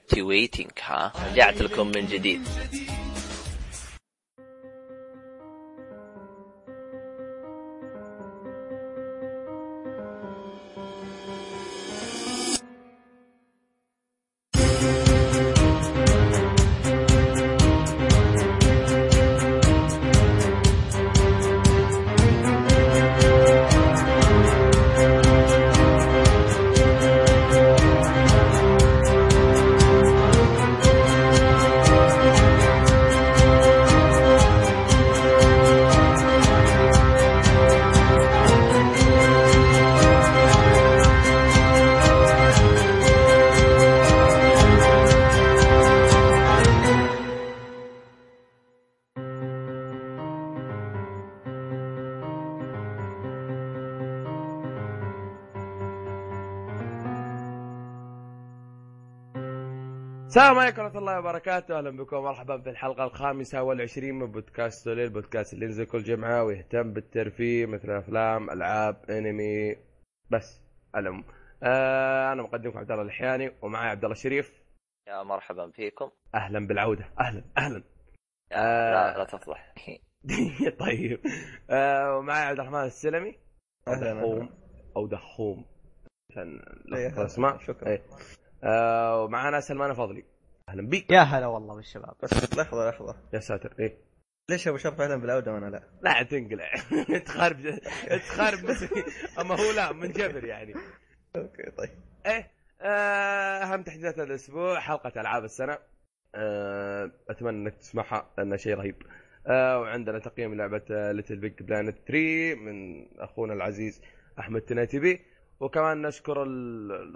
waiting ها رجعت لكم من جديد السلام عليكم ورحمة الله وبركاته، أهلا بكم ومرحبا في الحلقة الخامسة والعشرين من بودكاست ليل، بودكاست اللي ينزل كل جمعة ويهتم بالترفيه مثل أفلام، ألعاب، أنمي بس علم. آه أنا مقدمكم عبد الله الحياني ومعي عبد الله الشريف. يا مرحبا فيكم أهلا بالعودة، أهلا أهلا. آه. لا لا تفضح طيب. آه ومعي عبد الرحمن السلمي. دحوم أو دحوم عشان إيه، الأسماء. شكرا إيه. آه ومعنا سلمان فضلي. أهلا بيك. يا هلا والله بالشباب. بس لحظة لحظة. يا ساتر. إيه. ليش أبو شرف أهلا بالعودة وأنا لا؟ لا تنقلع. تخرب تخرب أما هو لا من جبر يعني. okay طيب. إيه آه، أهم تحديثات الأسبوع حلقة ألعاب السنة. آه، أتمنى إنك تسمعها لأنه شيء رهيب. آه، وعندنا تقييم لعبة LittleBigPlanet 3 من أخونا العزيز أحمد تناتبي وكمان نشكر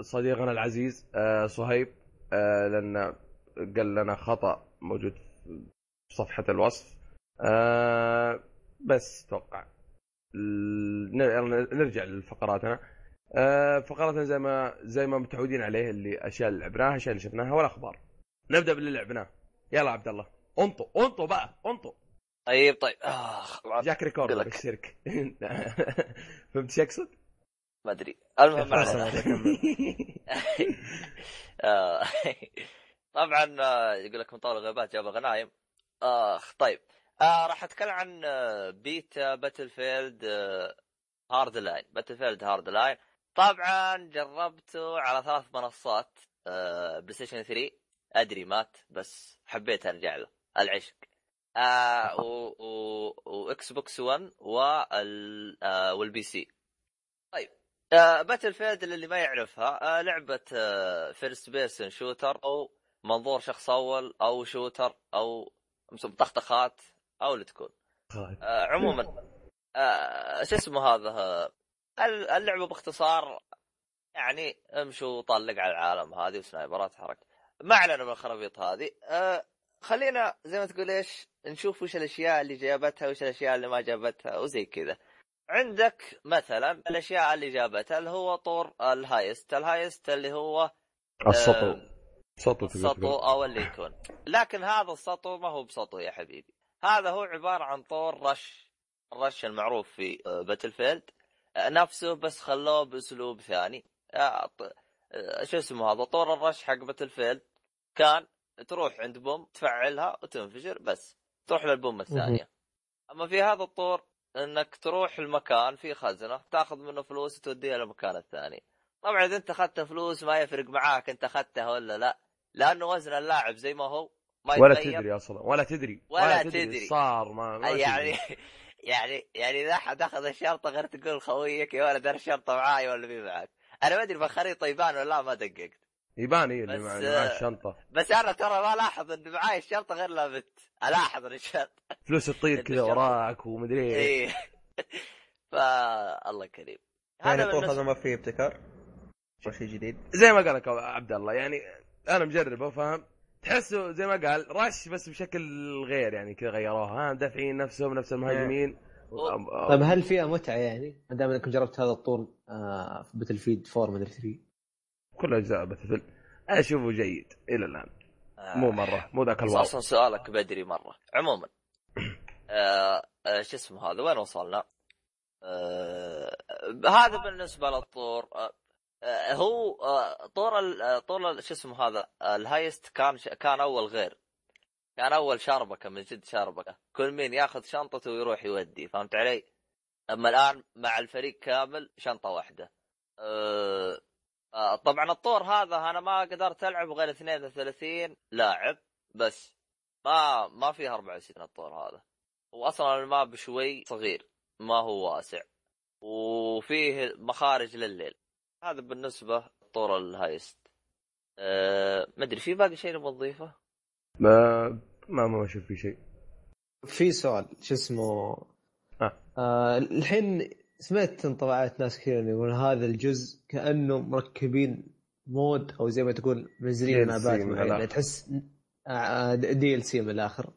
صديقنا العزيز آه، صهيب آه، لأن قال لنا خطأ موجود في صفحة الوصف. آه، بس أتوقع نرجع لفقراتنا. فقراتنا زي ما زي ما متعودين عليه اللي أشياء اللي لعبناها أشياء اللي شفناها والاخبار نبدأ باللي لعبناه. يلا عبد الله انطوا انطوا بقى انطوا طيب طيب. اخ جاك record. بالشرك. فهمت شو أقصد؟ ما أدري. المهم. آه، طبعا آه، يقول لك من طول الغيبات جاب غنايم. آخ طيب. آه راح أتكلم عن آه، بيتا باتل فيلد هارد لاين. باتل فيلد هارد لاين. طبعا جربته على ثلاث منصات آه، PlayStation 3 أدري مات بس حبيت أرجع له. العشق. آه و... و... و Xbox 1 وال... آه وال PC طيب. Battlefield اللي ما يعرفها آه لعبة آه first person shooter أو منظور شخص أول أو shooter أو طخطخات أو اللي تكون. آه عموما آه شو اسمه هذا؟ آه، اللعبة باختصار يعني امشوا طلق على العالم هذه و sniper ات حركه ما علينا من الخرابيط هذه. آه خلينا زي ما تقول إيش نشوف وش الأشياء اللي جابتها وش الأشياء اللي ما جابتها وزي كذا. عندك مثلا الأشياء اللي جابتها اللي هو طور ال heist ال heist اللي هو السطو. سطو تقول. سطو أو اللي يكون. لكن هذا السطو ما هو بسطو يا حبيبي. هذا هو عبارة عن طور رش الرش المعروف في Battlefield نفسه بس خلوه بأسلوب ثاني. آه، آه، شو اسمه هذا؟ طور الرش حق باتل فيلد كان تروح عند بوم تفعلها وتنفجر بس. تروح للبوم الثانية. أما في هذا الطور إنك تروح المكان في خزنة تاخذ منه فلوس وتوديها للمكان الثاني طبعا إذا أنت أخذت فلوس ما يفرق معاك أنت أخذتها ولا لا لأنه وزن اللاعب زي ما هو ما ولا. تدري أصلا ولا تدري ولا تدري. صار ما, ما يعني تدري. يعني يعني إذا أحد أخذ الشرطة غير تقول خويك يا ولد أنا الشرطة معاي ولا مي معك أنا ما أدري بالخريطه يبان ولا لا ما دققت يبان إيه اللي بس، مع اللي مع آه، الشنطه بس أنا ترى ما الاحظ إن معاي الشرطه غير لا بت ألاحظ ان الشرطه فلوس تطير كذا الشنطة. وراك ومدري إيه. فا الله كريم. يعني هذا طول هذا ما فيه ابتكار؟ ولا شيء جديد؟ زي ما قال لك عبد الله يعني أنا مجربه فاهم؟ تحسه زي ما قال رش بس بشكل غير يعني كذا غيروها ها دافعين نفسهم نفس المهاجمين. أوه. طيب هل فيها متعة يعني؟ ما دام إنك جربت هذا الطور آه في Battlefield 4 مدري 3 كل أجزاء Battle أشوفه جيد إلى الآن. مو مرة مو ذاك ال wow. أصلا سؤالك بدري مرة. عموما آه آه شو اسمه هذا؟ وين وصلنا؟ آه هذا بالنسبة للطور. آه آه، هو آه، طور ال- آه، طور ال- شو اسمه هذا؟ آه، ال heist كان كان أول غير. كان أول شربكه من جد شربكه كل مين ياخذ شنطته ويروح يودي فهمت علي؟ أما الآن مع الفريق كامل شنطة واحدة. أه آه، طبعا الطور هذا أنا ما قدرت ألعب غير 32 لاعب بس ما ما فيها 64 الطور هذا. واصلا ال map شوي صغير ما هو واسع وفيه مخارج لل. هذا بالنسبة طور ال heist. أه ما أدري في باقي شيء نبغى نضيفه؟ ما ما ما أشوف في شيء في سؤال شو اسمه آه. آه الحين سمعت انطباعات ناس كثير إنه يقول هذا الجزء كانه مركبين mod أو زي ما تقول منزلين map ات من معينة. تحس DLC من الآخر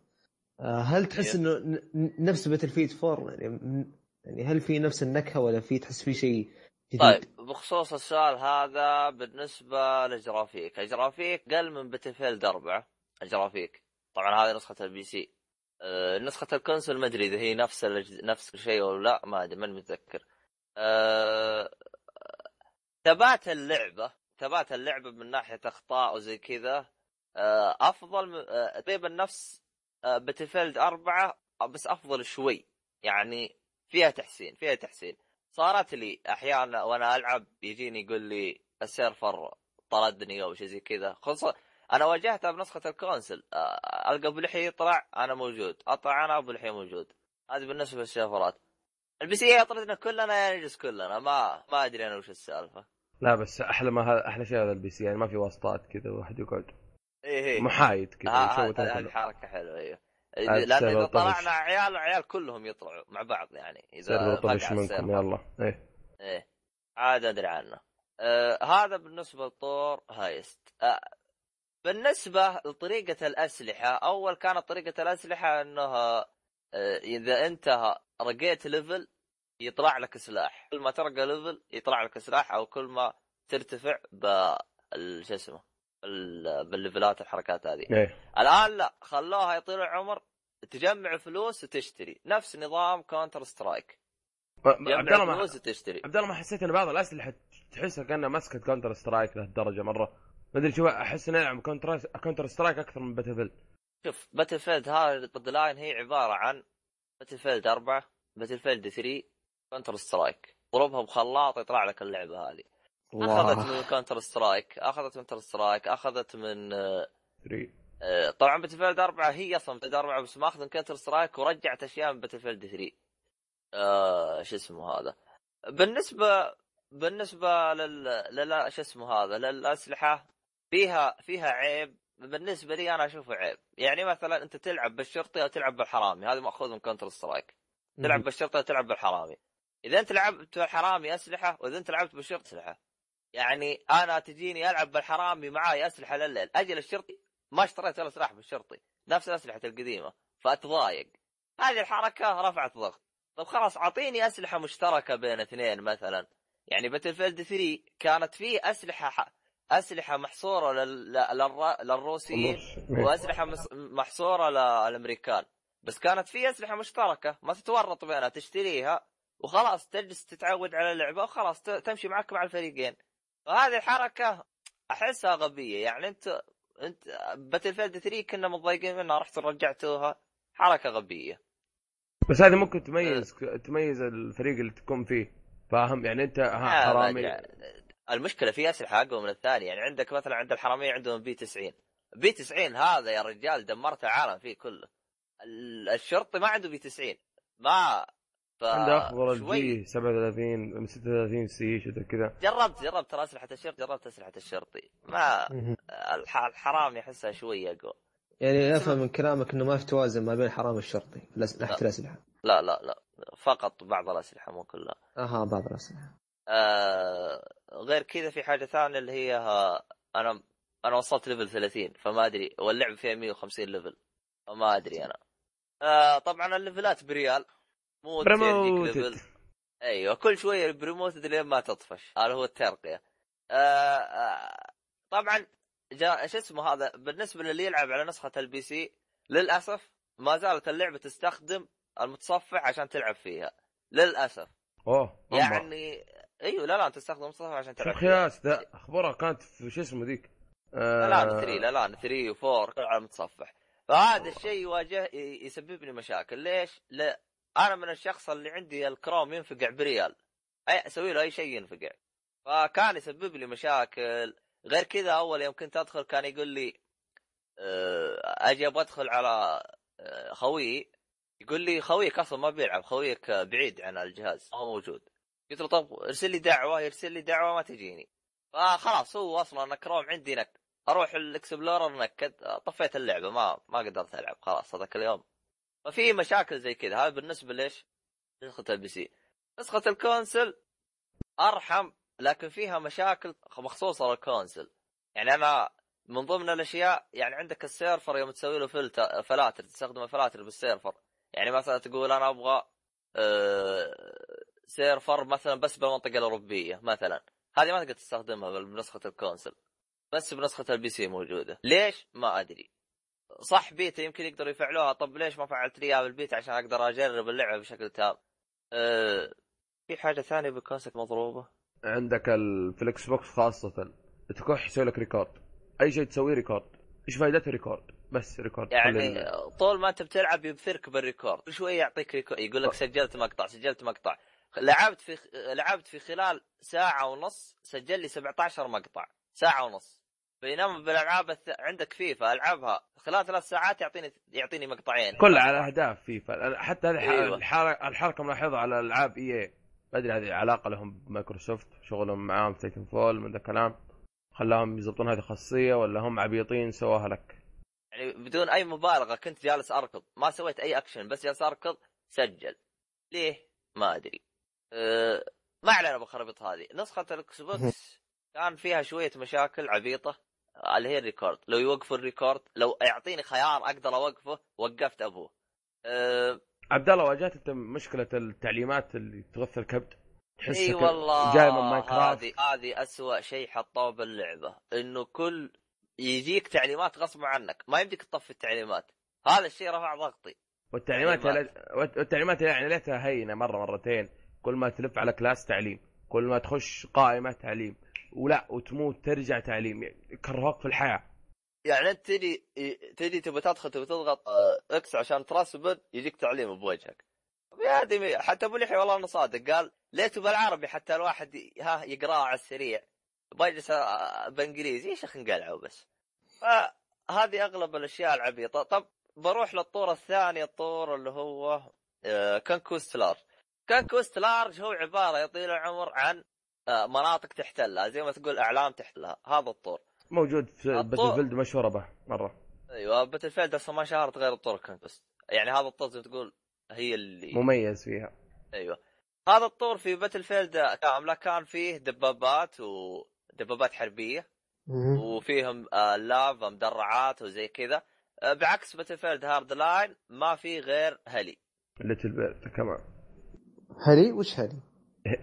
آه، هل تحس. إنه نفس Battlefield 4 يعني يعني هل في نفس النكهة ولا في تحس في شيء جديد؟ طيب بخصوص السؤال هذا بالنسبة لل graphic ال graphic قل من Battlefield 4 الجرافيك طبعا هذه نسخة ال PC آه، نسخة ال console ما أدري إذا هي نفس نفس الشيء ولا لا ما أدري ماني متذكر. آه، ثبات اللعبة ثبات اللعبة من ناحية أخطاء وزي كذا. آه، أفضل آه، تقريبا نفس Battlefield 4 بس أفضل شوي. يعني فيها تحسين فيها تحسين. صارت لي أحيانا وأنا ألعب يجيني يقول لي ال server طردني أو شيء زي كذا. خصوصا أنا واجهتها بنسخة ال console. ألقى أبو لحية يطلع أنا موجود. أطلع أنا أبو لحية موجود. هذه بالنسبة لل server ات ال PC يطردنا كلنا يا نجلس كلنا. ما ما أدري أنا وش السالفة. لا بس أحلى ما هذا أحلى شيء هذا ال PC يعني ما في واسطات كذا واحد يقعد إيه إيه. محايد كذا. هذه حركة حلوة أيوه لأن إذا. طلعنا عيال عيال كلهم يطلعوا مع بعض يعني. إذا طفش منكم. يلا. إيه. إيه. عاد أدري عنه. آه هذا بالنسبة لطور heist. آه بالنسبة لطريقة الأسلحة أول كانت طريقة الأسلحة إنها آه إذا أنت رقيت level يطلع لك سلاح. كل ما ترقى level يطلع لك سلاح أو كل ما ترتفع بال شو اسمه بال- بال level ات الحركات هذه. إيه. الآن لا خلوها يطيل العمر تجمع فلوس وتشتري. نفس نظام Counter-Strike عبد الله ما عبد الله ما حسيت إن بعض الأسلحة تحسها كأنها مسكت Counter-Strike لهالدرجة مرة؟ ما أدري شو أحس اني العب Counter Counter-Strike أكثر من Battlefield شوف Battlefield Hardline هي عبارة عن Battlefield 4 Battlefield 3 Counter-Strike ضربها بخلاط يطلع لك اللعبة هذه. أخذت من Counter-Strike أخذت من Counter-Strike أخذت من آه، 3 آه، طبعا Battlefield 4 هي أصلا Battle 4 بس ماخذ من Counter-Strike ورجعت أشياء من Battlefield 3 آه شو اسمه هذا؟ بالنسبة بالنسبة لل, لل... شو اسمه هذا للأسلحة فيها فيها عيب. بالنسبة لي أنا أشوفه عيب. يعني مثلا أنت تلعب بالشرطي أو تلعب بالحرامي هذا ماخوذ من Counter-Strike تلعب بالشرطي أو تلعب بالحرامي. إذا أنت لعبت بالحرامي أسلحة وإذا أنت لعبت بالشرطي أسلحة. يعني أنا تجيني ألعب بالحرامي معاي أسلحة لليل. أجل الشرطي ما اشتريت ولا سلاح بالشرطي. نفس الاسلحه القديمة. فأتضايق. هذه الحركة رفعت ضغط. طب خلاص أعطيني أسلحة مشتركة بين اثنين مثلا. يعني باتل فيلد 3 كانت فيه أسلحة أسلحة محصورة لل... لل... للروسيين وأسلحة مس... محصورة للأمريكان. بس كانت في أسلحة مشتركة ما تتورط بينها تشتريها وخلاص تجلس تتعود على اللعبة وخلاص. تمشي معك مع الفريقين. فهذه الحركة أحسها غبية. يعني أنت أنت Battlefield 3 كنا متضايقين منها رحت رجعتوها حركة غبية. بس هذه ممكن تميز تميز الفريق اللي تكون فيه. فاهم؟ يعني أنت ها آه، حرامي. المشكلة في اسلحه اقوى من الثانية يعني عندك مثلا عند الحرامية عندهم P 90 P 90 هذا يا رجال دمرت العالم فيه كله. ال- الشرطي ما عنده P 90 ما ف... عنده افضل. ال G 37 36 C شو كذا. جربت جربت ترى أسلحة الشرطي جربت أسلحة الشرطي. ما. الحرامي أحسها شوي أقوى. يعني أفهم من كلامك إنه ما في توازن ما بين الحرامي والشرطي في ناحيه الأسلحة. لا لا لا. فقط بعض الأسلحة مو كلها. أها بعض الأسلحة. آه غير كذا في حاجة ثانية اللي هي ها أنا أنا وصلت level 30 فما أدري واللعب فيها 150 level فما أدري أنا. آه طبعا الليفلات بريال مو. level أيوه كل شوية promoted لين ما تطفش. هذا هو الترقية. آه آه طبعا جاء شو اسمه هذا بالنسبة للي يلعب على نسخة ال PC للأسف ما زالت اللعبة تستخدم المتصفح عشان تلعب فيها. للأسف. أوه. يعني أيوه لا لا انت تستخدم متصفح عشان تلعب. خياس ذا اخبارها كانت في شو اسمه ذيك؟ آه، لا لا 3 لا لا 3 و4 كل على متصفح فهذا الشيء يواجه يسبب لي مشاكل. ليش؟ لا أنا من الشخص اللي عندي الكروم ينفقع بريال. أي أسوي له أي شيء ينفقع. فكان يسبب لي مشاكل. غير كذا أول يوم كنت أدخل كان يقول لي آه، أجي أبغى أدخل على آه، خويي يقول لي خويك أصلا ما بيلعب خويك آه، بعيد عن الجهاز ما هو موجود. قلت له طب ارسل لي دعوة يرسل لي دعوة ما تجيني. فخلاص هو أصلا كروم عندي نك. أروح ال Explorer نكد طفيت اللعبة ما ما قدرت ألعب خلاص هذاك اليوم. ففي مشاكل زي كذا. هذا بالنسبة ليش؟ نسخة ال PC نسخة ال console أرحم لكن فيها مشاكل مخصوصة لل console. يعني أنا من ضمن الأشياء يعني عندك ال server يوم تسوي له فلتر فلاتر تستخدم الفلاتر بال server. يعني مثلا تقول أنا أبغى آه، server مثلا بس بالمنطقة الأوروبية مثلا. هذه ما تقدر تستخدمها بنسخة ال console. بس بنسخة ال PC موجودة. ليش؟ ما أدري. صح بيتا يمكن يقدروا يفعلوها. طب ليش ما فعلت لي إياها بالبيتا عشان أقدر أجرب اللعبة بشكل تام؟ أه في حاجة ثانية بال console مضروبة؟ عندك ال- في ال Xbox خاصة. تكح يسوي لك record. أي شيء تسويه record. إيش فائدته record؟ بس record يعني طول ما أنت بتلعب يبثرك بال record. كل شوية يعطيك record يقول لك. سجلت مقطع سجلت مقطع. لعبت في لعبت في خلال ساعة ونص سجل لي 17 مقطع. ساعة ونص. بينما بالألعاب الث... عندك فيفا ألعبها خلال ثلاث ساعات يعطيني يعطيني مقطعين. كل على أهداف فيفا. حتى الح- أيوة. الحركه الحركة ملاحظة على ألعاب EA ما أدري هذه علاقة لهم بمايكروسوفت شغلهم معاهم Titanfall من ذا الكلام خلاهم يضبطون هذه الخاصيه ولا هم عبيطين سواها لك؟ يعني بدون أي مبالغة كنت جالس أركض. ما سويت أي أكشن بس جالس أركض سجل. ليه؟ ما أدري. أه ما علينا بالخرابيط هذه. نسخة ال Xbox كان فيها شوية مشاكل عبيطة آه، اللي هي ال record. لو يوقفوا ال record لو يعطيني خيار أقدر أوقفه وقفت أبوه. أه عبد الله واجهت أنت مشكلة التعليمات اللي تغث الكبد؟ تحسها إي والله جاي من Minecraft. هذه هذه اسوء شيء حطوه باللعبة. إنه كل يجيك تعليمات غصب عنك ما يمديك تطفي التعليمات. هذا الشيء رفع ضغطي. والتعليمات تعليمات. والتعليمات يعني ليتها هينة مرة مرتين. كل ما تلف على class تعليم كل ما تخش قائمة تعليم ولا وتموت ترجع تعليم يعني يكرهوك في الحياة. يعني أنت تجي تجي تبي تدخل تبي تضغط آه، X عشان ت respawn يجيك تعليم بوجهك. يا ادمي حتى أبو لحي والله انه صادق قال ليته بالعربي حتى الواحد ها يقرأه على السريع. بجلس آه، بإنجليزي يا شيخ انقلعوا بس. فهذه أغلب الأشياء العبيطة. طب بروح للطور الثاني الطور اللي هو آه، Conquest Large Conquest Large هو عبارة يا طويل العمر عن آه، مناطق تحتلها زي ما تقول أعلام تحتلها. هذا الطور. موجود في Battlefield مشهورة به مرة. أيوه Battlefield أصلا ما شهرت غير الطور Conquest يعني هذا الطور زي ما تقول هي اللي مميز فيها. أيوه. هذا الطور في Battlefield كامله كان فيه دبابات ودبابات حربية. وفيهم آه، LAV مدرعات وزي كذا. آه، بعكس Battlefield Hardline ما في غير heli. Little Bird كمان. heli وش heli؟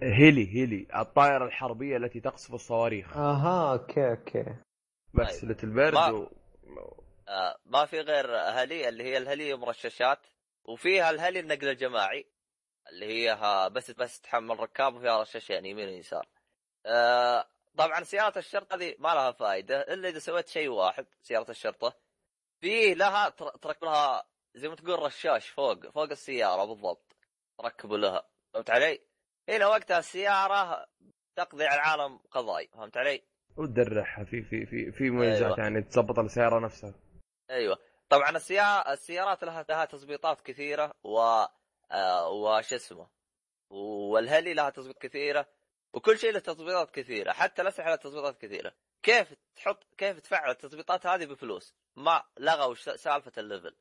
heli heli الطائرة الحربية التي تقصف الصواريخ أها okay okay بس طيب. Little Bird ما- و... آه، ما في غير heli اللي هي ال heli مرششات وفيها ال heli النقل الجماعي اللي هي ها بس بس تحمل ركاب وفيها رشاشين يمين ويسار. آه، طبعا سيارة الشرطة هذه ما لها فائدة إلا إذا سويت شيء واحد سيارة الشرطة في لها تر- تركب لها زي ما تقول رشاش فوق فوق السيارة بالضبط تركبوا لها فهمت علي؟ هنا وقتها السيارة تقضي على العالم قضائي فهمت علي؟ وتدرعها في في في في مميزات أيوة. يعني تظبط السيارة نفسها. أيوه. طبعا السيارة السيارات لها لها تظبيطات كثيرة و آه وش اسمه؟ والهلي لها تظبيط كثيرة وكل شيء له تظبيطات كثيرة حتى الأسلحة لها تظبيطات كثيرة. كيف تحط كيف تفعل التظبيطات هذه بفلوس؟ ما لغوا سالفة الليفل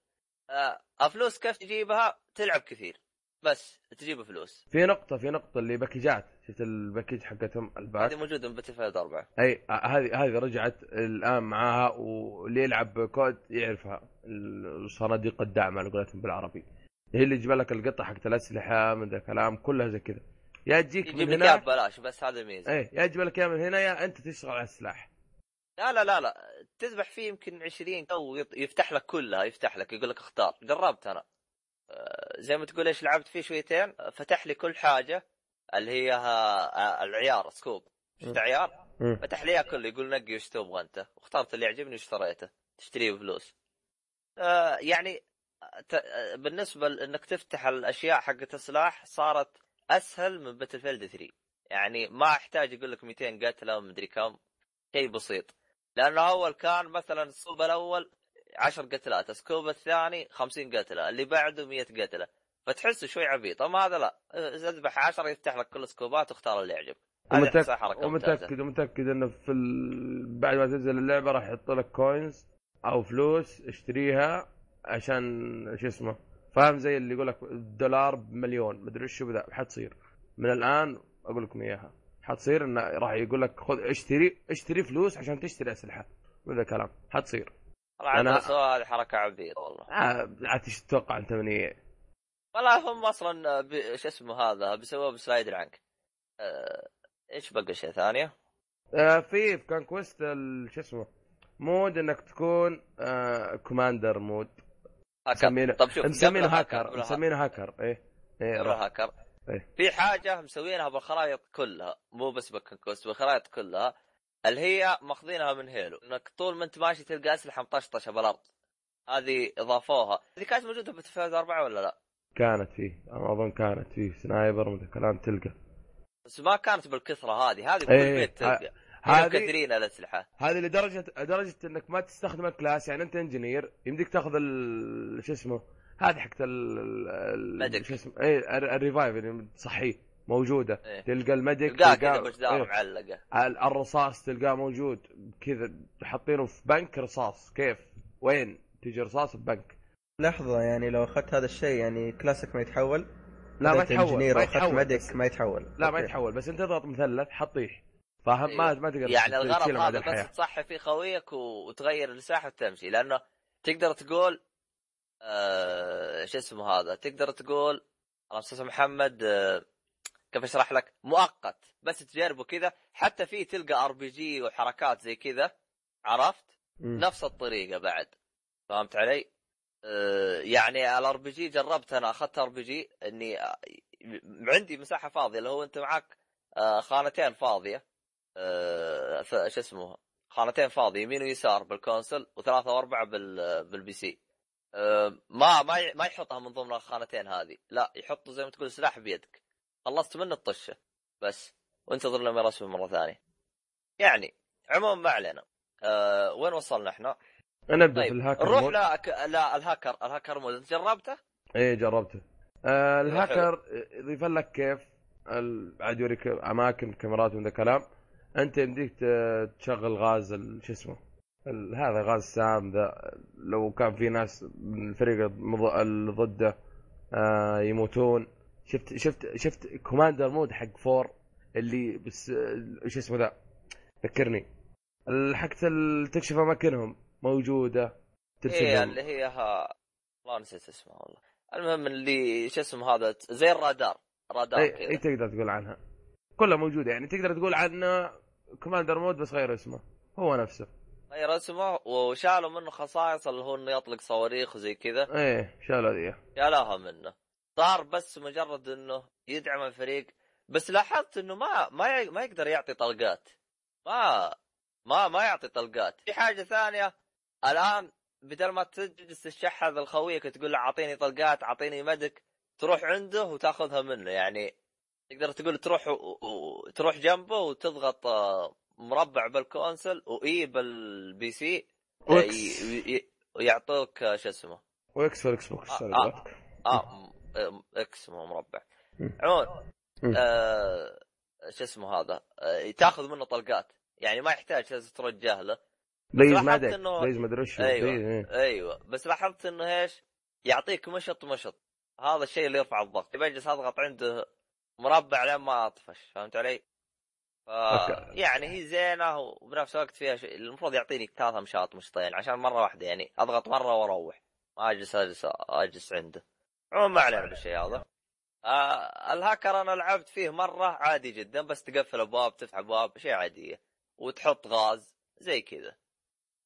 آه الفلوس كيف تجيبها؟ تلعب كثير. بس تجيب فلوس. في نقطة في نقطة اللي باكجات شفت ال package حقتهم؟ ال pack. هذه موجودة من Battle أربعة. أي هذه هذه رجعت الآن معاها واللي يلعب COD يعرفها. الصناديق الدعم على قولتهم بالعربي. هي اللي تجيب لك القطع حقت الأسلحة من ذا الكلام كلها زي كذا. يا تجيك من هناك ببلاش بس هذا الميزه إيه يا تجيب لك من هنا يا أنت تشتغل على السلاح. لا لا لا لا. تذبح فيه يمكن 20 أو يفتح لك كلها يفتح لك يقول لك اختار. جربت أنا. زي ما تقول إيش لعبت فيه شويتين فتح لي كل حاجة اللي هي ها- العيار scope. شفت عيار؟ فتح لي كله يقول نقي وش تبغى انت واخترت اللي يعجبني واشتريته تشتريه بفلوس. آه يعني آه، بالنسبة لانك تفتح الأشياء حقت السلاح صارت أسهل من Battlefield 3 يعني ما أحتاج يقول لك 200 قتلة ومدري كم. شيء بسيط. لأنه أول كان مثلا السكوب الأول 10 قتلات ال scope الثاني 50 قتلة اللي بعده 100 قتلة. فتحس شوي عبيط. أما هذا لا. اذبح 10 يفتح لك كل سكوبات واختار اللي يعجبك ومتأكد. ومتاكد ومتأكد إنه في ال... بعد ما تنزل اللعبة راح يحط لك coins أو فلوس اشتريها عشان شو اسمه فاهم؟ زي اللي يقول لك الدولار بمليون. مدري إيش بذا. حتصير من الآن أقول لكم إياها. حتصير إنه راح يقول لك خذ اشتري اشتري فلوس عشان تشتري أسلحة. وذا كلام. حتصير طبعا أنا... هذه حركة عبيط والله آه، عاد إيش تتوقع أنت من إيه؟ والله هم أصلا. شو اسمه هذا بيسووها بسلايدر عنك آه... إيش بقى شيء ثانية؟ آه في في كان كويست ال- شو اسمه مود إنك تكون آه كوماندر مود مسمينه طب شوف مسمينه هاكر مسمينه هاكر إيه إيه. هاكر إيه. في حاجة مسوينها بالخرائط كلها مو بس بالكونكوست بالخرائط كلها اللي هي ماخذينها من Halo. إنك طول ما أنت ماشي تلقى أسلحة مطشطشة بالأرض. هذه إضافوها. هذه كانت موجودة في أربعة ولا لا؟ كانت فيه أنا أظن كانت فيه sniper ومثل كلام تلقى. بس ما كانت بالكثرة هذه. هذه بكل إيه، بيت ه- تلقى. هذه مكثرين الأسلحة. هذه لدرجة لدرجه إنك ما تستخدم ال class يعني أنت engineer يمديك تأخذ ال شو اسمه هذه حقت ال. شو اسمه ال- ال revive اللي تصحيه موجودة. إيه. تلقى ال medic تلقاها كذا تلقاه- بجدار إيه. معلقة. ال- الرصاص تلقاه موجود كذا حاطينه في بنك رصاص. كيف؟ وين؟ تجي رصاص في بنك لحظة يعني لو أخذت هذا الشيء يعني كلاسيك ما يتحول؟ لا ما يتحول ما يتحول ميديك ما يتحول. لا ما. يتحول بس انت تضغط مثلث حطيح فاهم ما أيوة. ما تقدر يعني الغرض هذا الحياة. بس تصحي فيه خويك وتغير المساحه وتمشي. لأنه تقدر تقول آه شو اسمه هذا؟ تقدر تقول الله أستاذ محمد آه كيف أشرح لك؟ مؤقت. بس تجربه كذا. حتى فيه تلقى RPG وحركات زي كذا. عرفت؟ مم. نفس الطريقة بعد. فهمت علي؟ آه يعني ال RPG جربت أنا أخذت RPG إني آه، عندي مساحة فاضية. اللي هو أنت معك آه خانتين فاضية. شو اسمه؟ خانتين فاضية يمين ويسار بال console وثلاثة واربعه بال بال PC ما ما ما يحطها من ضمن الخانتين هذه. لا يحطوا زي ما تقول سلاح بيدك. خلصت منه الطشه بس. وانتظر لما يرسم مرة ثانية. يعني عموما ما علينا. آه وين وصلنا إحنا؟ نبدا طيب في الهاكر نروح mode. لا ك... لا ال hacker ال hacker mode. أنت جربته؟ إيه جربته. آه. الهاكر يضيف لك كيف عاد يوريك أماكن كاميرات من ذا الكلام. أنت يمديك تشغل غاز شو اسمه؟ هذا غاز سام ذا لو كان في ناس من الفريق ضده آه يموتون. شفت شفت شفت commander mode حق four اللي بس شو اسمه ذا؟ ذكرني حقت تكشف اماكنهم موجودة ترسل إيه لهم. اللي هي ها... والله نسيت اسمها والله. المهم اللي شو اسمه هذا؟ زي الرادار. رادار اي اي تقدر تقول عنها. كلها موجودة يعني تقدر تقول عنه commander mode بس غير اسمه. هو نفسه. غير اسمه وشالوا منه خصائص اللي هو إنه يطلق صواريخ وزي كذا. إيه شالوا ذي. شالوها منه. صار بس مجرد إنه يدعم الفريق. بس لاحظت إنه ما ما ما يقدر يعطي طلقات. ما ما ما يعطي طلقات. في حاجة ثانية الآن بدل ما تجلس تشحذ لخويك تقول له أعطيني طلقات أعطيني medic تروح عنده وتاخذها منه. يعني تقدر تقول تروح. تروح جنبه وتضغط آه، مربع بال console و E بال PC آه، ويعطوك آه، شو اسمه؟ و X ال Xbox آه، sorry آه. X مو مربع. عموما مم. آه شو اسمه هذا؟ آه تاخذ منه طلقات. يعني ما يحتاج لازم توجه له. please medic إنه- وش أيوة. please، إيه. أيوه. بس لاحظت إنه إيش؟ يعطيك مشط مشط. هذا الشيء اللي يرفع الضغط. بجلس أضغط عنده مربع لين ما أطفش. فهمت علي؟ ف... يعني هي زينة وبنفس الوقت فيها شيء. المفروض يعطيني ثلاثة مشاط مشطين عشان مرة واحدة يعني أضغط مرة وأروح. ما أجلس أجلس أجلس عنده. عموما ما علينا بالشيء هذا. آه الهاكر أنا لعبت فيه مرة عادي جدا بس تقفل أبواب تفتح أبواب شيء عاديه وتحط غاز زي كذا.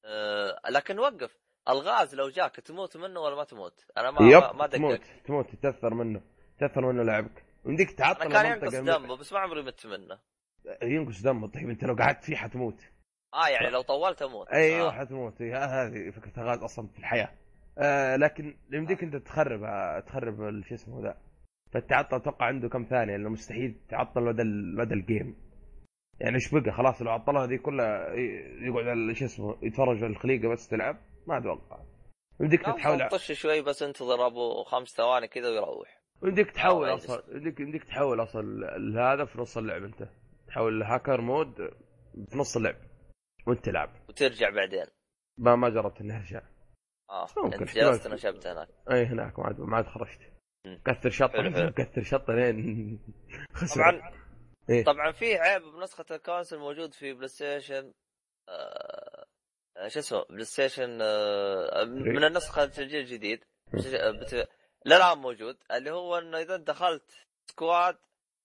آه لكن وقف. الغاز لو جاك تموت منه ولا ما تموت؟ أنا ما يب ما, ما تموت تموت تتأثر منه. تاثر منه لعبك. يمديك تعطل أنا كان ينقص دمه بس ما عمري مت منه. ينقص دمه. طيب أنت لو قعدت فيه حتموت. آه يعني لو طولت أموت. أيوه آه. حتموت. هذه فكرة الغاز أصلا في الحياة. آه لكن يمديك أنت تخرب تخرب شو اسمه ذا. فالتعطل أتوقع عنده كم ثانية لأنه مستحيل تعطل مدى مدى الجيم يعني إيش بقى؟ خلاص لو عطلها هذه كلها يقعد على شو اسمه يتفرج على الخليقة بس تلعب ما أتوقع. يمديك لا، تحاول طش شوي بس انتظر أبو خمس ثواني كذا ويروح. يمديك تحول أو أصلا يمديك يمديك تحول أصلا هذا في نص اللعب أنت. تحول hacker mode في نص اللعب وأنت تلعب. وترجع بعدين. ما ما جربت اني ارجع آه ممكن احتمال. جلست نشبت هناك اي هناك ما عاد ما عاد خرجت. كثر شطة حلو. كثر شطة لين خسر طبعا إيه؟ طبعا في عيب بنسخة الكونسل موجود في PlayStation آه... آه، شو اسمه PlayStation آه... من النسخة الجيل الجديد بت... للان موجود اللي هو إنه إذا دخلت squad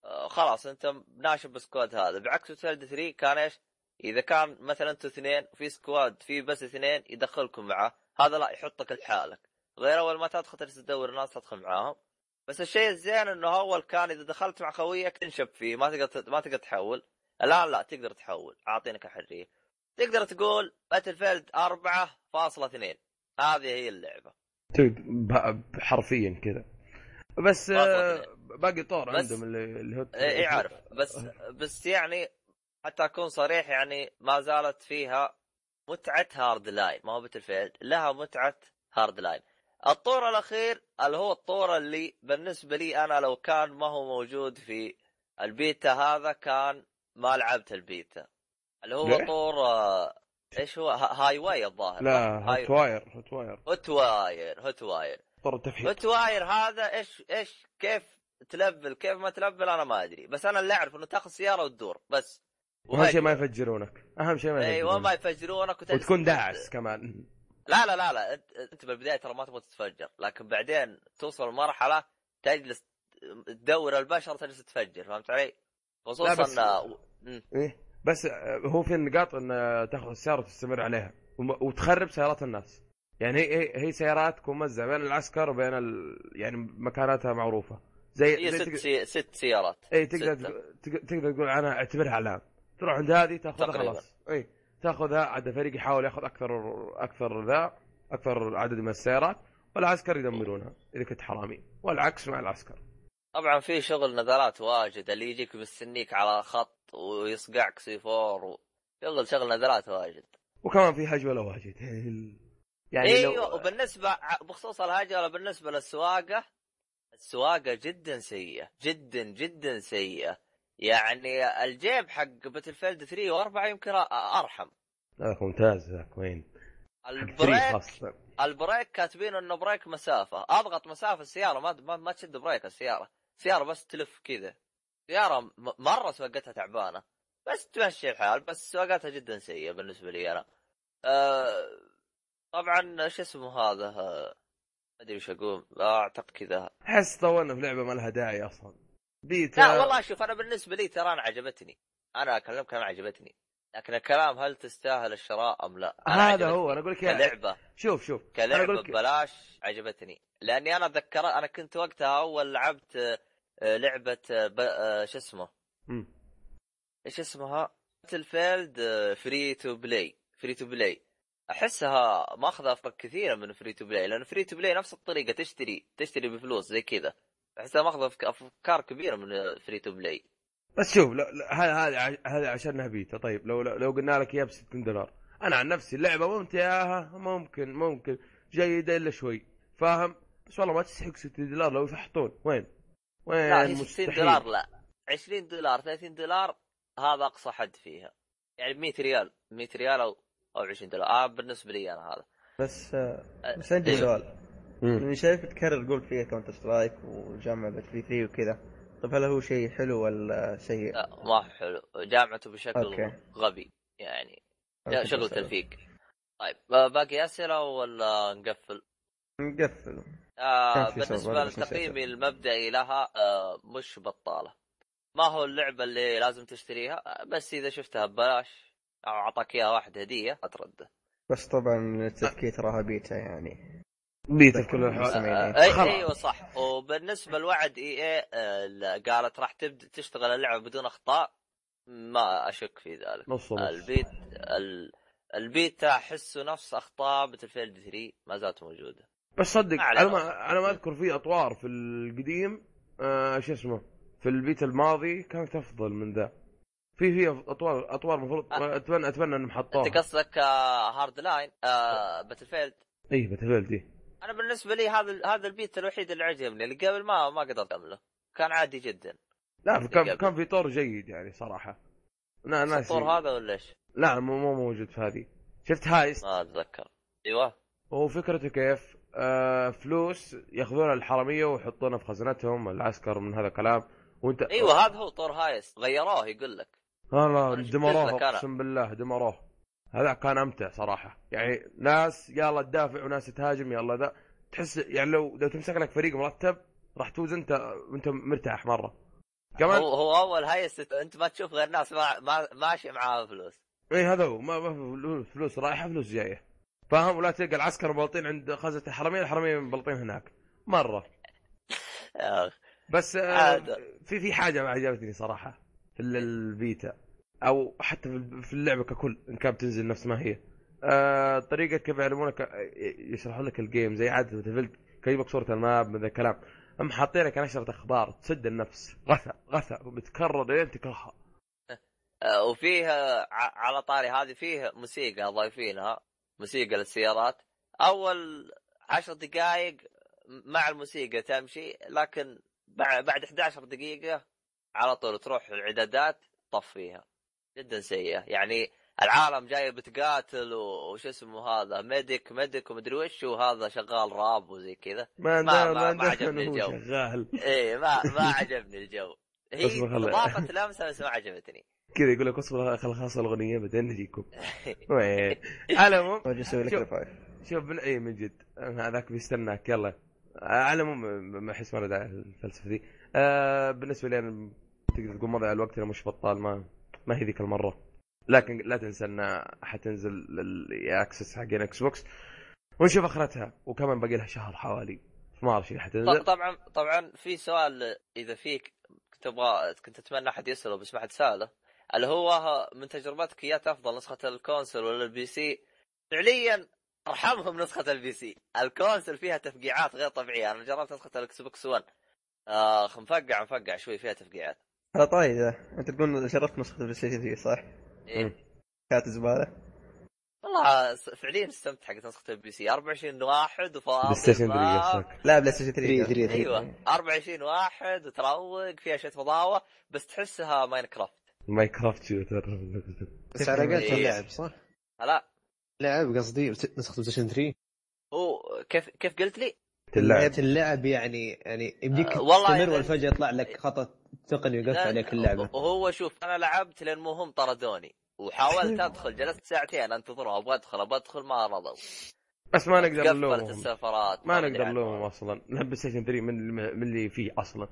آه خلاص أنت ناشب بال squad هذا بعكس Battlefield 3 كان إيش؟ إذا كان مثلا أنتوا اثنين في squad في بس اثنين يدخلكم معه هذا لا يحطك لحالك. غير أول ما تدخل تجلس تدور ناس تدخل معاهم. بس الشيء الزين إنه أول كان إذا دخلت مع خويك تنشب فيه ما تقدر ما تقدر تحول. الآن لا تقدر تحول. عاطينك الحريه تقدر تقول Battlefield 4.2 هذه هي اللعبة. حرفيا كذا. بس آه،. باقي طور عندهم اللي اللي هو اي إيه، عارف. بس بس يعني حتى أكون صريح يعني ما زالت فيها متعة Hardline ما هو Battlefield لها متعة Hardline الطور الأخير اللي هو الطور اللي بالنسبة لي أنا لو كان ما هو موجود في البيتا هذا كان ما لعبت البيتا. اللي هو ليه؟ طور آه، إيش هو؟ ها- highway الظاهر لا؟ هاي hot wire hot wire. hot wire hot wire. طور التفحيط hot wire هذا إيش إيش كيف تلبل كيف ما تلبل أنا ما أدري. بس أنا اللي أعرف إنه تاخذ سيارة وتدور بس. واهم شيء ما يفجرونك. أهم شيء ما أيوه ما يفجرونك يفجرونك وتجلس- وتكون داعس كمان. لا لا لا لا أنت, أنت بالبداية ترى ما تبغى تتفجر لكن بعدين توصل لمرحلة تجلس تدور البشر تجلس تفجر فهمت علي؟ خصوصا بس- مم. إيه بس آه، هو في نقاط إن تاخذ السيارة وتستمر عليها وتخرب سيارات الناس. يعني هي هي, هي سيارات تكون موزعه بين العسكر وبين ال... يعني مكاناتها معروفة. زي هي زي ست تق- سي... ست سيارات اي تقدر ستة. تقدر تقول عنها أعتبرها علام تروح عند هذه تأخذها. خلاص. إي تأخذها عاد فريق يحاول يأخذ أكثر أكثر ذا أكثر عدد من السيارات والعسكر يدمرونها إذا كنت حرامي. والعكس مع العسكر. طبعا في شغل نزلات واجد اللي يجيك مستنيك على خط ويصقعك C4 و... شغل شغل نزلات واجد. وكمان في هجولة واجد. يعني أيوه لو وبالنسبه بخصوص الهجوله بالنسبة للسواقة السواقة جدا سيئة جدا جدا سيئة. يعني الجيب حق Battlefield 3 و4 يمكن أرحم. ذاك ممتاز ذاك وين؟ حق 3 البريك البريك كاتبين إنه brake مسافة. أضغط مسافة السيارة ما ما, ما تشد brake السيارة. سياره بس تلف كذا. سياره مرة سواقتها تعبانة. بس تمشي الحال بس سواقتها جدا سيئة بالنسبة لي أنا. أه طبعا شو اسمه هذا؟ آه، ما أدري وش أقول. لا أعتقد كذا. أحس طولنا في لعبة ما لها داعي أصلا. بيتا لا والله شوف أنا بالنسبة لي ترى أنا عجبتني. أنا أكلمك أنا عجبتني. لكن الكلام هل تستاهل الشراء أم لا؟ أنا هذا. هو أنا أقول لك. كلعبة. شوف شوف كلعبة ببلاش عجبتني. لأني أنا اتذكر أنا كنت وقتها أول لعبت آه، لعبة آه، ب- آه، شو اسمه. إيش اسمها؟ Battlefield free to play free to play أحسها ماخذة افكار كثيره من free to play لأن free to play نفس الطريقة تشتري تشتري بفلوس زي كذا. احسها ماخذة أفكار كبيرة من free to play بس شوف هذا هذا ع- هذا عشانها بيتا. طيب لو لو قلنا لك إياها ب 60 دولار. أنا عن نفسي اللعبة ممتعة ممكن ممكن جيدة إلا شوي. فاهم؟ بس والله ما تستحق 60 دولار لو يفحطون وين؟ وين؟ لا هي 60 مستحيل. دولار لا. 20 دولار 30 دولار هذا أقصى حد فيها. يعني 100 ريال 100 ريال أو أو 20 دولار. آه بالنسبة لي أنا هذا. بس آه، بس عندي إيه. سؤال. لاني شايف تكرر قول فيها Counter-Strike وجامعة Battlefield 3 وكذا. طيب هل هو شيء حلو ولا سيء؟ لا ما هو حلو. جامعته بشكل okay. غبي يعني. okay، شغل تلفيق. طيب آه، باقي أسئلة ولا نقفل؟ نقفل. آه بالنسبة لتقييمي المبدئي لها آه مش بطالة. ما هو اللعبة اللي لازم تشتريها؟ آه، بس إذا شفتها ببلاش أو أعطاك إياها واحد هدية اترده بس طبعا التذكير تراها بيتا يعني. بيتا في كل آه، سمعين. آه،. إيوه صح. وبالنسبة لوعد EA قالت راح تبدا تشتغل اللعبة بدون أخطاء. ما أشك في ذلك. نص نص. البيت ال... البيتا أحسه نفس أخطاء Battlefield 3 ما زالت موجودة. بس صدق. أنا ما أنا ما أذكر في أطوار في القديم آه شو اسمه في البيتا الماضي كانت أفضل من ذا. في في أطوار أطوار المفروض آه. أتمنى أتمنى إنهم حطوها. أنت قصدك آه Hardline آه Battlefield اي Battlefield أنا بالنسبة لي هذا هذا البيت الوحيد اللي عجبني اللي قبل ما ما قدرت اكمله كان عادي جدا. لا كان قبل. كان في طور جيد يعني صراحة. نا ناسي الطور هذا ولا إيش؟ لا مو مو موجود في هذه. شفت heist؟ ما أتذكر. إيوه. هو فكرته كيف؟ آه فلوس يأخذونها الحرامية ويحطونها في خزنتهم العسكر من هذا الكلام. وانت إيوه هذا هو طور heist. غيروه يقول لك. أنا شفت دمروه. أقسم بالله دمروه. هذا كان أمتع صراحة. يعني ناس يلا تدافع وناس تهاجم يلا ذا. تحس يعني لو لو تمسك لك فريق مرتب راح تفوز أنت وأنت مرتاح مرة. كمان هو هو أول heist أنت ما تشوف غير ناس ما, ما ماشي معاها فلوس. إي هذا هو. ما فلوس- فلوس رايحة فلوس جاية. فاهم؟ ولا تلقى العسكر مبلطين عند خزنة الحرميه الحرميه مبلطين هناك. مرة. بس آه. في في حاجة ما عجبتني صراحة في ال- البيتا. أو حتى في ال- في اللعبة ككل إن كانت بتنزل نفس ما هي. آه طريقة كيف يعلمونك آه، يشرحوا لك ال game زي عادة بتفلت كيجيبك صورة ال map من ذا الكلام. هم لك نشره أخبار تسد النفس. غثى غثى وبتكرر لين تكرهها. آه، وفيه ع- على طاري هذه فيه موسيقى ضايفينها موسيقى للسيارات. أول عشر دقائق مع الموسيقى تمشي لكن بع- بعد 11 دقيقة على طول تروح الإعدادات طفيها. جدا سيئة. يعني العالم جاية بتقاتل وش اسمه هذا medic medic ومدري وش وهذا شغال راب وزي كذا. ما ما- ما- ما عجبني الجو. شغال. إيه ما ما عجبني الجو. هي إضافة لمسة بس ما عجبتني. كذا يقول لك أصبر خل خلص الأغنية بعدين نجيكم. وين؟ على العموم وجه أسوي لك شوف. revive شوف من اي من جد. هذاك بيستناك. يلا. على العموم ما أحس ما له داعي الفلسفة دي آه بالنسبة لي أنا تقدر تقول مضيع الوقت أنا مش بطال ما ما هي ذيك المرة. لكن لا تنسى أنها حتنزل ال access حقين إكس بوكس. ونشوف آخرتها وكمان باقي لها شهر حوالي. مارش اللي ط- حتنزل. طبعا طبعا في سؤال إذا فيك تبغى كنت أتمنى أحد يسأله بس ما حد سأله. اللي هو من تجربتك أيهات أفضل نسخة ال console ولا ال PC؟ فعليا أرحمهم نسخة ال PC. ال console فيها تفقيعات غير طبيعية. أنا جربت نسخة الإكس بوكس 1 اخ مفقع مفقع شوي فيها تفقيعات. على طاري ذا. أنت تقول جربت نسخة البلاي ستيشن 3 صح؟ إيه. كانت زبالة. والله فعليا استمتع حق نسخة ال PC 24 واحد وفاضي بلاي ستيشن 3 ما- قصدك؟ لا بلاي ستيشن 3 3 3 أيوه. 24 واحد وتروق فيها شوية فضاوه بس تحسها ماينكرافت ماينكرافت shooter بس على قولة إيه. اللعب صح؟ لا. لعب قصدي نسخة بلايستيشن 3 هو كيف كيف قلت لي؟ تلعب. اللعب يعني يعني يمديك آه، والله والفجأة يطلع لك خطأ. تقني لا، عليك اللعبة. هو شوف أنا لعبت لين مو هم طردوني. وحاولت أدخل جلست ساعتين انتظرهم أبغى أدخل أبغى أدخل ما رضوا. بس ما نقدر قفلت نلومهم. السيرفرات ما نقدر. نلومهم أصلا. نحب بلاي ستيشن 3 من من اللي فيه أصلا.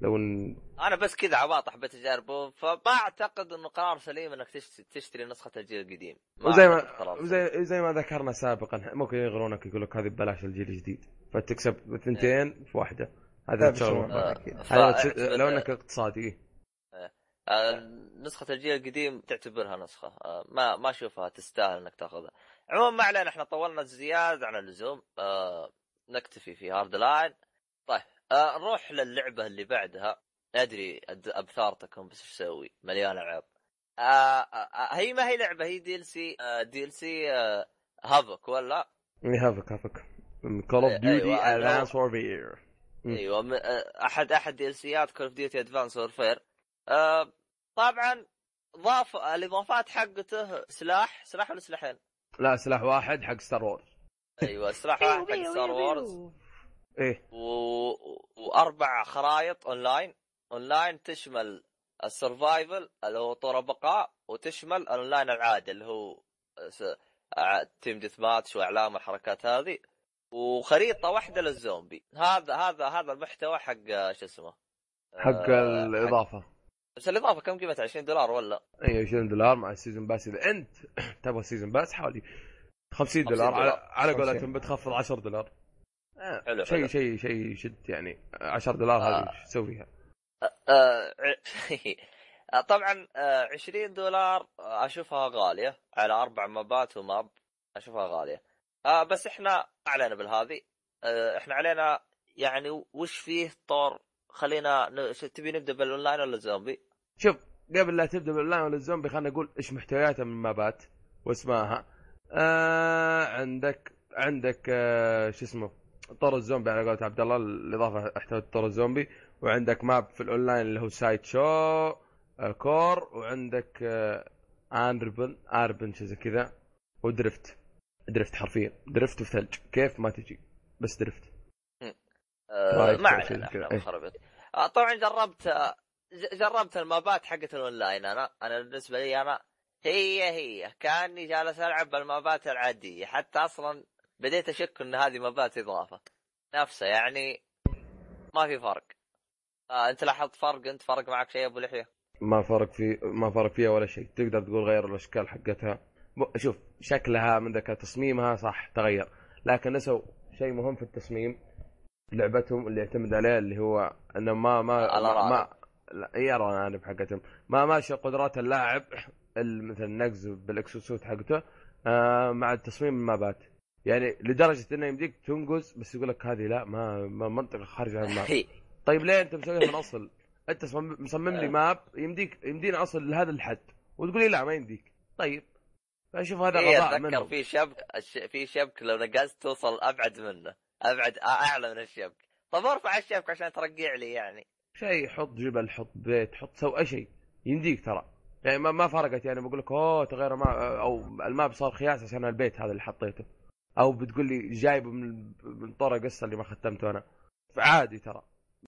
لو ان أنا بس كذا عباط حبيت اجربه فما أعتقد إنه قرار سليم إنك تشت- تشتري نسخة الجيل القديم. وزي ما. وزي زي ما ذكرنا سابقا ممكن يغرونك يقول لك هذه ببلاش الجيل الجديد. فتكسب ثنتين في واحدة. هذا بس آه، تس- لو إنك اقتصادي آه، نسخة الجيل القديم تعتبرها نسخة آه، ما ما أشوفها تستاهل إنك تأخذها. عموما ما علينا إحنا طولنا زيادة عن اللزوم آه، نكتفي في هارد لاين. طيب آه، نروح للعبة اللي بعدها أدري إثارتكم بس إيش أسوي؟ مليان ألعاب. آه، آه، آه، هي ما هي لعبة هي دي ال سي دي ال سي هافك ولا؟ هافك هافك كول اوف ديوتي ادفانس وورفير. إيوه م- أحد أحد DLC ات كول اوف ديوتي ادفانس وورفير طبعا ضاف الإضافات حقته سلاح سلاح ولا سلاحين؟ لا سلاح واحد حق ستار وورز أيوه سلاح واحد حق ستار وورز إيه. و... وأربع خرائط اونلاين اونلاين تشمل ال survival اللي هو طور بقاء وتشمل الاونلاين العادي اللي هو س... team deathmatch وعلى أم الحركات هذه. وخريطة واحدة للزومبي هذا هذا هذا المحتوى حق شو اسمه حق آه، الإضافة بس الإضافة كم قيمتها 20 دولار ولا؟ اي 20 دولار مع ال season pass إذا أنت تبغى season pass حوالي 50 دولار على, دولار. على 50. قولتهم بتخفض 10 دولار آه، حلو، شيء. شيء شيء يشد يعني 10 دولار آه. هذه إيش تسوي فيها؟ آه، ع- طبعا آه، 20 دولار آه، أشوفها غالية على أربع map ات و map أشوفها غالية آه بس إحنا ما علينا بالهذه آه إحنا علينا يعني وش فيه طور خلينا ن... تبي نبدأ بالأونلاين ولا زومبي؟ شوف قبل لا تبدأ بالأونلاين ولا الزومبي خلينا نقول إيش محتوياتها من map ات واسمائها آه عندك عندك آه شو اسمه طور الزومبي على قولة عبد الله الإضافة احتوت طور الزومبي. وعندك ماب في الأونلاين اللي هو سايد شو آه كور. وعندك آه آنربن آربن شيء زي كذا. ودرفت. درفت حرفيا. درفت في ثلج كيف ما تجي. بس درفت. آه ما علينا إيه. مخربط آه طبعا جربت آه، جربت المابات حقت الأونلاين. أنا أنا بالنسبة لي أنا هي هي. كأني جالس ألعب بالمابات العادية. حتى أصلا بديت أشك إن هذه مابات إضافة. نفسها يعني ما في فرق. آه أنت لاحظت فرق؟ أنت فرق معك شيء أبو لحية؟ ما فرق في ما فرق فيها ولا شيء. تقدر تقول غير الأشكال حقتها. شوف شكلها من ذاك تصميمها صح تغير. لكن نسوا شيء مهم في التصميم لعبتهم اللي يعتمد عليه اللي هو إنه ما ما ما. ما لا هي الارانب حقتهم ما ماشي قدرات اللاعب ال- مثل النقز بال exosuit حقته آه مع التصميم ال map ات يعني لدرجة إنه يمديك تنقز بس يقول لك هذه لا ما, ما منطقة خارج عن ال map. طيب ليه أنت مسويها من أصل؟ أنت صمم- مصمم لي آه. map يمديك يمدينا أصل لهذا الحد. وتقول لي لا ما يمديك. طيب. فاشوف هذا غباء أتذكر منهم في شبك في شبك لو نقزت توصل أبعد منه أبعد أعلى من الشبك. طب أرفع الشبك عشان ترقع لي يعني. شيء حط جبل حط بيت حط سوي أي شيء. يمديك ترى. يعني ما, ما فرقت يعني بقول لك أوه تغير ما أو ال map صار خياس عشان البيت هذا اللي حطيته. أو بتقول لي جايبه من من طور قصة اللي ما ختمته أنا. فعادي ترى.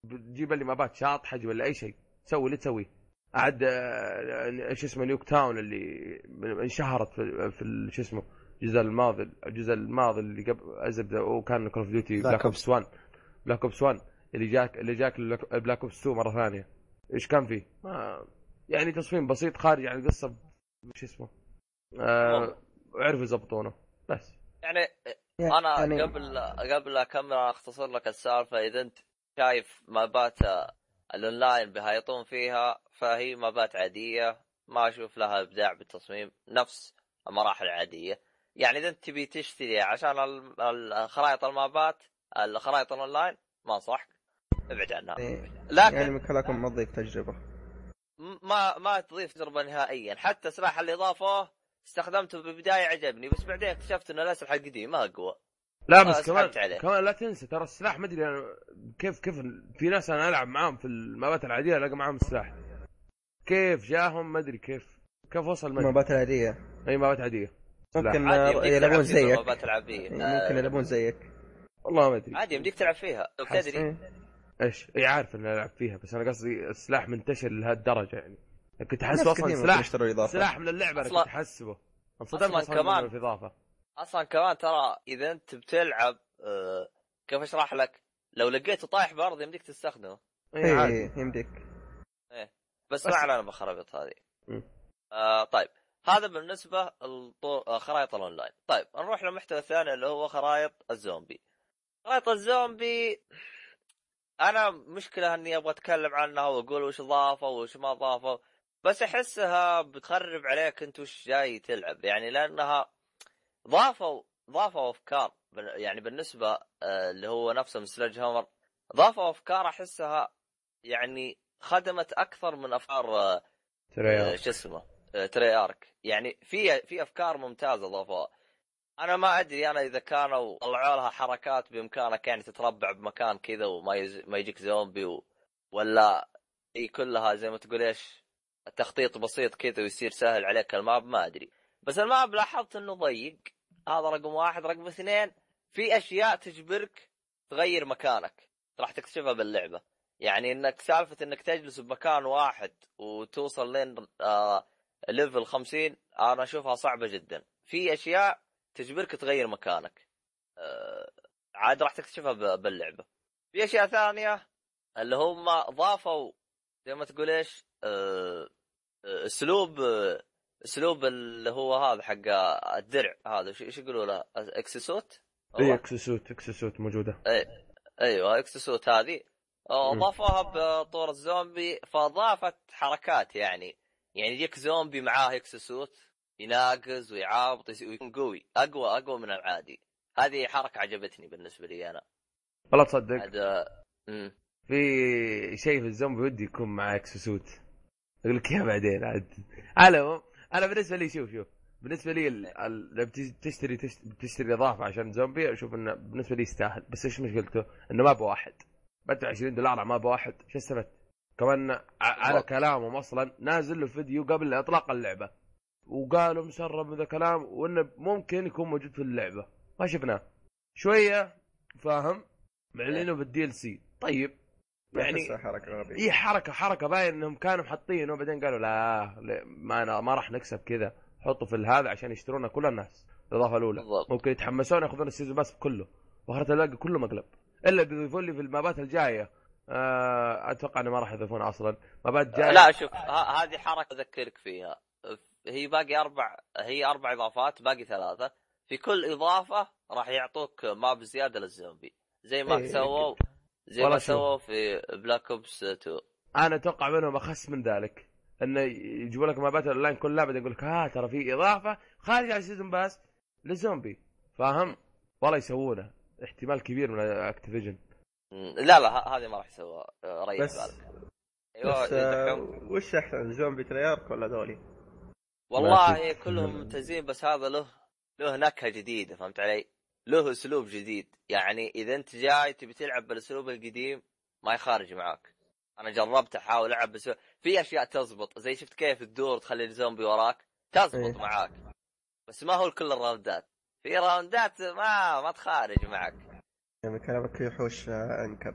بتجيب لي map ات شاطحة ولا أي شيء. سوي اللي تسويه. عاد آه، إيش اسمه نيوك تاون اللي انشهرت في, في ال- شو اسمه الجزء الماضي الجزء الماضي اللي قبل الزبده وكان كول اوف ديوتي Black بلاك Ops. اوبس 1 بلاك اوبس 1 اللي جاك اللي جاك بلاك اوبس 2 مرة ثانية. إيش كان فيه؟ ما يعني تصميم بسيط خارج عن القصة ب- شو اسمه آه عرفوا يضبطونه. بس. يعني يعني أنا قبل قبل أكمل أختصر لك السالفة. إذا أنت شايف map ات ال online بيهايطون فيها فهي map ات عادية. ما أشوف لها إبداع بالتصميم. نفس المراحل العادية. يعني إذا أنت تبي تشتري عشان ال- ال- خرائط المابات الخرائط الأونلاين ما أنصحك. ابعد عنها. يعني لكن يعني من كلامكم ما تضيف تجربة. ما ما تضيف تجربة نهائيا. حتى سلاح اللي ضافوه استخدمته بالبداية عجبني بس بعدين اكتشفت ان الاسلحه القديمه أقوى. لا آه، بس كمان عليه. كمان لا تنسى ترى السلاح ما أدري أنا كيف كيف في ناس أنا ألعب معاهم في المابات العادية ألاقي معاهم السلاح كيف جاهم؟ ما أدري كيف. كيف وصل ما أدري. المابات العادية. أي مابات عادية. ممكن آه، يلعبون زيك. العادية. يعني آه، ممكن يلعبون زيك. والله ما أدري. عادي يمديك تلعب فيها. لو تدري إيه. إيش؟ إي عارف إني ألعب فيها بس أنا قصدي السلاح منتشر لهالدرجة يعني. كنت أحس أصلا سلاح سلاح من اللعبة أنا كنت احسبه انصدمت أصلا كمان في اضافه أصلا كمان ترى إذا أنت بتلعب آه، كيف أشرح لك؟ لو لقيته طايح بأرض يمديك تستخدمه. اي إيه يمديك. بس, بس- ما علينا بخرابيط هذه. آه طيب. هذا بالنسبة لخرائط الأونلاين. طيب نروح للمحتوى الثاني اللي هو خرائط الزومبي. خرائط الزومبي أنا مشكلة إني أبغى أتكلم عنها وأقول وش ضافوا وش ما ضافوا بس أحسها بتخرب عليك أنت وش جاي تلعب. يعني لأنها ضافوا ضافوا أفكار يعني بالنسبة آه، اللي هو نفسه من سلاج هامر ضافوا أفكار أحسها يعني خدمت أكثر من أفكار آه، آه، شو اسمه تري ارك يعني في في أفكار ممتازة ضافوها. أنا ما أدري أنا إذا كانوا طلعوا لها حركات بإمكانك يعني تتربع بمكان كذا وما يز... ما يجيك زومبي و... ولا هي كلها زي ما تقول إيش تخطيط بسيط كذا ويصير سهل عليك ال map ما أدري. بس ال map لاحظت إنه ضيق. هذا رقم واحد. رقم اثنين في أشياء تجبرك تغير مكانك. راح تكتشفها باللعبة. يعني إنك سالفة إنك تجلس بمكان واحد وتوصل لين آه level 50 أنا أشوفها صعبة جدا. في أشياء تجبرك تغير مكانك. آه عاد راح تكتشفها باللعبة. في أشياء ثانية اللي هم ضافوا زي ما تقول إيش؟ آه، آه، أسلوب آه، اسلوب اللي هو هذا حق الدرع هذا إيش يقولوا له؟ exo suit؟ اي. exo suit exo suit موجودة. أيوه exo suit هذه. آه،. أضافوها بطور الزومبي فاضافت حركات يعني يعني يجيك زومبي معاه exo suit يناقز ويعابط ويكون قوي. أقوى أقوى من العادي. هذه حركة عجبتني بالنسبة لي أنا. والله تصدق. هذا في شيء في الزومبي ودي يكون معاه إكسسوت. أقول لك إياه بعدين عاد. على أنا بالنسبة لي شوف شوف بالنسبة لي ال- ال- لو بتج- تشتري تشتري, إضافة عشان زومبي أشوف إنه بالنسبة لي يستاهل. بس إيش مشكلته؟ إنه ما بواحد بدفع 20 دولار على ما بواحد شو استفدت؟ كمان على. كلامهم أصلا نازل له فيديو قبل إطلاق اللعبة. وقالوا مسرب من ذا كلام وإنه ممكن يكون موجود في اللعبة. ما شفناه. شوية فاهم؟ معلنينه بال DLC. طيب. يعني حركة غبية. اي حركة حركة. باين إنهم كانوا حاطينه وبعدين قالوا لا, لا ما أنا ما راح نكسب كذا. حطوا في هذا عشان يشترونه كل الناس. الإضافة الأولى. بالضبط. ممكن يتحمسون ياخذون ال season pass كله. وترى الباقي كله مقلب. إلا بيضيفون لي في المابات الجاية. آه أتوقع إنه ما راح يضيفونها أصلا. مابات جاية. لا شوف هذه حركة أذكرك فيها. هي باقي أربع هي أربع إضافات باقي ثلاثة. في كل إضافة راح يعطوك map زيادة للزومبي. زي ما إيه، سووا زي ما. سووا في Black Ops 2 أنا أتوقع منهم أخس من ذلك إنه يجيبوا لك مابات الاونلاين كلها بعدين يقول لك ها ترى في إضافة خارج على ال season pass للزومبي فاهم؟ والله يسوونه احتمال كبير من Activision لا لا ه- هذه ما راح يسووها آه، ريح بس بالك أيوه بس آه،. وش أحسن زومبي تريارك ولا ذولي؟ والله كلهم ممتازين بس هذا له له نكهة جديدة فهمت علي؟ له أسلوب جديد. يعني إذا أنت جاي تبي تلعب بالأسلوب القديم ما يخارج معاك. أنا جربت أحاول ألعب بس في أشياء تزبط. زي شفت كيف تدور تخلي الزومبي وراك؟ تزبط إيه. معاك. بس ما هو كل الراوندات. في راوندات ما ما تخارج معك يعني كلامك يحوش آه، أنكب.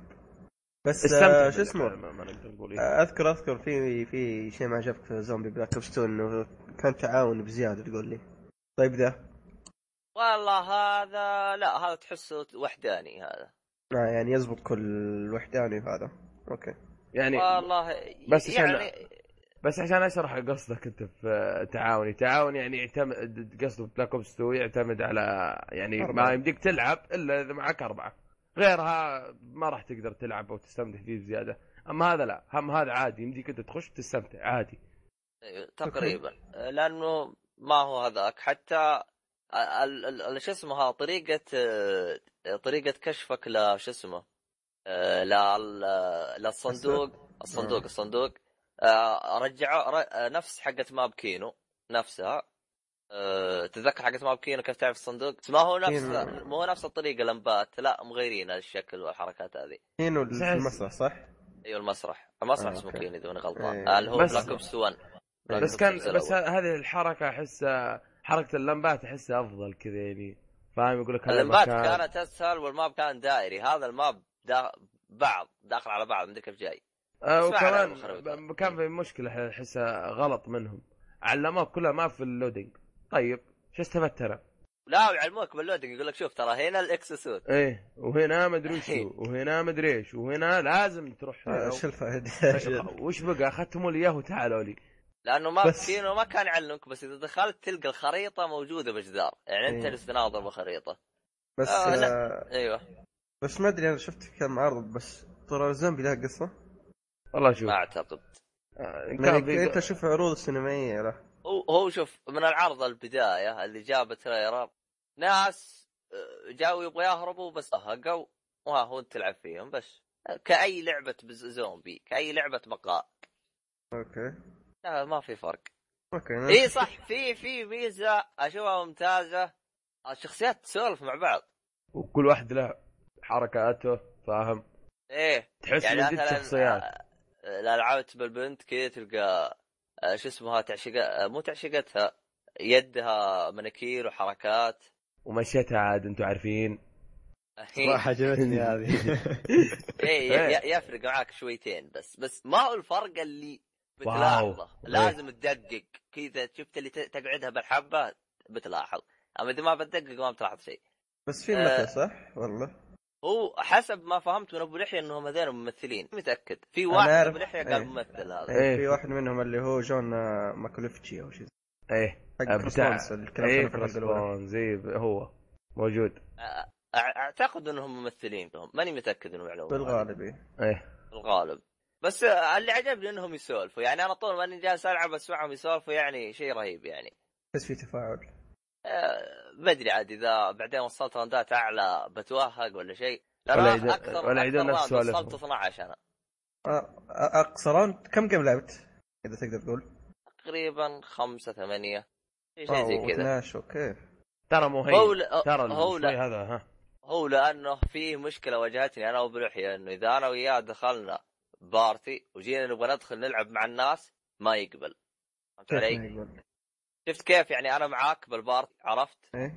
بس آه شو اسمه؟ إيه. آه، أذكر أذكر في في شيء ما عجبك في زومبي Black Ops 2 إنه كان تعاون بزيادة تقول لي. طيب ذا. والله هذا لا هذا تحسه وحداني هذا. آه يعني يزبط كل وحداني وهذا أوكي. يعني والله بس عشان- يعني بس عشان أشرح قصدك أنت في تعاوني. تعاوني يعني يعتمد قصده Black Ops 2 يعتمد على يعني أربعة. ما يمديك تلعب إلا إذا معك أربعة. غيرها ما راح تقدر تلعب أو تستمتع فيه بزيادة. أما هذا لا. هم هذا عادي. يمديك أنت تخش تستمتع عادي. أيوة، تقريبا. لأنه ما هو هذاك. حتى شو اسمه ها طريقة آه، طريقة كشفك ل شو اسمه آه، لل- للصندوق الصندوق آه. الصندوق. رجعوا نفس حقة ماب كينو نفسها. تتذكر حقة map Kino كيف تعرف الصندوق؟ بس ما هو نفس Kino. مو نفس الطريقة لمبات. لا مغيرين الشكل والحركات هذه. في المسرح صح؟ أيوه المسرح. المسرح اسمه. Kino إذا ماني غلطان. إيه. اللي هو بس- Black Ops 1 Black بس كان بس هذه الحركة أحسها حركة اللمبات احسها أفضل كذا يعني. فاهم؟ يقول لك هذا اللمبات المكان. كانت أسهل وال map كان دائري. هذا ال map دا بعض داخل على بعض مدري كيف جاي آه ما علينا وكمان كان في مشكلة احسها غلط منهم. علموك كلها ما في ال loading. طيب شو استفدت أنا؟ لا ويعلموك بال loading يقول لك شوف ترى هنا ال exo suit إيه وهنا مدري إيه. وشو وهنا مدري إيش وهنا لازم تروح. إيش الفائدة؟ وش بقى؟ اخذتموا لي اياه وتعالوا لي. لأنه ما بس- Kino ما كان يعلمك بس إذا دخلت تلقى الخريطة موجودة بالجدار يعني أنت إيه. اللي تناظر بالخريطه بس آه، لا. آه أيوه. بس ما أدري أنا شفت كم عرض بس ترى الزومبي له قصة؟ والله شوف. ما أعتقد. آه، إن يعني كان انت شوف عروض سينمائية له هو هو شوف من العرض البداية اللي جاب trailer ناس آه، جاوا يبغوا يهربوا بس هقوا وها هو أنت تلعب فيهم بس. كأي لعبة بز- زومبي كأي لعبة بقاء. أوكي. لا ما في فرق. أوكي أنا اي صح في في ميزة أشوفها ممتازة. الشخصيات تسولف مع بعض. وكل واحد له حركاته فاهم؟ إيه تحس يعني من مثلا شخصيات. آه، الألعاب بالبنت كذا تلقى آه، شو اسمها تعشق آه، مو تعشقتها يدها مناكير وحركات. ومشيتها عاد أنتم عارفين. صراحة عجبتني هذه. إيه إيه. يفرق معاك شويتين بس. بس ما هو الفرق اللي. بتلاحظه إيه. لازم تدقق. كذا شفت اللي ت- تقعدها بالحبة بتلاحظ. أما إذا ما بتدقق ما بتلاحظ شيء. بس في آه. مثل صح؟ والله. هو حسب ما فهمت من أبو لحية انهم هذول ممثلين. متأكد. في أنا واحد أعرف. أبو لحية قال إيه. ممثل هذا. إيه. إيه. في واحد منهم اللي هو جون آه، ماكوليفتشي أو شيء إيه. بتاع إيه إيه، هو. موجود. أعتقد إنهم ممثلين لهم ماني متأكد من المعلومه بالغالب إيه. إيه. في الغالب بس آه، اللي عجبني انهم يسولفوا. يعني أنا طول ما اني جالس ألعب اسمعهم يسولفوا يعني شيء رهيب يعني. بس في تفاعل. آه، ما ادري عاد إذا بعدين وصلت راوندات أعلى بتوهق ولا شيء ولا يد- أكثر ولا يعيدون أكثر نفس سوالفهم. وصلت 12 أنا. آه، آه، أقصى راوند؟ كم game لعبت؟ إذا تقدر تقول. تقريبا خمسة ثمانية. شيء آه، زي كذا. 12 أوكي. ترى مو هو ل- ترى هو هذا ها. هو لأنه في مشكلة واجهتني. أنا وبلوحي إنه إذا أنا وياه دخلنا party وجينا نبغى ندخل نلعب مع الناس ما يقبل فهمت ما علي؟ شفت كيف يعني أنا معاك بالبارتي عرفت؟ إيه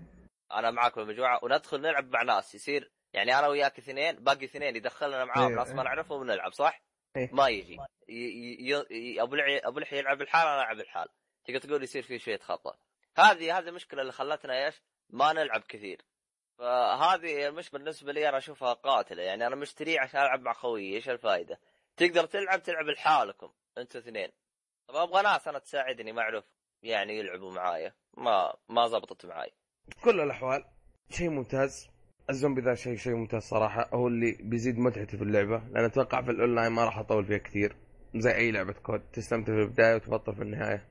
أنا معاك بالمجموعة وندخل نلعب مع ناس يصير يعني أنا وياك اثنين باقي اثنين يدخلنا معاهم إيه، ناس ما إيه. نعرفهم ونلعب صح؟ إيه. ما يجي ي- ي- ي- أبو لعي أبو لحي يلعب الحال أنا ألعب الحال تقدر تقول يصير في شوية خطأ هذه هذه المشكلة اللي خلتنا إيش؟ ما نلعب كثير فهذه المشكلة بالنسبة لي أنا أشوفها قاتلة يعني أنا مشتريه عشان ألعب مع خويي إيش الفائده؟ تقدر تلعب تلعب لحالكم أنتوا اثنين. طب أبغى ناس أنا تساعدني معروف يعني يلعبوا معايا. ما ما زبطت معاي. كل الأحوال شيء ممتاز. الزومبي ذا شيء شيء ممتاز صراحة. هو اللي بيزيد متعتي في اللعبة. لأن أتوقع في الأونلاين ما راح أطول فيها كثير. زي أي لعبة COD تستمتع في البداية وتبطل في النهاية.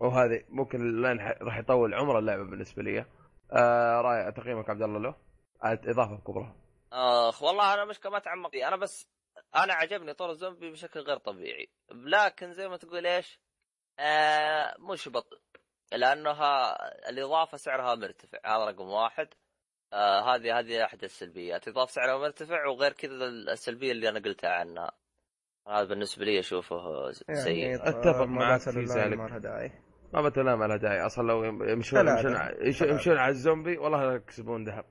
وهذه ممكن الاونلاين راح يطول عمر اللعبة بالنسبة لي. آه رأي تقييمك عبد الله له؟ إضافة كبرى. اخ والله أنا مشكلة ما تعمق فيه. أنا بس أنا عجبني طور الزومبي بشكل غير طبيعي. لكن زي ما تقول إيش؟ آه مش بطء لأنها الإضافة سعرها مرتفع. هذا رقم واحد. آه هذه هذه أحد السلبيات. إضافة سعرها مرتفع وغير كذا السلبية اللي أنا قلتها عنها. هذا بالنسبة لي أشوفه سيء. يعني أتفق معك مرات في الأونلاين ذلك. ما بتلام على داعي. أصلا لو يمشون يمشون. يمشون, على الزومبي والله لا يكسبون ذهب.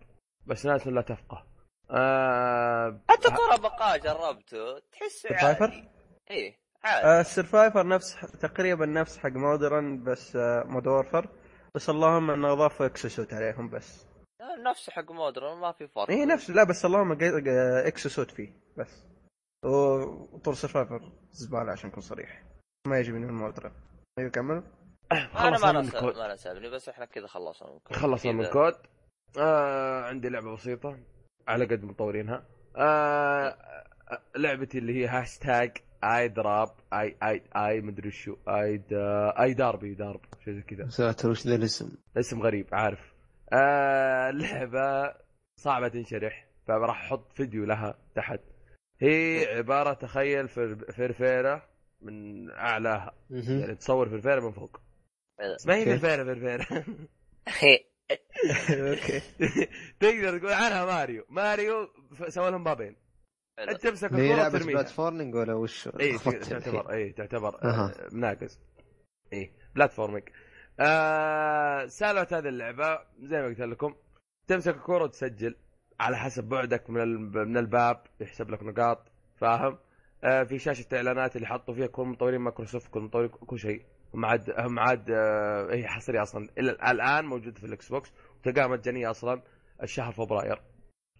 بس ناس لا تفقه. آه حتى ترى بقاء جربته تحسه survivor؟ عادي إيه عادي. آه، ال survivor نفس تقريبا نفس حق Modern بس آه، Modern Warfare بس اللهم انه أضاف exo suit عليهم بس. نفس حق Modern ما في فرق. اي نفس لا بس اللهم exo suit فيه بس. وطور survivor زبالة عشان أكون صريح. ما يعجبني من ال Modern أيوه كمل. أنا خلصنا ما ال COD ما نسابني بس إحنا كذا خلصنا من كود. خلصنا من كذا. كود. آه عندي لعبة بسيطة. على قد مطورينها آه لعبتي اللي هي هاشتاج اي دراب اي اي اي مدري شو اي دا اي داربي دارب شيء زي كذا ساتر وش ذا الاسم؟ اسم غريب عارف آه لعبة صعبة تنشرح فراح أحط فيديو لها تحت هي عبارة تخيل فر- فرفيرة من أعلاها. يعني تصور فرفيرة من فوق حلو. ما هي. فرفيرة فرفيرة أوكي تقدر تقول عنها ماريو ماريو سوى لهم بابين. انت تمسك الكره لعبة وترميها platforming ولا وش؟ اي. تعتبر اي تعتبر أها. آه، مناقز اي platforming آه سالفة هذه اللعبة زي ما قلت لكم تمسك الكره وتسجل على حسب بعدك من ال- من الباب يحسب لك نقاط فاهم آه في شاشة إعلانات اللي حطوا فيها كل مطورين مايكروسوفت كل مطورين كل شيء هم عاد هم عاد آه هي حصرية أصلا. إلى الآن موجودة في الاكس بوكس وتلقاها مجانيه أصلا الشهر فبراير.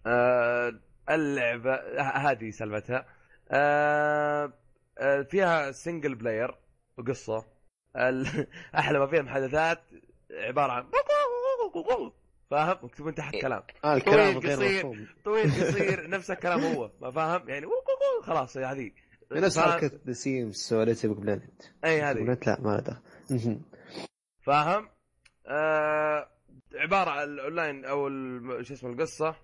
آه اللعبة هذه سالفتها آه آه، فيها single player وقصة. أحلى ما فيها محادثات عبارة عن فاهم؟ مكتوبين تحت كلام. آه الكلام طويل، قصير. طويل قصير نفس الكلام هو ما فاهم؟ يعني خلاص هذه. نفس؟ حركة ذا سيمز سواليت بيج بلانت اي هذه بلانت لا ما دخل. فاهم؟ آه عبارة عن الاونلاين أو شو اسمه القصة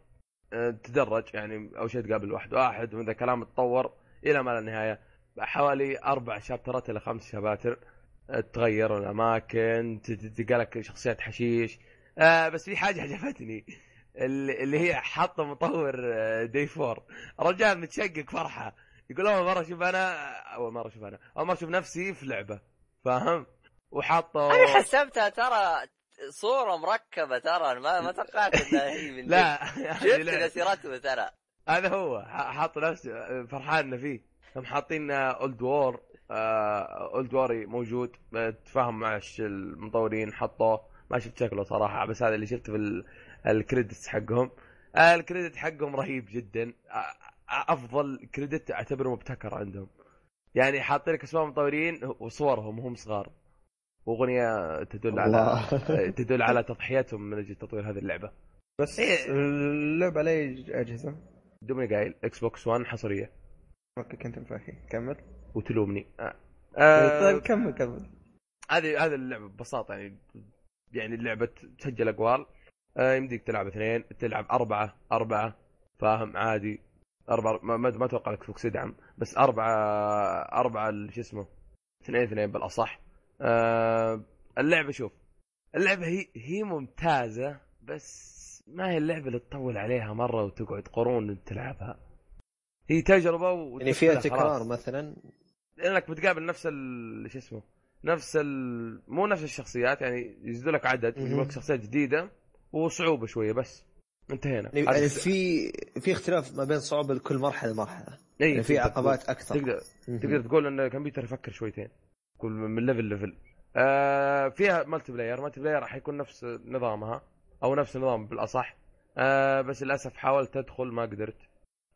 آه تدرج يعني أول شيء تقابل واحد واحد وإذا كلام تطور إلى ما لا نهايه حوالي أربع شابترات إلى خمس شباتر آه، تغير الأماكن تلقى لك شخصيات حشيش. آه بس في حاجة عجبتني اللي هي حاطة مطور آه، دي فور الرجال متشقق فرحة. يقول أول مرة أشوف أنا أول مرة أشوف أنا أول مرة أشوف نفسي في لعبة فاهم؟ وحاطه أنا حسبتها ترى صورة مركبة ترى ما ما توقعت إنها هي من لا شفت لعبة. مسيرته ترى. هذا هو حاط نفسه فرحان إنه فيه. هم حاطين اولد وور اولد ووري موجود تفاهم مع المطورين حطوه. ما شفت شكله صراحة بس هذا اللي شفته في ال- ال credits حقهم. ال credit حقهم رهيب جدا. آه، أفضل credit أعتبره مبتكر عندهم. يعني حاطين لك أسماء مطورين وصورهم وهم صغار. وأغنية تدل على. تدل على تضحيتهم من أجل تطوير هذه اللعبة. بس إيه. اللعبة على أي أجهزة؟ دومني قايل إكس بوكس 1 حصرية. أوكي كنت مفاهي كمل. وتلومني. آه. آه. طيب كمل كمل. هذه هذه اللعبة ببساطة يعني يعني اللعبة تسجل أقوال. آه يمديك تلعب اثنين تلعب أربعة أربعة فاهم عادي. اربعه ما, ما أتوقع الاكس بوكس يدعم بس اربعه أربعة شو اسمه؟ اثنين اثنين بالأصح. آه اللعبة شوف اللعبة هي هي ممتازة بس ما هي اللعبة اللي تطول عليها مرة وتقعد قرون تلعبها. هي تجربة و يعني فيها تكرار مثلا؟ لأنك بتقابل نفس ال شو اسمه؟ نفس ال مو نفس الشخصيات يعني يزيدوا لك عدد. يجيبوا لك شخصيات جديدة وصعوبة شوية بس. انتهينا. يعني في في اختلاف ما بين صعوبة لكل مرحلة مرحله إيه، يعني في عقبات أكثر. تقدر. تقدر تقول إن الكمبيوتر يفكر شويتين. كل من level level آه فيها multiplayer multiplayer راح يكون نفس نظامها أو نفس النظام بالأصح. آه بس للأسف حاولت أدخل ما قدرت.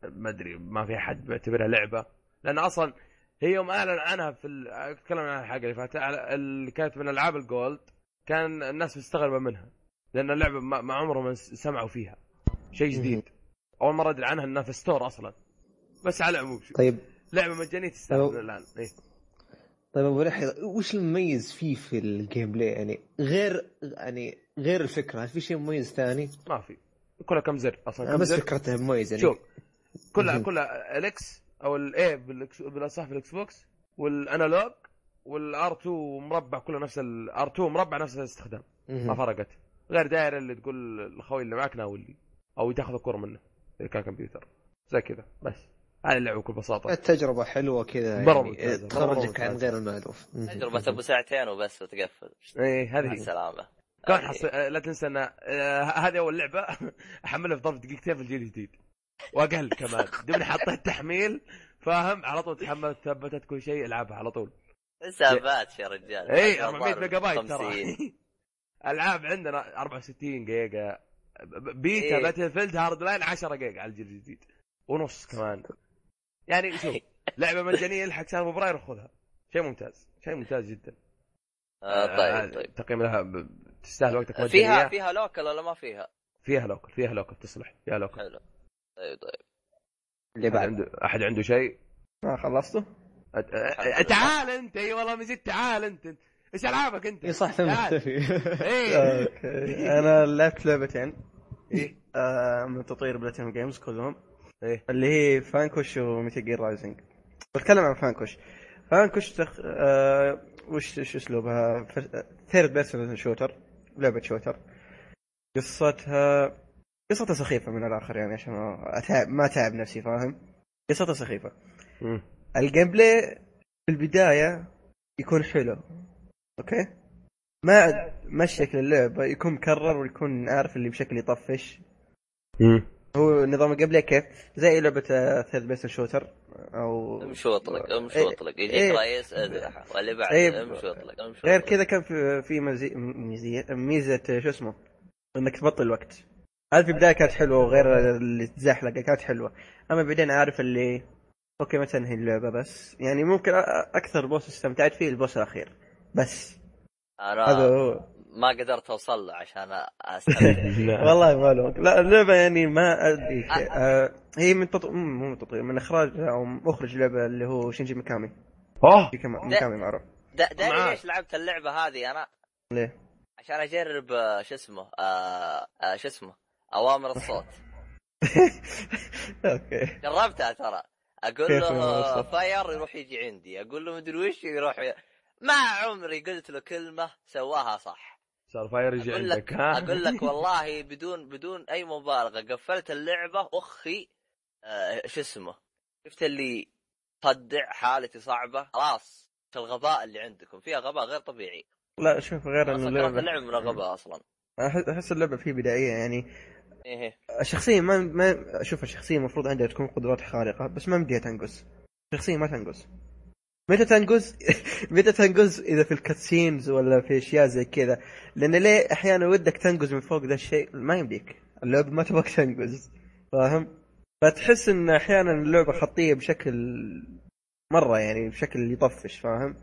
ما أدري ما في أحد بيعتبرها لعبة. لأن أصلا هي يوم أعلن عنها في ال- أتكلم عن الحلقة اللي فاتت. اللي كانت من ألعاب ال Gold كان الناس مستغربه منها. لأن اللعبة ما ما عمرهم سمعوا فيها. شيء جديد. أول مرة أدري عنها إنها في store أصلا. بس على العموم. طيب. لعبة مجانية تستاهل الآن. إيه. طيب أبو لحي وش المميز فيه في ال gameplay؟ يعني غير يعني غير الفكرة هل في شيء مميز ثاني؟ ما في. كلها كم زر؟ أصلا كم بس زر؟ فكرتها مميز يعني. شوف كلها. كلها ال X أو ال A بالاصح في الاكس بوكس وال analog وال R 2 مربع كله نفس ال R 2 مربع نفس الاستخدام. ما فرقت. غير دائره اللي تقول الخوي اللي معك ناولي. أو تاخذ الكرة منه إذا كان كمبيوتر. زي كذا بس. هذه اللعبة بكل بساطة. التجربة حلوة كذا يعني مرة تخرجك عن. غير المألوف مهم. تجربة أبو ساعتين وبس وتقفل. إيه هذه السلامة. هذه. حص... آه، لا تنسى أن آه، هذه أول لعبة. أحملها في ظرف دقيقتين في الجيل الجديد. وأقل كمان. دبني حطيت تحميل فاهم؟ على طول تحملت ثبتت كل شيء ألعبها على طول. حسابات يا رجال. اي هذا 400 الظاهر ميجا بايت 50. ترى ألعاب عندنا 64 جيجا. بيتا إيه. Battlefield Hardline 10 جيجا على الجيل الجديد. ونص كمان. يعني شوف لعبة مجانية الحق شهر فبراير وخذها شيء ممتاز. شيء ممتاز جدا. آه آه، طيب. طيب تقييم لها ب- تستاهل وقتك مجانية. فيها فيها local ولا ما فيها؟ فيها local فيها local تصلح. فيها local حلو. طيب طيب. اللي بعد. عنده أحد عنده شيء؟ ما خلصته؟ أت- تعال أنت. إي والله مزيد تعال أنت. إيش العابك انت؟ اي صح ثم تعال. مختفي إيه. أوكي. أنا لعبت لعبتين. إيه. آه من تطوير Platinum Games كلهم. إيه. اللي هي Vanquish و Metal Gear Rising بتكلم عن Vanquish Vanquish تخ... آه وش وش أسلوبها؟ third person shooter لعبة shooter قصتها قصتها سخيفة من الآخر يعني عشان ما أتعب ما أتعب نفسي فاهم؟ قصتها سخيفة. ال gameplay في البداية يكون حلو. أوكي؟ ما ما شكل اللعبة؟ يكون مكرر ويكون عارف اللي بشكل يطفش. مم. هو نظام play كيف؟ زي لعبة third person shooter أو امشي واطلق امشي إيه، واطلق يجيك إيه. رئيس واللي إيه. بعده امشي واطلق امشي غير. كذا كان في في مزي... ميزة شو اسمه؟ إنك تبطل الوقت. هذه في البداية كانت حلوة وغير اللي تزحلق كانت حلوة. أما بعدين عارف اللي أوكي متى انهي اللعبة بس. يعني ممكن أكثر boss استمتعت فيه ال boss الأخير. بس. هذا أنا هو. ما قدرت أوصل له عشان استمتع والله ما له لا اللعبة يعني ما أدري. آه هي من تط... مو من تطوير من إخراج أو مخرج لعبة اللي هو شينجي ميكامي. أوه. شينجي ميكامي معروف. دا- داري. ليش لعبت اللعبة هذه أنا؟ ليه؟ عشان أجرب آه، شو اسمه آه آه شو اسمه أوامر الصوت. أوكي. جربتها ترى. أقول له؟ fire يروح يجي عندي أقول له مدري وش يروح ي... ما عمري قلت له كلمة سواها صح. صار فاير يجي عندك لك ها؟ أقول لك والله بدون بدون أي مبالغة قفلت اللعبة. أخي آه شو اسمه؟ شفت اللي صدع حالتي صعبة؟ خلاص الغباء اللي عندكم؟ فيها غباء غير طبيعي. لا شوف غير انه اللعبة. اللعب من الغباء أصلا. أحس اللعبة فيه بدائية يعني إيه إيه. الشخصيه ما ما أشوف الشخصية المفروض عندها تكون قدرات خارقة بس ما بديها تنقص الشخصيه ما تنقص. متى تنقص؟ متى تنقص إذا في ال cutscenes ولا في أشياء زي كذا؟ لأن ليه أحيانا ودك تنقز من فوق ذا الشيء ما يمديك. اللعبه ما تبغاك تنقز. فاهم؟ فتحس إن أحيانا اللعبة خطية بشكل مرة يعني بشكل يطفش فاهم؟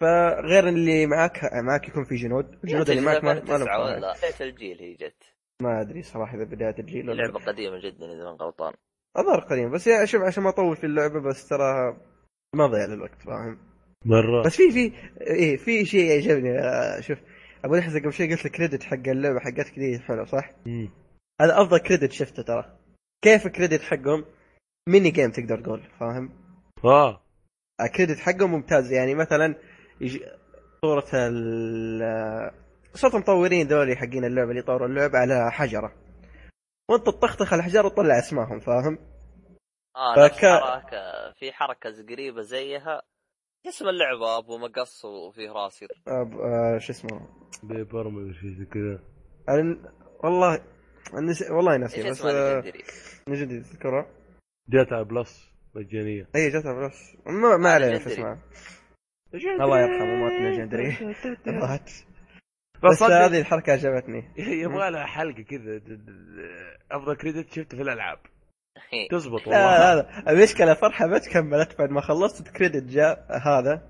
فغير اللي معاك معاك يكون في جنود. الجنود اللي معاك ما, ما. ولا بداية الجيل هي جت. ما أدري صراحة إذا بداية الجيل ولا لعبه قديمة جدا إذا ما غلطان. الظاهر قديم بس يعني شوف عشان ما أطول في اللعبة بس ترى ما ضيع للوقت فاهم مرة بس في في إيه في شيء يعجبني آه، شوف أبو لحظه قبل شوي قلت ال credit حق اللعبة حقتك دي حلو صح؟ مم. هذا أفضل credit شفته ترى كيف ال credit حقهم mini game تقدر تقول فاهم؟ آه ال credit حقهم ممتاز يعني مثلا يجي صورة ال صورة المطورين ذولي حقين اللعبة اللي طوروا اللعبة على حجرة وانت تطخطخ الحجر وتطلع اسمائهم فاهم؟ آه فك- حركة في حركة قريبه زيها. اسم اللعبة أبو مقص وفيه راس أب... آه شو اسمه؟ بيبر مدري شيء زي كذا. والله نس... والله ناسي بس اسمه؟ آه، ليجندري من جديد تذكره؟ جاتا بلس مجانية. اي جاتها بلس. ما, ما آه، علينا شو. اسمها الله يرحمه مات ليجندري مات بس هذه الحركة عجبتني. يبغى لها حلقة كذا. أفضل كريدت شفته في الألعاب. تزبط لا والله هذا المشكلة فرحة ما تكملت بعد ما خلصت الكريدت جاء هذا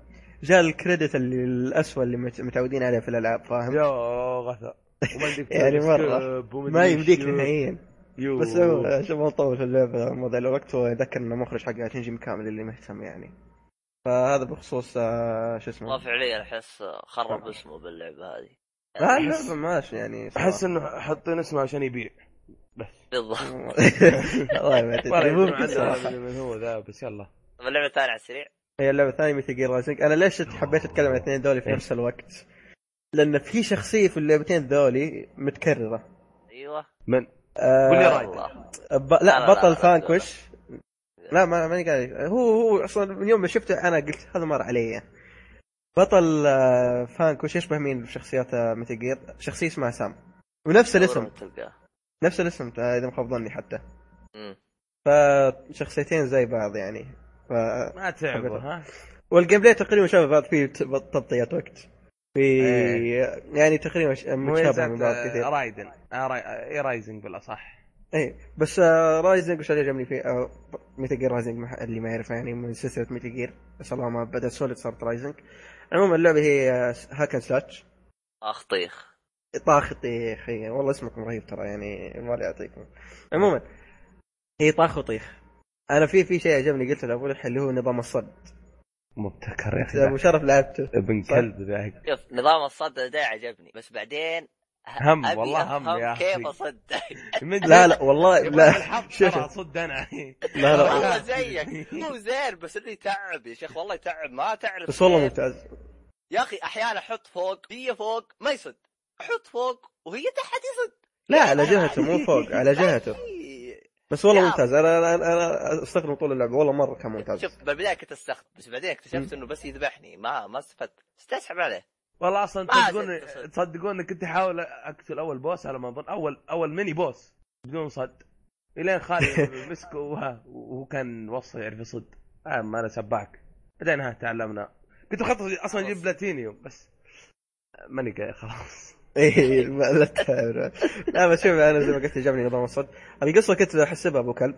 جاء الكريدت اللي الاسوء اللي مت- متعودين عليه في الألعاب فاهم؟ يا يمديك يعني. ومدري ما يمديك. نهائيا. بس هو عشان ما نطول في اللعبة مضى الوقت ويذكر ان المخرج حقها تنجم كامل اللي مهتم يعني فهذا بخصوص آه، شو ما اسمه فعليا أحس خرب اسمه باللعبة هذه لا اللعبة ماشي يعني. أحس إنه حاطين اسمه عشان يبيع بالضبط. والله. ما تدري. ممكن من هو ذا بس يلا. اللعبة الثانية على السريع. هي اللعبة الثانية Metal Gear Rising أنا ليش حبيت أتكلم عن الاثنين ذولي في إيه. نفس الوقت؟ لأن في شخصية في اللعبتين ذولي متكررة. أيوه. من؟ آه قول لي ب... لا، لا لا، بطل لا، Vanquish. لا ما ماني قاعد. هو هو أصلا من يوم ما شفته أنا قلت هذا مر علي. بطل آه، Vanquish يشبه مين في شخصيات Metal Gear؟ شخصية اسمها سام. ونفس الاسم. نفس الاسم آه، إذا ما خاب ظني حتى. مم. فشخصيتين زي بعض يعني. ف... ما تعبوا ها؟ وال gameplay تقريبا شبه بعض فيه ت- تبطية وقت. في إيه. يعني تقريبا متشابه من بعض كثير. آه، رايدن. آه، اي Rising بالأصح. اي بس آه رايزنج وش اللي عجبني فيه آه ميتل جير رايزنج اللي ما يعرف يعني من سلسلة ميتل جير. بس الله ما بدا سوليد صارت رايزنج. عموما اللعبة هي آه، هاكن سلاش اخ طيخ طاخ طيخ هي والله اسمكم رهيب ترى يعني ما لي أعطيكم. عموما هي طاخ وطيخ أنا في في شيء عجبني قلت لأبو لحي اللي هو نظام الصد. مبتكر يا أبو أخي شرف لعبته. ابن. كلب ذاك شوف نظام الصد ده عجبني. بس بعدين هم، أبي والله هم يا أخي. كيف أصد. لا لا والله لا. شوف ترى شوف. صد أنا. لا لا والله زيك. هو زين بس اللي يتعب يا شيخ والله يتعب ما تعرف بس والله. ممتاز. يا أخي أحيانا أحط فوق هي فوق ما يصد. أحط فوق وهي تحت يصد لا على جهته مو فوق على جهته. بس والله ممتاز. أنا أنا أنا استخدمه طول اللعبة. والله مرة كان ممتاز. شوف بالبدايه كنت استخدم بس بعدين اكتشفت إنه بس يذبحني. ما ما استفدت. استسحب عليه. والله أصلا تصدقون. تصدقون كنت أحاول أقتل أول boss على ما أظن. أول أول mini boss بدون صد. إلين خالد مسكه وها وهو كان وصل يعرف يصد. آه ما أنا سباك. بعدين ها تعلمنا. كنت مخطط أصلا أجيب بلاتينيوم بس. ماني قايل خلاص. اي ما- لا. لا بس شوف أنا زي ما قلت عجبني نظام الصد القصة كنت أحسبها أبو كلب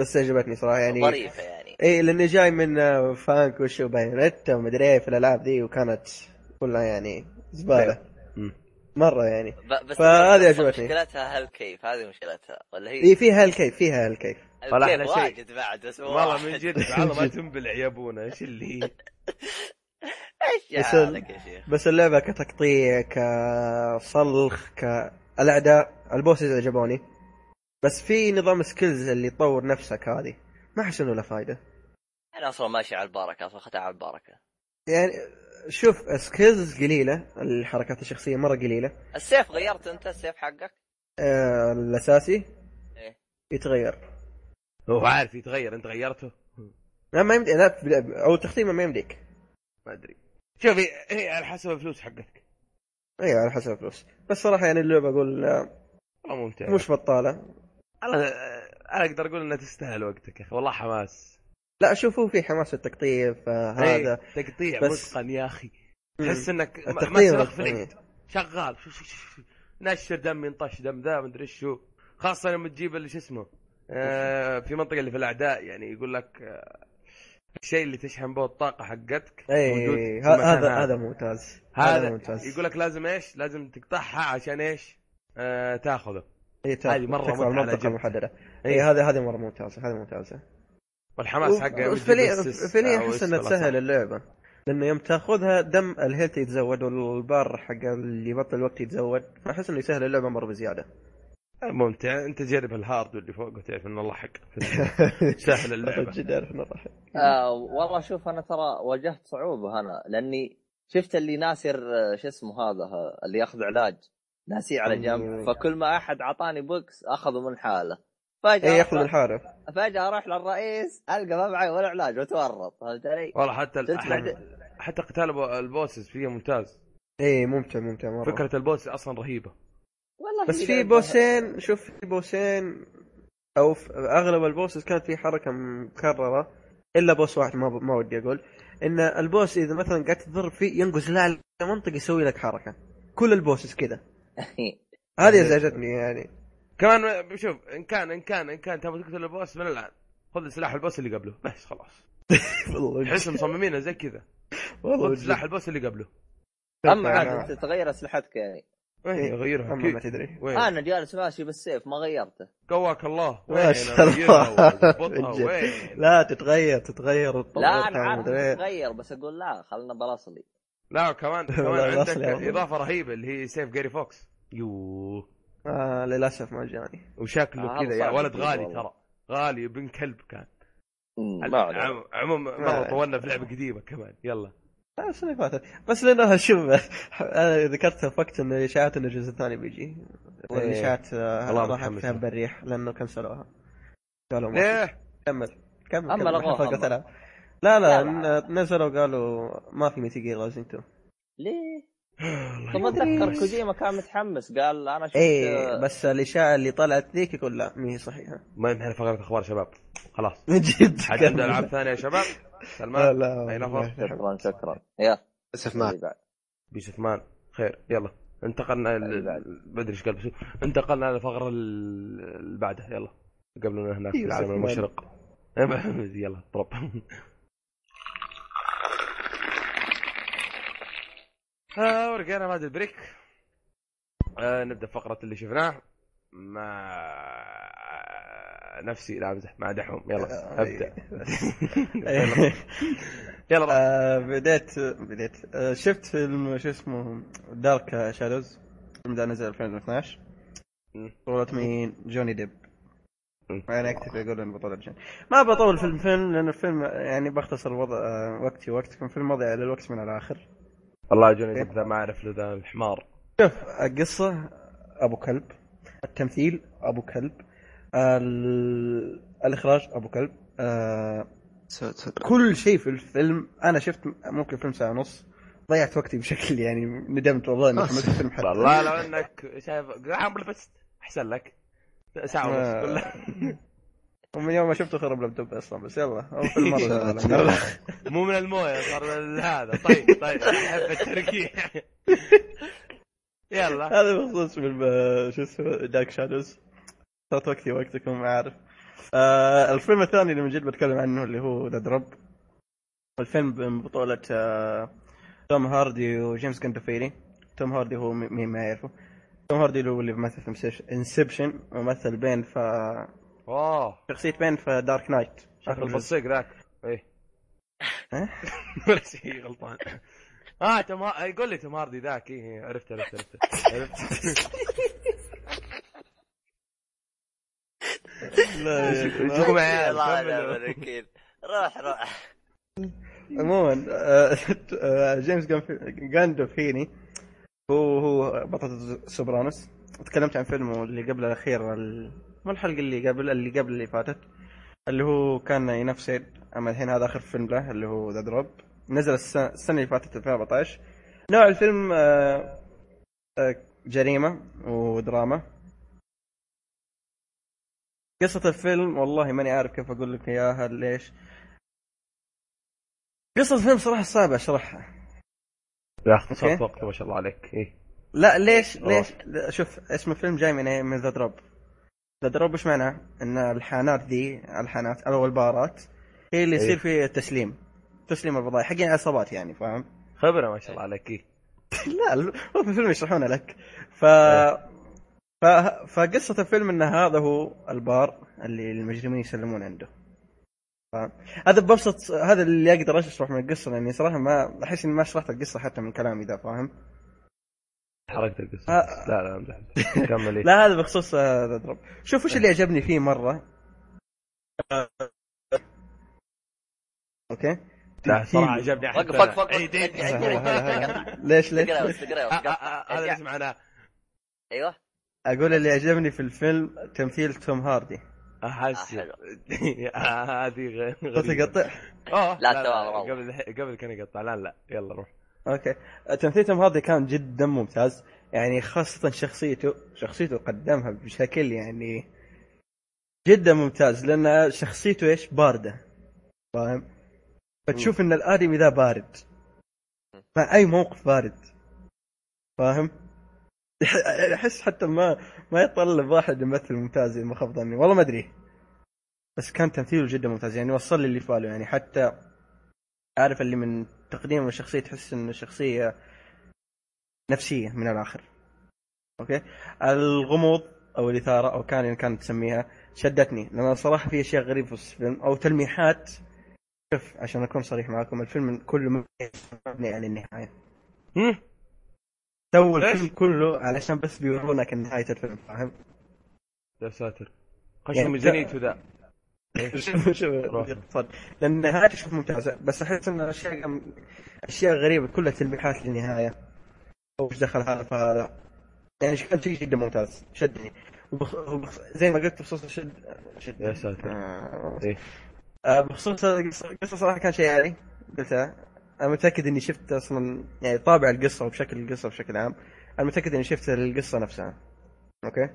بس عجبتني صراحة يعني ظريفة يعني اي لأني جاي من آه، Vanquish و Bayonetta ومدري إيه في الألعاب ذي وكانت كلها يعني زبالة. مرة يعني بس فهذه عجبتني. مشكلتها هالكيف هذه مشكلتها ولا هي اي فيها الكيف فيها الكيف ولا الكيف أحلى شيء. واجد بعد والله. من جد والله ما تنبلع يا أبونا إيش اللي هي إيش بس حالك يا شيخ. بس اللعبة كتقطيع كصلخ كالأعداء البوسز عجبوني بس في نظام سكيلز اللي تطور نفسك هذه. ما أحس إنه له فائده أنا أصلا ماشي على البركة أصلا اخذتها على البركة. يعني شوف skills قليلة الحركات الشخصية مرة قليلة. السيف غيرت أنت السيف حقك؟ آه الأساسي؟ إيه. يتغير. هو عارف يتغير أنت غيرته؟ لا ما يمدي لا في- أو تختيمه ما يمديك. ما أدري. شوفي هي على حسب الفلوس حقتك أيوه على حسب الفلوس. بس صراحة يعني اللعبة أقول آه، والله ممتع مش بطالة. أنا أنا أقدر أقول إنها تستاهل وقتك يا أخي والله حماس. لا شوفوا في حماس التقطيع فهذا إيه، تقطيع بس- متقن يا أخي. تحس إنك سبق في. العيد شغال. شو- شو- شو- شو. نشر دم ينطش دم ذا مدري إيش شو. خاصة لما تجيب اللي شو اسمه آه في منطقة اللي في الأعداء يعني يقول لك آه الشيء اللي تشحن به الطاقة حقتك اي إيه، هذا هذا ممتاز هذا ممتاز يقول لك لازم إيش؟ لازم تقطعها عشان إيش؟ آه تاخذه هي هذه المنطقة جد. المحددة إيه. اي هذه هذه مرة ممتازة هذه ممتازة والحماس حقه أو احس انها تسهل. اللعبة لأنه يوم تاخذها دم ال health يتزود والبار حق اللي يبطل الوقت يتزود فاحس إنه يسهل اللعبة مرة بزيادة ممتع. انت جرب ال hard واللي فوق وتعرف إنه الله حق سهل اللعبة. جد اعرف إنه راح آه والله شوف أنا ترى واجهت صعوبة أنا لأني شفت اللي ناسر آه، شو اسمه هذا اللي ياخذ علاج ناسيه على جنب. مم. فكل ما أحد اعطاني بوكس أخذه من حاله. فجأة اي ياخذ أروح- الحارة. فجأة أروح للرئيس ألقى ما معي ولا علاج وتورط فهمت علي؟ والله حتى حتى, حتى قتال ال bo- ال bosses فيه ممتاز. اي ممتع ممتع مرة. فكرة ال boss أصلا رهيبة. والله بس في بوسين شوف في بوسين أو في أغلب ال bosses كانت في حركة مكررة إلا boss واحد ما ما ودي أقول إن ال boss إذا مثلا قاعد تضرب فيه ينقز لا منطقه يسوي لك حركة. كل ال bosses كذا هذه إزعجتني يعني. كمان شوف إن كان إن كان إن كان تبغى تقتل ال boss من الآن. خذ سلاح ال boss اللي قبله بس خلاص. والله تحس مصممينه زي كذا. والله خذ سلاح ال boss اللي قبله. أما عاد أنت تغير أسلحتك يعني. وين يغيرها أما ما تدري. وين؟ أنا جالس ماشي بالسيف ما غيرته. قواك الله. ما وين شاء الله. لا تتغير تتغير لا أنا عارف ومدري إيه. تغير بس أقول لا خلنا بالاصلي لا كمان كمان عندك. إضافة رهيبة اللي هي سيف جاري فوكس. يوه. آه للأسف ما جاني. وشكله آه، كذا يا ولد غالي والله. ترى. غالي ابن كلب كان. مم، ما عليك. عم- عموم مرة طولنا في لعبة قديمة كمان. يلا. لا السنة اللي فاتت. بس لانها شوف أنا ذكرت في وقت إن إشاعات ان الجزء الثاني بيجي. والاشاعات راحت فيها. بالريح لأنه كنسلوها. قالوا ليه كمل. كمل كمل. لغوها. لا لا, لا، نزلوا قالوا ما في ميتي جير لازم أنتم ليه؟ الله طب اتذكر كوجيما كان متحمس قال أنا شفت إيه بس الإشاعة اللي طلعت ذيك يقول لا ما هي صحيحة. ما يمحي فقره أخبار شباب. خلاص. من جد. حد عنده ألعاب ثانية يا شباب. لا سلمان لا اي. نفر شكرا شكرا. يا. للاسف ما. بيس مان خير يلا. انتقلنا. ال- بدري إيش قال بس انتقلنا للفقره ال- اللي بعدها يلا. قبل هناك في مان. المشرق. يلا ضرب آه ورجعنا بعد البريك. آه نبدأ فقرة اللي شفناه. مع نفسي لا امزح مع دحوم. يلا أبدأ. يلا. يلا. آه، بديت بديت. آه، شفت فيلم شو اسمه Dark Shadows؟ الفيلم ده نزل 2012 مم. بطولة مين؟ جوني ديب. أنا اكتفي أقول ان بطولة جوني. ما بطول في الفيلم لأن الفيلم يعني بختصر وضع آه، وقتي وقتكم فيلم مضيع للوقت من الآخر. والله جوني ديب ذا ما أعرف له ذا الحمار. شوف القصة أبو كلب. التمثيل أبو كلب. الإخراج أبو كلب. آه... كل شيء في الفيلم أنا شفت ممكن فيلم ساعة ونص ضيعت وقتي بشكل يعني ندمت والله إني حملت الفيلم حتى. والله لو إنك شايف بس أحسن لك. ساعة ونص. آه. كلها ومن يوم ما شفته خرب لابتوب أصلا بس يلا هو فيلم مره. مو من الموية صار من هذا. طيب طيب. أحب التركيع يلا. هذا بخصوص فيلم آه، شو اسمه دارك شادوز صارت وقتي وقتكم ما أعرف. آه الفيلم الثاني اللي من جد بتكلم عنه اللي هو ذا دروب الفيلم من بطولة آه توم هاردي وجيمس جاندوفيري توم هاردي هو مين ما يعرفه. توم هاردي هو اللي مثل في انسبشن ومثل بين اوه شخصية بين في دارك نايت شكل البصيق ذاك. إيه. ها؟ ولا شيء غلطان. آه تم يقول لي توم هاردي ذاك. إيه عرفت عرفت عرفت عرفت لا عيال. الوكيل روح روح. عموما آه، جيمس جانف- جاندوفيني هو هو بطل سوبرانوس. تكلمت عن فيلمه اللي قبل الأخير ال... مو الحلقة اللي قبل اللي قبل اللي فاتت اللي هو كان ينافس أما الحين هذا آخر فيلم له اللي هو The Drop نزل السنة, السنة اللي فاتت 2014 نوع الفيلم آه، آه، جريمة ودراما. قصة الفيلم والله ماني عارف كيف أقول لك إياها ليش قصة الفيلم صراحة صعبة أشرحها أوكي. صوت وقت ما شاء الله عليك إيه لا ليش. ليش لا، شوف اسم الفيلم جاي من إيه من The Drop The Drop إيش معناه؟ إن الحانات ذي الحانات أو البارات هي اللي يصير إيه. فيه تسليم تسليم البضائع حقين عصابات يعني فاهم؟ خبرة ما شاء الله عليك إيه لا هو في الفيلم يشرحونه لك ف إيه. ف... فقصة الفيلم إن هذا هو البار اللي المجرمين يسلمون عنده. ف... هذا ببسط هذا اللي أقدر أشرح من القصة لأني صراحة ما أحس إني ما شرحت القصة حتى من كلامي ذا فاهم؟ حرقت القصة. آه. لا لا امزح كمل. إيه. لا هذا بخصوص آه، The Drop. شوف وش اللي عجبني فيه مرة. أوكي. لا صراحة عجبني عيد عيد- هلا عيد- هلا هلا ليش ليش؟ آه، بس آه، هذا اللي. سمعناه أيوه. أقول اللي عجبني في الفيلم تمثيل توم هاردي. أحس آه،. آه، هذه غ- صوتي غريبة. يقطع آه لا، تمام،. قبل قبل كان يقطع. لا لا يلا روح. أوكي. تمثيل توم هاردي كان جدا ممتاز. يعني خاصة شخصيته شخصيته قدمها بشكل يعني جدا ممتاز. لأن شخصيته إيش؟ باردة. فاهم؟ فتشوف إن الآدمي ذا بارد. مع أي موقف بارد. فاهم؟ أحس حتى ما ما يتطلب واحد يمثل ممتاز ما خاب والله ما أدري. بس كان تمثيله جدا ممتاز. يعني وصل لي اللي في باله يعني حتى عارف اللي من تقديم الشخصية تحس إنه شخصية نفسية من الآخر. أوكي؟ الغموض أو الإثارة أو كان كانت تسميها شدتني. لأن صراحة في أشياء غريبة في الفيلم أو تلميحات. شوف عشان أكون صريح معكم الفيلم كله مبني على النهاية. هم؟ سووا؟ الفيلم كله علشان بس بيورونك نهاية الفيلم فاهم؟ يا ساتر خش يعني ميزانيته ذا شوف شوف لأن النهاية شوف ممتازة بس أحس إن أشياء أشياء غريبة كلها تلميحات للنهاية أو إيش دخل هذا فهذا يعني كان شيء جدا ممتاز شدني وبخ... وبخ... زي ما قلت بخصوص الشد شد يا ساتر. آه. إيه. آه بخصوص القصة صراحة كان شيء عالي قلتها أنا متأكد إني شفت أصلا يعني طابع القصة وبشكل القصة بشكل عام. أنا متأكد إني شفت القصة نفسها. أوكي؟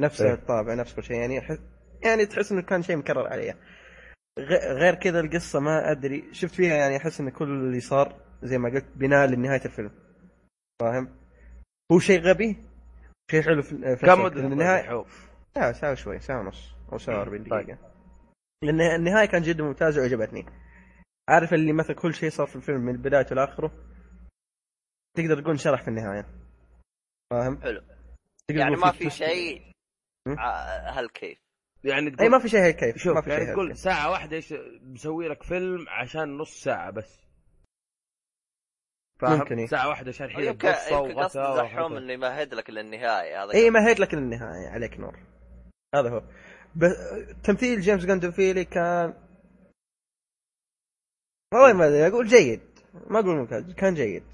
نفس إيه. الطابع نفس كل شيء. يعني أحس... يعني تحس إنه كان شيء مكرر عليها غ- غير كذا القصة ما أدري. شفت فيها يعني أحس إن كل اللي صار زي ما قلت بناء لنهاية الفيلم. فاهم؟ هو شيء غبي شيء حلو في كم. مدة لأن النهاية ساعة شوي ساعة ونص أو ساعة 40 طيب. دقيقة. لأن النهاية كان جدا ممتازة وعجبتني. عارف اللي مثلا كل شيء صار في الفيلم من بدايته لآخره تقدر تقول شرح في النهاية فاهم؟ حلو. تقدر يعني ما في. شيء هالكيف يعني اي تقول ما في شيء هيك كيف شوف ما في يعني شيء تقول. ساعة واحدة إيش مسوي لك فيلم عشان نص ساعة بس فاهم؟ ممكن إيه. ساعة واحدة شرح لك يمكن قصة يمكن قصد دحوم. إنه يمهد لك للنهاية هذا اي مهد لك للنهاية عليك نور هذا هو بس تمثيل جيمس جاندوفيلي كان والله ما أدري أقول جيد. ما أقول ممتاز كان جيد.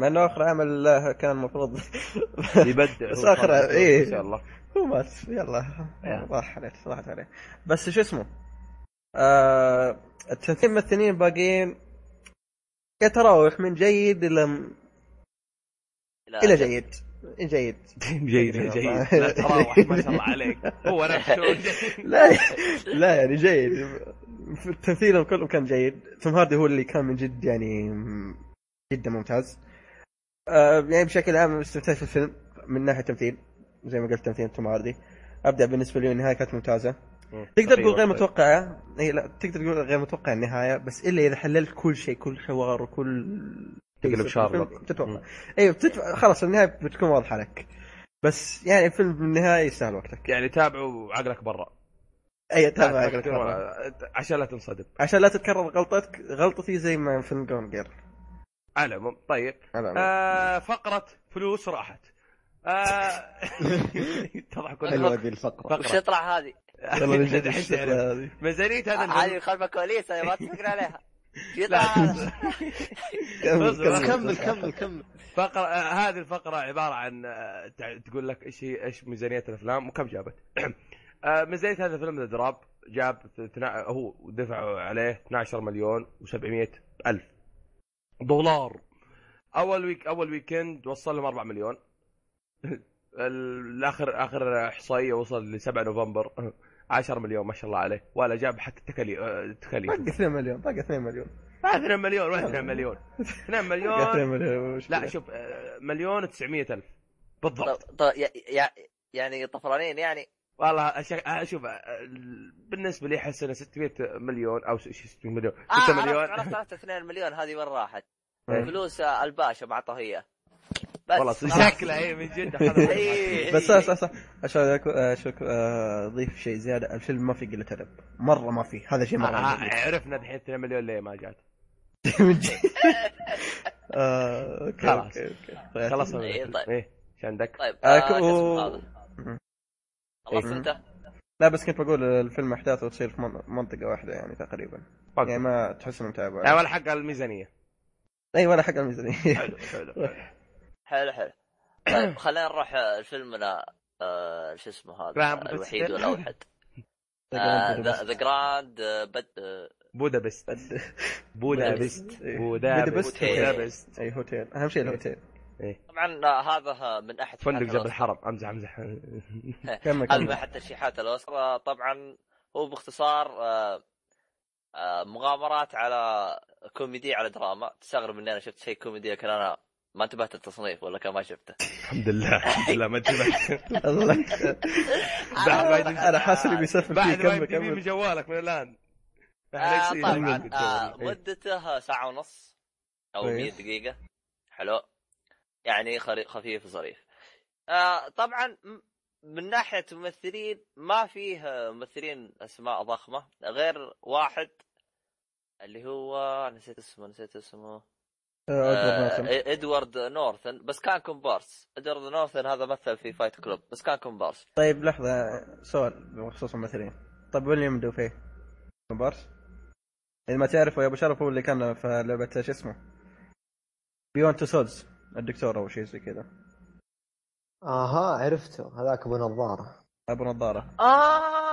مع إنه آخر عمل له كان المفروض يبدع بس خلاص، إيه. إن شاء الله. هو مات. يلا. راح عليه راحت عليه. بس شو اسمه؟ آه التمثيل الممثلين الباقيين يتراوح من جيد إلى إلى جيد. جيد. جيد. جيد. لا تراوح ما شاء الله عليك. هو نفسه جيد. لا لا يعني جيد. التمثيل كله كان جيد. توم هاردي هو اللي كان من جد يعني جدا ممتاز. آه يعني بشكل عام استمتعت في الفيلم من ناحية تمثيل زي ما قلت تمثيل توم هاردي. ابدا بالنسبة لي النهايه كانت ممتازة. تقدر تقول غير متوقعه إي لا تقدر تقول غير متوقع النهاية. بس إلا إذا حللت كل شيء كل حوار وكل تقلب شارلوك. تتوقع. أيوه بتتوقع خلاص النهاية بتكون واضحة لك. بس يعني الفيلم بالنهاية يستاهل وقتك. يعني تابعوا عقلك برا. اي تابع عقلك. ولا- عشان لا تنصدم. عشان لا تتكرر غلطتك غلطتي زي ما فيلم جون جير. على العموم طيب. على آه فقرة فلوس راحت. آه تضحكون حلوة ذي الفقرة. وش يطلع هذه؟ والله من جد الحين الشغلة تعرف. هذه. ميزانية هذا هذه خلف كواليس أنا ما تفكر عليها. كمل كمل كمل فقرة آه هذه الفقرة عبارة عن آه تقول لك إيش هي إيش ميزانية الأفلام وكم جابت. آه ميزانية هذا الفيلم The Drop جاب تنا... هو دفعوا عليه 12 مليون و700 ألف دولار. أول week أول weekend وصل لهم 4 مليون. الآخر آخر إحصائية وصل ل 7 نوفمبر 10 مليون ما شاء الله عليه. ولا جاب حتى تكاليف تكاليف باقي 2 مليون باقي 2 مليون. ما 2 مليون وين 2 مليون. 2 باقي 2 مليون مليون لا؟ شوف آه، مليون و900 ألف. بالضبط. يعني طفرانين يعني؟ والله أشك... آه، شوف آه، بالنسبة لي أحس انه 600 مليون أو ش- ش- 600 مليون؟ 6 آه مليون عرفت عرفت عرفت 2 مليون هذه وين راحت؟ إيه. فلوس آه، الباشا ما اعطاه اياه والله خلاص. شكله اي من جد. إيه. بس صح صح صح عشان آه، شوك آه، اضيف شيء زيادة الفيلم ما فيه قلة أدب مرة ما فيه هذا شيء مرة آه،. عرفنا الحين 2 مليون ليه ما جات من جد. آه، أوكي خلاص. أوكي أوكي طيب. إيه، عندك؟ طيب آه، آه، مم. خلصت إيه. انت؟ لا بس كنت بقول الفيلم أحداثه تصير في من- منطقة واحدة يعني تقريبا يعني يعني ما تحس إنه متابع يعني ولا حق الميزانية اي ولا حق الميزانية حلو حلو حلو حلو. طيب خلينا نروح آه، فيلمنا آه، شو اسمه هذا؟ Grand الوحيد. والاوحد ذا جراند بودابست بودابست إيه. بودابست بودابست. بودابست اي هوتيل أهم شيء الهوتيل طبعا آه، هذا من أحد فندق الأوسكار. الحرم. أمزح أمزح. كمل هذا من احد ترشيحات الاوسكار آه، طبعا هو باختصار مغامرات على كوميدي على دراما. تستغرب إني أنا شفت شيء كوميدي لكن أنا ما انتبهت التصنيف ولا كان ما شفته؟ الحمد لله الحمد لله ما انتبهت. الله. بعد أنا حاسس إني بيسفل فيه كمل يمدي من جوالك من الآن. آه، طبعا. آه، إيه. مدته ساعة ونص أو كويس. 100 دقيقة. حلو. يعني خري- خفيف وظريف. آه، طبعا من ناحية ممثلين ما فيه آه، ممثلين أسماء ضخمة غير واحد اللي هو نسيت اسمه نسيت اسمه. آه، أدوارد آه،. إدوارد نورثن. بس كان كومبارس. إدوارد نورثن هذا مثل في Fight Club بس كان كومبارس. طيب لحظة سؤال بخصوص الممثلين. طيب ويليام دوفي كومبارس؟ إذا ما تعرفوا يا أبو شرف هو اللي كان في لعبة شو اسمه؟ Beyond Two Souls الدكتور أو شيء زي كذا. آها عرفته. هذاك أبو نظارة. أبو نظارة. آه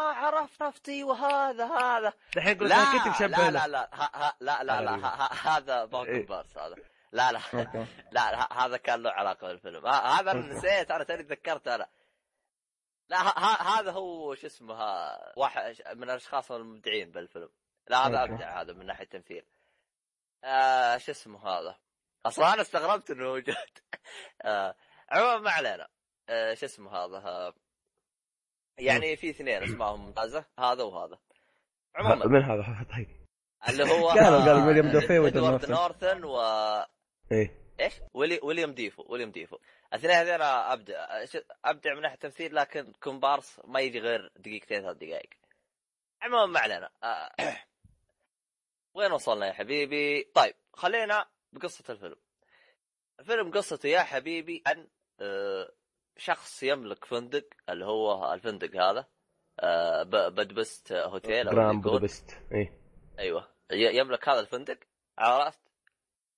عرفتي؟ وهذا هذا. الحين لا أنا كنت مشبه لا لا لا ها لا لا لا هذا ما إيه. كومبارس هذا. لا لا لا هذا كان له علاقة بالفيلم. هذا أنا نسيت أنا توني تذكرت أنا. لا هذا هو شو اسمه واحد من الأشخاص المبدعين بالفيلم. لا هذا. أبدع هذا من ناحية التمثيل آه شو اسمه هذا؟ أصلا أنا استغربت إنه موجود آه عموما ما علينا. آه شو اسمه هذا يعني في اثنين اسمائهم ممتازة هذا وهذا. عموما. من هذا؟ طيب. اللي هو قالوا- قالوا ويليام دوفي إدوارد نورثن. و إيه. إيش؟ ويلي... ويليام ديفو ويليام ديفو. الاثنين هذول ابدع أبدع من ناحية التمثيل لكن كومبارس ما يجي غير دقيقتين ثلاث دقائق. عموما ما علينا. آه، وين وصلنا يا حبيبي؟ طيب خلينا بقصة الفيلم. الفيلم قصته يا حبيبي عن آه، شخص يملك فندق اللي هو الفندق هذا آه، ب- بدبست هوتيل أو. بودابست إيه. أيوه. ي- يملك هذا الفندق عرفت؟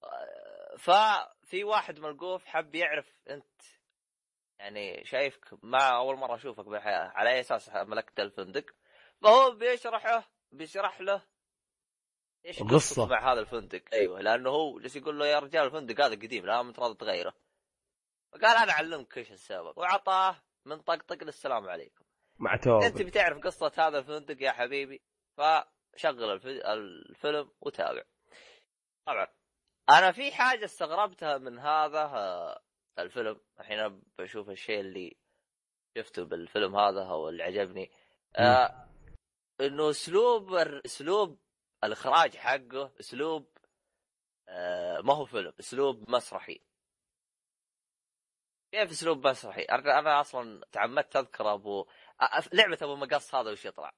آه، ففي واحد ملقوف حب يعرف أنت يعني شايفك ما أول مرة أشوفك بالحياة على أي أساس ملكت الفندق. فهو بيشرحه بيشرح له إيش قصة. مع هذا الفندق. أيوه. لأنه هو جالس يقول له يا رجال الفندق هذا قديم لا متراضي تغيره. فقال أنا أعلمك إيش السبب. وعطاه من طقطق للسلام عليكم. مع توب أنت بتعرف قصة هذا الفندق يا حبيبي؟ فشغل الف- الفيلم وتابع. طبعا أنا في حاجة استغربتها من هذا آه، الفيلم. الحين بشوف الشيء اللي شفته بالفيلم هذا أو اللي عجبني. آه إنه أسلوب أسلوب الإخراج حقه أسلوب آه ما هو فيلم أسلوب مسرحي. كيف اسلوب مسرحي؟ أنا أنا أصلا تعمدت أذكر ابو لعبة أبو مقص هذا وش يطلع؟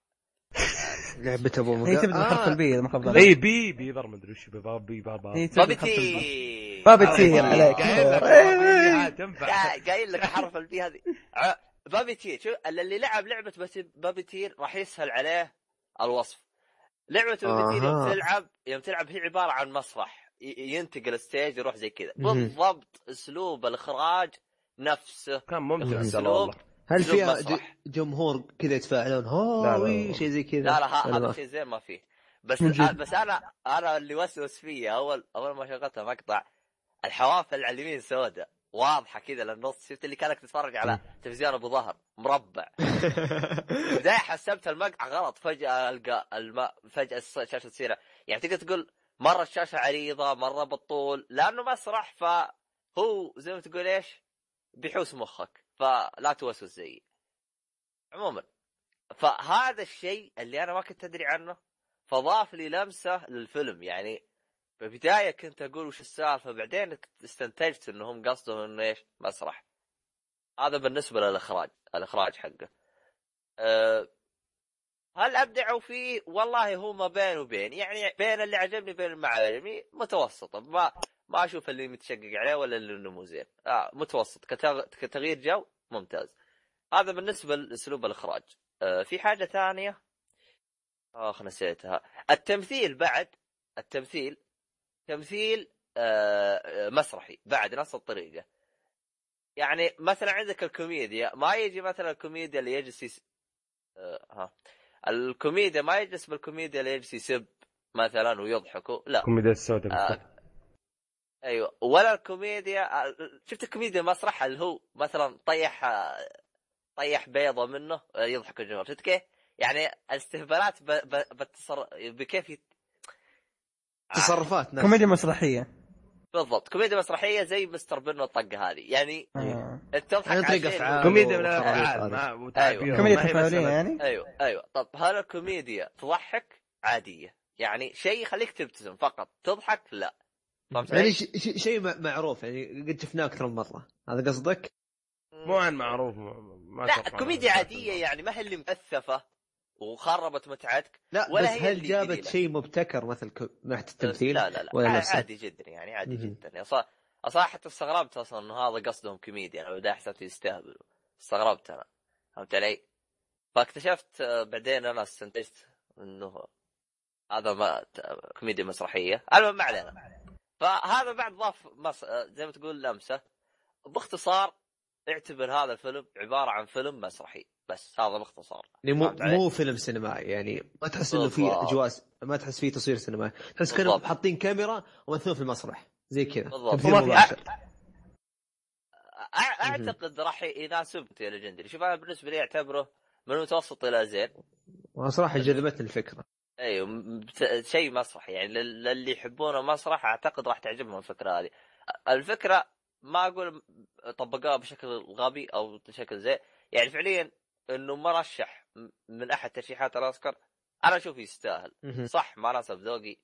لعبة أبو هي مقا تبدأ بحرف آه. البي ما خاب. اي بي بي ضر مدري وش بابي بابا هي تبدأ بابي بحرف البي. تي بابي تي عليك. قايل لك إيه. قايل لك حرف البي هذه بابي تير شوف اللي لعب لعبة بس- بابي تير راح يسهل عليه الوصف لعبة Puppeteer يوم. تلعب يوم تلعب هي عبارة عن مسرح ينتقل ال stage يروح زي كذا. بالضبط أسلوب الإخراج نفسه. كان ممتع. عند أسلوب. الله والله هل فيها جمهور كذا يتفاعلون؟ لا، ها لا. وي شيء زي كذا. لا لا هذا ما شيء زين ما فيه. بس. بس أنا أنا اللي وسوس فيا اول أول ما شغلتها مقطع الحواف اللي على اليمين سوداء. واضحة كذا للنص. شفت اللي كانك تتفرج على تلفزيون أبو ظهر. مربع. بداية حسبت المقطع غلط. فجأة ألقى الماء فجأة الس- الشاشة تصير. يعني تقدر تقول مرة الشاشة عريضة مرة بالطول. لأنه مسرح فهو زي ما تقول إيش؟ بيحوس مخك فلا توسوس زيي عموما فهذا الشيء اللي أنا ما كنت أدري عنه فضاف لي لمسة للفيلم. يعني بالبدايه كنت أقول وش السالفة بعدين استنتجت إنهم قصدهم إنه إيش؟ مسرح. هذا بالنسبة للإخراج الإخراج حقه. أه هل ابدعوا فيه؟ والله هو ما بين وبين يعني بين اللي عجبني بين اللي ما عجبني متوسطة. ما ما أشوف اللي متشقق عليه ولا اللي إنه مو زين. آه متوسط. كتغ... كتغيير جو ممتاز. هذا بالنسبة لأسلوب الإخراج. آه في حاجة ثانية؟ اخ نسيتها. التمثيل بعد التمثيل تمثيل آه مسرحي بعد نفس الطريقة. يعني مثلا عندك الكوميديا. ما يجي مثلا الكوميديا اللي يجلس يس... آه ها. الكوميديا ما يجلس بالكوميديا اللي يجلس يسب مثلا ويضحكوا لا. كوميديا السوداء آه أيوه. ولا الكوميديا آه، شفت الكوميديا المسرح اللي هو مثلا طيح آه، طيح بيضة منه آه، يضحك الجمهور شفت كيف؟ يعني الاستهبالات ب... ب... بتصر... بكيف يت... تصرفات ناس كوميديا مسرحية. بالضبط. كوميديا مسرحية زي مستر بين الطقه هذه. يعني آه. أنت تضحك يعني شيء- أفعال. كوميديا من الأفعال أيوة. كوميديا تفاعلية يعني؟ أيوه أيوه. طب هل الكوميديا تضحك؟ عادية. يعني شيء يخليك تبتسم فقط. تضحك؟ لا. فهمت يعني علي؟ ش- ش- شيء م- معروف يعني قد شفناه أكثر من مرة هذا قصدك؟ مو عن معروف ما- لا كوميديا عادية يعني ما هي اللي مكثفه وخربت متعتك لا ولا بس هي هل جابت. شيء مبتكر مثل ناحية التمثيل؟ لا لا لا ولا؟ عادي جدا يعني عادي. جدا يعني صح صراحة حتى استغربت أصلا إنه هذا قصدهم كوميديا أنا بدأ حسبت يستهبلوا استغربت أنا فهمت علي؟ فاكتشفت آه، بعدين أنا استنتجت إنه هذا ما كوميديا مسرحية المهم ما علينا فهذا بعد ضاف مص... آه، زي ما تقول لمسة. باختصار اعتبر هذا الفيلم عبارة عن فيلم مسرحي. بس هذا باختصار. يعني مو؟ مو فيلم سينمائي. يعني ما تحس إنه في. اجواء ما تحس فيه تصوير سينمائي. تحس كانوا. حاطين كاميرا ومثلون في المسرح. زي كذا. أعتقد راح يناسب يا ليجندري. شوف أنا بالنسبة لي أعتبره من المتوسط إلى زين. وصراحه جذبتني الفكرة. أيوه شيء مسرح يعني لل- للي يحبونه مسرح أعتقد راح تعجبهم الفكرة هذه الفكرة ما أقول طبقوها بشكل غبي أو بشكل زي يعني فعليا إنه مرشح من أحد ترشيحات الأوسكار أنا أشوف يستاهل. صح ما ناسب ذوقي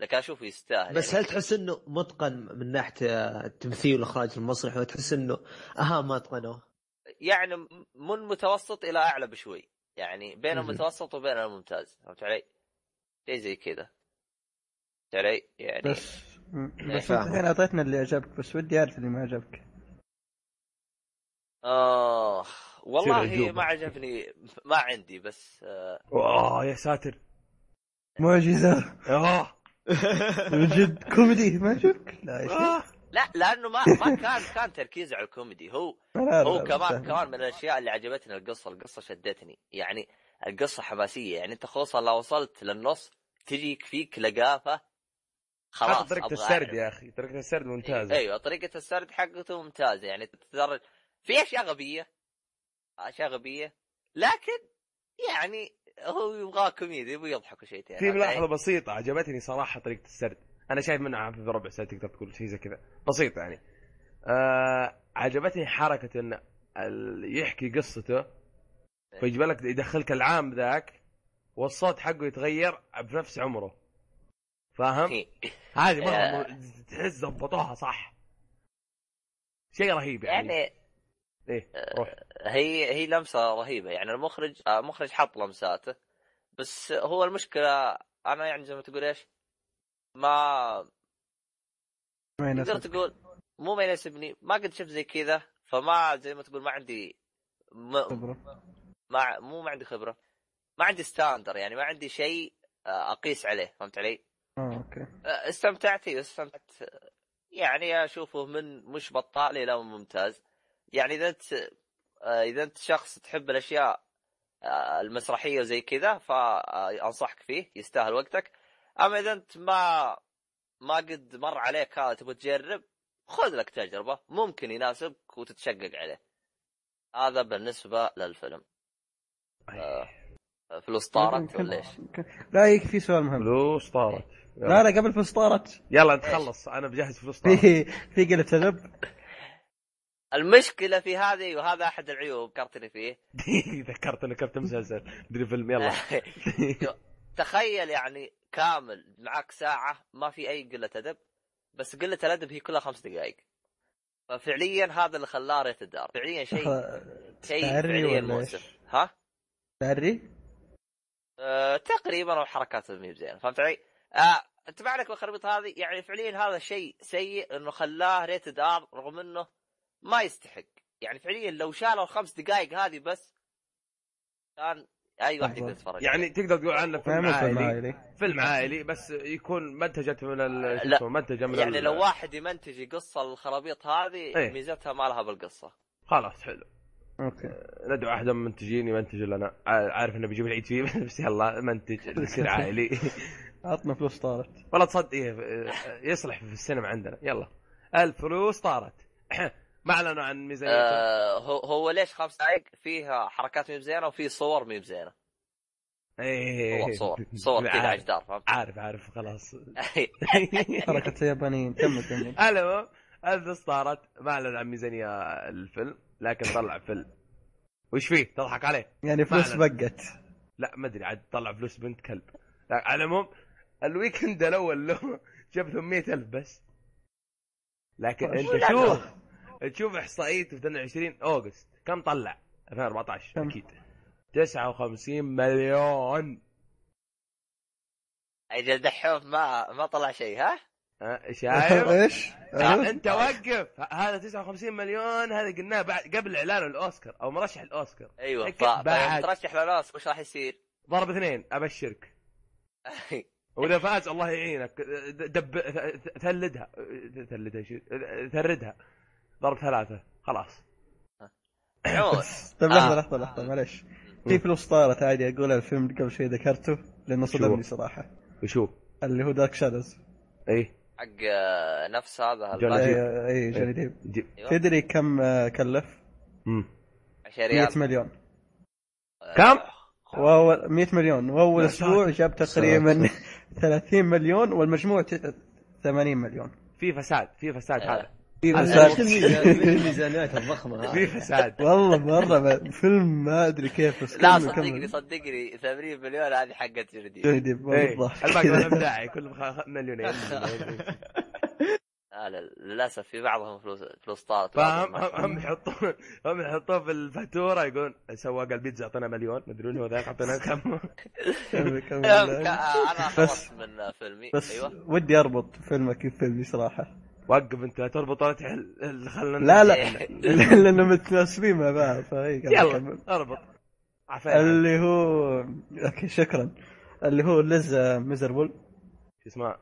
لكن أشوف يستاهل بس يعني هل تحس إنه متقن من ناحية التمثيل والإخراج المسرح ولا تحس إنه أها ما اتقنوه؟ يعني من متوسط إلى أعلى بشوي يعني بين. المتوسط وبين الممتاز فهمت علي؟ شيء زي كذا علي؟ يعني بس بس انت. الحين أعطيتنا اللي عجبك بس ودي أعرف اللي ما عجبك آه والله. ما عجبني ما عندي بس آه اوه يا ساتر معجزة اوه من جد كوميدي ما عجبك؟ لا يا آه. لا لأنه ما ما كان كان تركيزه على الكوميدي هو هو كمان. كمان من الأشياء اللي عجبتني القصة القصة شدتني يعني القصة حماسية يعني أنت خصوصا لو وصلت للنص تجيك فيك لقافة. خلاص أبغى السرد. يا أخي طريقة السرد ممتازة. أيوه طريقة السرد حقته ممتازة. يعني تتدرج في أشياء غبية أشياء غبية لكن يعني هو يبغى كوميدي يبغى يضحك شيئين في ملاحظة بسيطة عجبتني صراحة طريقة السرد. أنا شايف منها في ربع ساعة تقدر تقول شيء زي كذا. بسيطة يعني. آه عجبتني حركة إن ال- يحكي قصته فيجيب لك يدخلك العام ذاك والصوت حقه يتغير بنفس عمره. فاهم؟ هذه مرة آه. م- تحس ضبطوها صح. شيء رهيب يعني, يعني إيه روح. هي هي لمسة رهيبة. يعني المخرج آه، مخرج حط لمساته. بس هو المشكلة أنا يعني زي ما تقول إيش ما ما تقدر. تقول مو ما يناسبني. ما قد شفت زي كذا فما زي ما تقول ما عندي ما, خبرة. ما مو ما عندي خبرة. ما عندي standard يعني ما عندي شيء آه، أقيس عليه فهمت علي؟ آه أوكي. آه، استمتعت استمتعت يعني أشوفه من مش بطال إلى ممتاز. يعني إذا أنت آه، إذا أنت شخص تحب الأشياء المسرحية وزي كذا فانصحك فيه يستاهل وقتك. أما إذا أنت ما ما قد مر عليك هذا تبغى تجرب خذ لك تجربة ممكن يناسبك وتتشقق عليه. هذا بالنسبة للفيلم. آه، فلوس طارت ولا إيش؟ لا يك في سؤال مهم. فلوس طارت لا لا قبل فلوس طارت يلا انت خلص أنا بجهز فلوس طارت في في قلة ادب المشكلة في هذه وهذا أحد العيوب ذكرتني فيه. ذكرت انه كابتن مسلسل. مدري فيلم. يلا. تخيل يعني كامل معك ساعة ما في أي قلة أدب بس قلة الأدب هي كلها خمس دقائق ففعليا هذا اللي خلاه rated R. فعليا شيء شيء فعليا مؤسف؟ ها؟ تعري؟ أه تقريبا وحركات مي بزينه فهمت علي؟ آه انت ما عليك بالخربيط هذه يعني فعليا هذا شيء سيء إنه خلاه rated R رغم إنه ما يستحق. يعني فعليا لو شالوا الخمس دقائق هذه بس كان أي واحد يقدر يتفرج يعني تقدر تقول عنه فيلم عائلي. عائلي فيلم عائلي بس يكون منتجت من ال... شو لا. منتجة من يعني ال- لو واحد يمنتج قصه الخرابيط هذه إيه. ميزتها ما لها بالقصة. خلاص حلو. أوكي. ندعو أحد من المنتجين يمنتج لنا. عارف إنه بيجيب العيد فيه بس يلا منتج يصير عائلي. عطنا فلوس طارت. والله تصدق إيه، يصلح في السينما عندنا. يلا. الفلوس طارت. ما أعلنوا عن ميزانيه آه هو هو ليش خمس دقائق فيها حركات مي بزينه وفي صور مي بزينه إيه. صور صور صور كذا الجدار فهمت؟ عارف عارف خلاص. حركة اليابانيين. كمل كمل. المهم الفلوس طارت. ما اعلن عن ميزانية الفيلم. لكن طلع فيلم. وش فيه؟ تضحك عليه. يعني فلوس. بقت. لا ما أدري عاد طلع فلوس بنت كلب. لا على العموم ال weekend الأول له جاب 800 ألف بس. لكن أنت لا، شوف تشوف احصائيته في 22 August. كم طلع؟ 2014 كم؟ أكيد. 59 مليون. أجل دحوم ما ما طلع شيء ها؟ ها، شايف؟ إيش؟ آه، أنت وقف. هذا 59 مليون هذا قلناه بعد قبل اعلان الأوسكار أو مرشح الأوسكار. أيوه بعد- ترشح لناس وش راح يصير؟ ضرب اثنين أبشرك. وإذا فاز الله يعينك. دب ثلدها. ثلدها شو؟ ثردها. ضرب ثلاثة. خلاص. طيب آه. لحظة لحظة لحظة معلش في فلوس طارت عادي أقول الفيلم قبل شوي ذكرته لأنه صدمني صراحة. وشو؟ اللي هو دارك شادوز اي حق نفس هذا جوني الباقي. ديب. اي جوني ديب جيب أيوة. تدري كم آه، كلف؟ مم. 10 100 ريال مليون كم؟ واول 100 مليون واول أسبوع جاب تقريبا 30 مليون والمجموع ت- 80 مليون في فساد في فساد آه. هذا في فساد. الميزانيات الضخمة في؟ فساد. والله مره فيلم ما أدري كيف بس لا صدقني. صدقني 80 مليون هذه حقت جردي جوني ديب إيه بالضبط الباقي ما له داعي كلهم مليونين لا لا للأسف في بعضهم فلوس فلوس طارت ما- هم يحطون هم يحطون في الفاتورة يقولون سواق البيتزا اعطينا مليون مدري هو ذاك اعطينا كم. أنا خلصت من فيلمي. بس أيوه. ودي أربط فيلمك بفيلمي صراحة. وقف انت لا تربط ولا تحل خلنا لا لا. لأنه متناسبين مع بعض يلا. اربط. عفوا اللي هو okay شكرا. اللي هو Les Misérables شو اسمه؟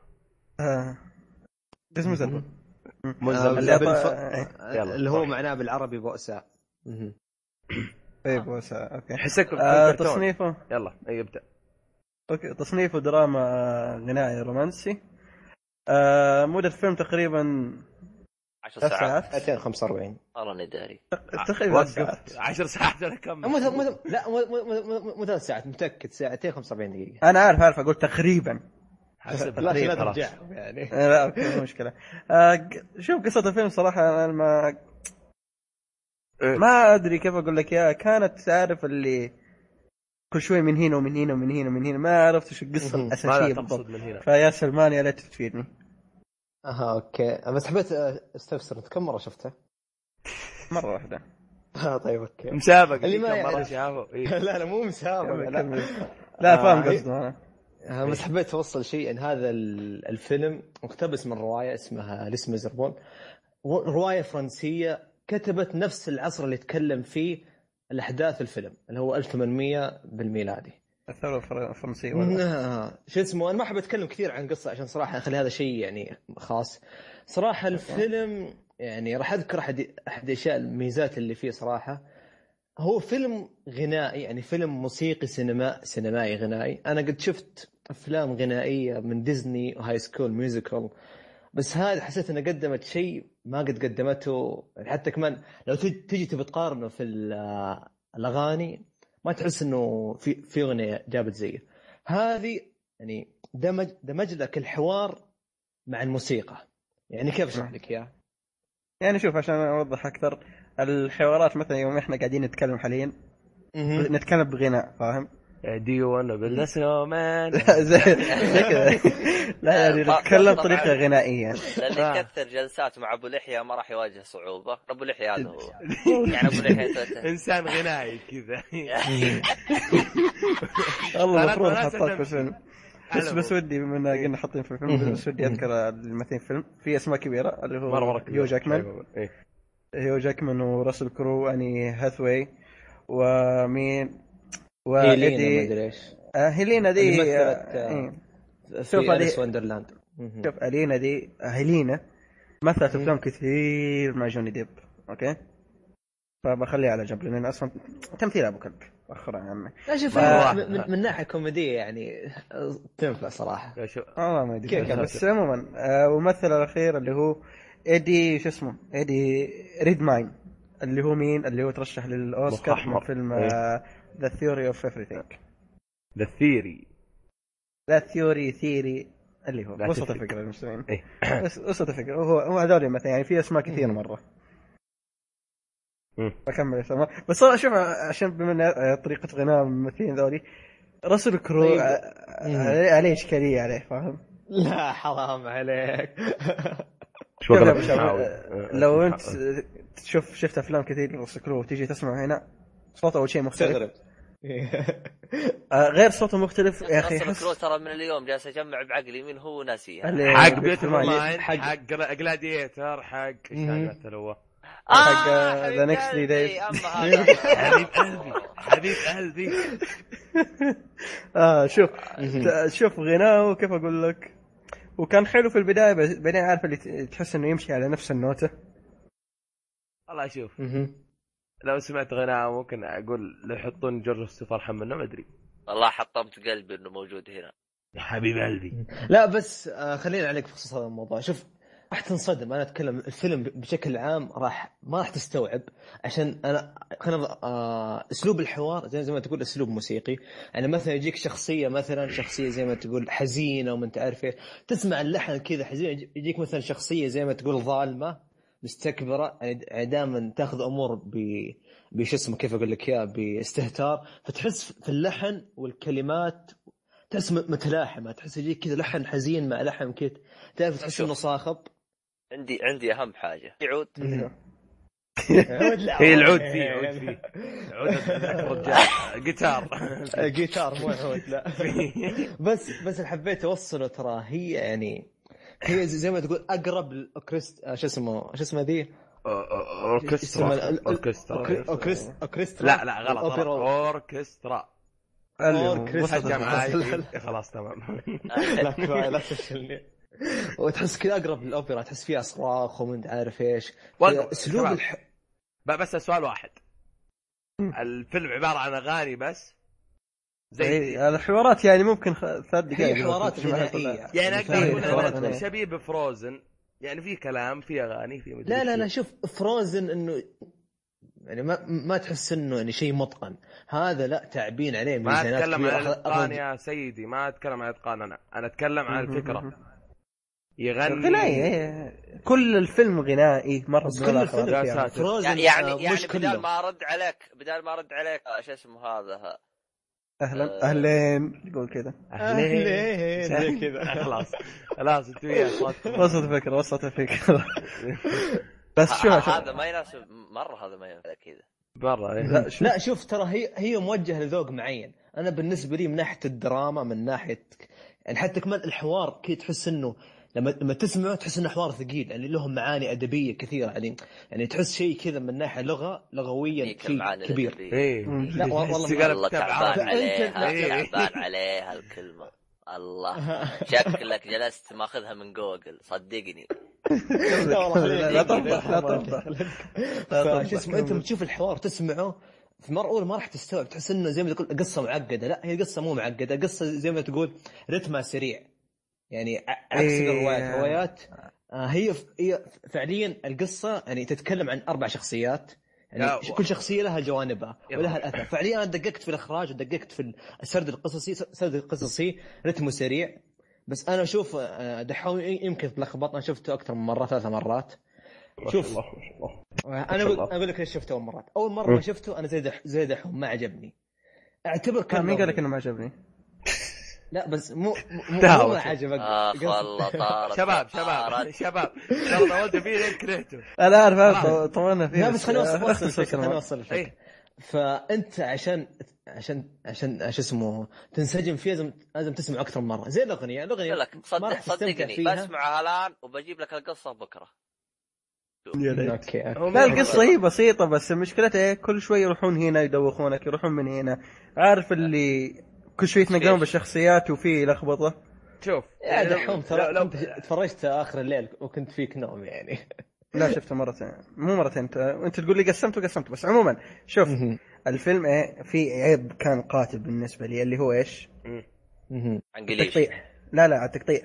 آه. Les Misérables ملزم اللي أعطى- يلا، اللي هو روح. معناه بالعربي بؤساء. طيب وسع okay. احسك آه تصنيف تصنيفه؟ يلا إي ابدأ. okay تصنيفه دراما غنائي رومانسي. آه مدة الفيلم تقريبا 10 ثلاث ساعات. ساعات. 245 والله إني داري. تقريبا ثلاث ساعات. وقف 10 ساعات أنا كم مو لا مو مو مو- مو- مو ثلاث ساعات متأكد. ساعتين 45 دقيقة. أنا عارف عارف أقول تقريبا. حسب لا لا. ترجعهم يعني. لا okay مو مشكلة. آه شوف قصة الفيلم صراحة أنا ما إيه. ما أدري كيف أقول لك إياها. كانت تعرف اللي كل شوي من هنا ومن هنا ومن هنا ومن هنا. ما عرفت إيش القصة. الأساسية بالضبط؟ فيا سلمان يا ليت تفيدني. أها okay. بس حبيت آه، استفسر انت كم مرة شفته؟ مرة واحدة. آه طيب okay. مسابقة اللي ما. شافه. إيه. لا لا مو مسابقة لا. لا فاهم آه، قصده أنا آه، بس حبيت اوصل شيء. ان هذا ال- الفيلم مقتبس من رواية اسمها ليس ميزربون رواية فرنسية كتبت نفس العصر اللي تكلم فيه الأحداث الفيلم اللي هو 1800 بالميلادي. الثوره الفر- الفرنسية ولا؟ آه، شو اسمه أنا ما أحب أتكلم كثير عن قصة عشان صراحة أخلي هذا شيء يعني خاص. صراحة الفيلم يعني راح أذكر أحد أحد الاشياء الميزات اللي فيه صراحة. هو فيلم غنائي يعني فيلم موسيقي سينما سينمائي غنائي. أنا قد شفت أفلام غنائية من ديزني و High School Musical. بس هذا حسيت انها قدمت شيء ما قد قدمته. حتى كمان لو تجي تبي تقارنه في ال- الأغاني ما تحس إنه في في أغنية جابت زيه. هذه يعني دمج دمج لك الحوار مع الموسيقى. يعني كيف أشرح لك اياه؟ يعني شوف عشان أوضح أكثر الحوارات مثلا يوم إحنا قاعدين نتكلم حاليا نتكلم بغناء فاهم؟ do you wanna build snowman زي زي كذا. لا يعني. نتكلم بطريقه غنائية. للي آه. يكثر جلسات مع أبو لحية ما راح يواجه صعوبة. أبو لحية هذا هو. يعني أبو لحية. إنسان غنائي كذا. والله المفروض أحطك في الفيلم بس بس ودي بما إننا قلنا حاطين في الفيلم بس ودي أذكر الممثلين في الفيلم. في أسماء كبيرة اللي هو مره مرة كذا. هيو جاكمان. إيه. هيو جاكمان وراسل كرو واني هاثواي ومين؟ هيلينا ما وإيدي أدري إيش آه هيلينا دي مثلت، آه، آه، إيه. شوف في هذه- Alice Wonderland. شوف الينا دي هيلينا مثلت افلام كثير مع جوني ديب okay فبخليها على جنب لأن أصلا تمثيل أبو كلب مؤخرا يا عمي لا شوف. من, من, ناحية كوميدية يعني تنفع صراحة والله ما أدري بس عموما آه والممثل الأخير اللي هو ايدي شو اسمه ايدي ريدماين اللي هو مين اللي هو ترشح للأوسكار من. فيلم إيه. The Theory of Everything The Theory The Theory Theory اللي هو لا وسط. الفكرة المسلمين إيه. وسط الفكرة هو هو هذول مثلا يعني في أسماء كثير مرة. بكمل اسماء بس شوف عشان بما إن آه، طريقة غناء الممثلين ذولي راسل كرو طيب. آه، مم. عليه عليه إشكالية عليه فاهم؟ لا حرام عليك. آه، لو أنت تشوف شفت أفلام كثير راسل كرو وتيجي تسمع هنا صوت أول شيء مختلف تغرب آه، غير صوته مختلف يا أخي يحس ترى من اليوم جالس أجمع بعقلي مين هو ناسيه اللي- حق الماين. ماين حق- جلاديتر حق إيش حق، آه، آه، قلبي، Days. أما هذا. حبيب قلبي حبيب قلبي آه شوف شوف غناه كيف أقول لك وكان حلو في البداية بعدين عارف اللي تحس إنه يمشي على نفس النوتة والله شوف. لو سمعت غناء ممكن أقول لو يحطون جورج وستيف ارحم منه ما أدري. والله حطمت قلبي إنه موجود هنا. يا حبيب قلبي. لا بس آه خلينا عليك بخصوص هذا الموضوع. شوف راح تنصدم. أنا أتكلم الفيلم بشكل عام راح ما راح تستوعب. عشان أنا خلينا آه أسلوب الحوار زي, زي ما تقول أسلوب موسيقي. يعني مثلا يجيك شخصية مثلا شخصية زي ما تقول حزينة وما أنت عارف إيش. تسمع اللحن كذا حزين يجي- يجيك مثلا شخصية زي ما تقول ظالمة. مستكبرة يعني دائما تاخذ أمور ب بش اسمه كيف أقول لك إياه باستهتار فتحس في اللحن والكلمات تحس متلاحمة تحس يجيك كذا لحن حزين مع لحن كذا تعرف تحس. إنه صاخب؟ عندي عندي أهم حاجة. يعود. هي العود فيه عود فيه. عود الرجال. جيتار. جيتار مو عود لا. بس بس اللي حبيت أوصله ترى هي يعني هي زي زي ما تقول أقرب لاوكريست آه، شو اسمه شو اسمه ذي؟ أوركسترا. أوركسترا. أوكريسترا. لا لا غلط. أوركسترا. معاي. إيه، خلاص تمام. لا كفاية، لا تفشلني وتحس كذا أقرب للاوبرا تحس فيها صراخ وما انت عارف إيش. أسلوب. الح... بس سؤال واحد. الفيلم عبارة عن أغاني بس زي إيه، الحوارات يعني ممكن خ- ثلاث دقائق هي حوارات غنائيه كلها. يعني أقدر أقول الغنائية. شبيه بفروزن يعني في كلام في أغاني في مدري لا لا. لا شوف فروزن إنه يعني ما ما تحس إنه يعني شيء متقن هذا لا تعبين عليه ما أتكلم. عن الإتقان يا سيدي ما أتكلم عن الإتقان أنا أنا أتكلم عن الفكرة يغني غنائي إيه. كل الفيلم غنائي مرة كل. فروزن يعني يعني, يعني مش بدال ما أرد عليك بدال ما أرد عليك آه، شو اسمه هذا أهلا. أهلين. يقول كذا. أهلين، زي كذا. خلاص. خلاص انت وياه وسط الفكرة وسط الفكرة. بس شو هذا ما يناسب. مرة هذا ما يناسب. كذا. برا إيه. لا شو لا شوف ترى هي هي موجهة لذوق معين. أنا بالنسبة لي من ناحية الدراما من ناحية يعني حتى كمان الحوار كي تحس إنه لما لما تسمعه تحس إنه حوار ثقيل يعني لهم معاني أدبية كثيرة يعني يعني تحس شيء كذا من ناحية لغة لغويا كبير. لا، والله- والله كتاب تعبان. عليها إيه. تعبان عليها الكلمة. الله. شكلك جلست ماخذها من جوجل. صدقني. لا والله لا- لا تفضح، لا تفضح. لا فشو اسمه أنت تشوف الحوار تسمعه في مرة اولى ما راح تستوعب تحس إنه زي ما تقول قصة معقدة. لا هي قصة مو معقدة قصة زي ما تقول رتمها سريع. يعني عكس إيه. الروايات. الروايات آه، هي هي فعليا القصة يعني تتكلم عن أربع شخصيات. يعني كل شخصية لها جوانبها. ولها الأثر. فعليا أنا دققت في الإخراج ودققت في السرد القصصي السرد القصصي رتمه سريع. بس أنا أشوف آه، دحوم يمكن تلخبط. أنا شفته أكثر من مرة ثلاث مرات. شوف. الله شاء الله. أنا أقول لك ليش شفته أول مرات أول مرة ما شفته أنا زي دح زي دحوم. ما عجبني. أعتبر كان مين قال لك إنه ما عجبني؟ لا بس مو مو, عجبك اخ والله طارت شباب شباب. شباب لو طولت فيه لين كرهته أنا عارف. طولنا فيه لا بس خليني اوصل أختصر الفكرة. خليني اوصل الفكرة إيه. فأنت عشان عشان عشان شو اسمه تنسجم فيها لازم لازم تسمع أكثر من مرة زي الأغنية الأغنية لك صدق صدقني. بسمعها الآن وبجيب لك القصة بكرة. أوكي لا القصة هي بسيطة بس مشكلتها إيه؟ كل شوي يروحون هنا يدوخونك يروحون من هنا عارف اللي كل شوي يتنقلون؟ بالشخصيات وفي لخبطة شوف يا يعني دحوم ترى لو- لو- تفرجت آخر الليل وكنت فيك نوم يعني لا شفته مرتين مو مرتين انت تقول لي قسمت وقسمت بس عموما شوف. الفيلم إيه في عيب كان قاتل بالنسبة لي اللي هو إيش؟ التقطيع لا لا التقطيع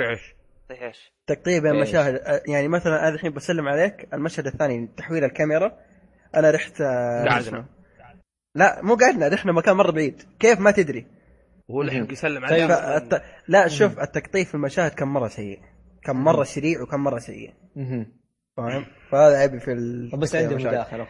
إيش طيب إيش؟ تقطيع بين؟ مشاهد يعني مثلا أنا الحين بسلم عليك المشهد الثاني تحويل الكاميرا أنا رحت قعدنا. شنو؟ لا مو قعدنا رحنا مكان مرة بعيد كيف ما تدري وهو اللي مهم. يسلم طيب، عليه فالت... لا شوف التقطيع في المشاهد كان مرة سيء. كان مرة سريع وكان مرة سيء. فاهم؟ فهذا عيبي في ال... بس عندي. مداخلة.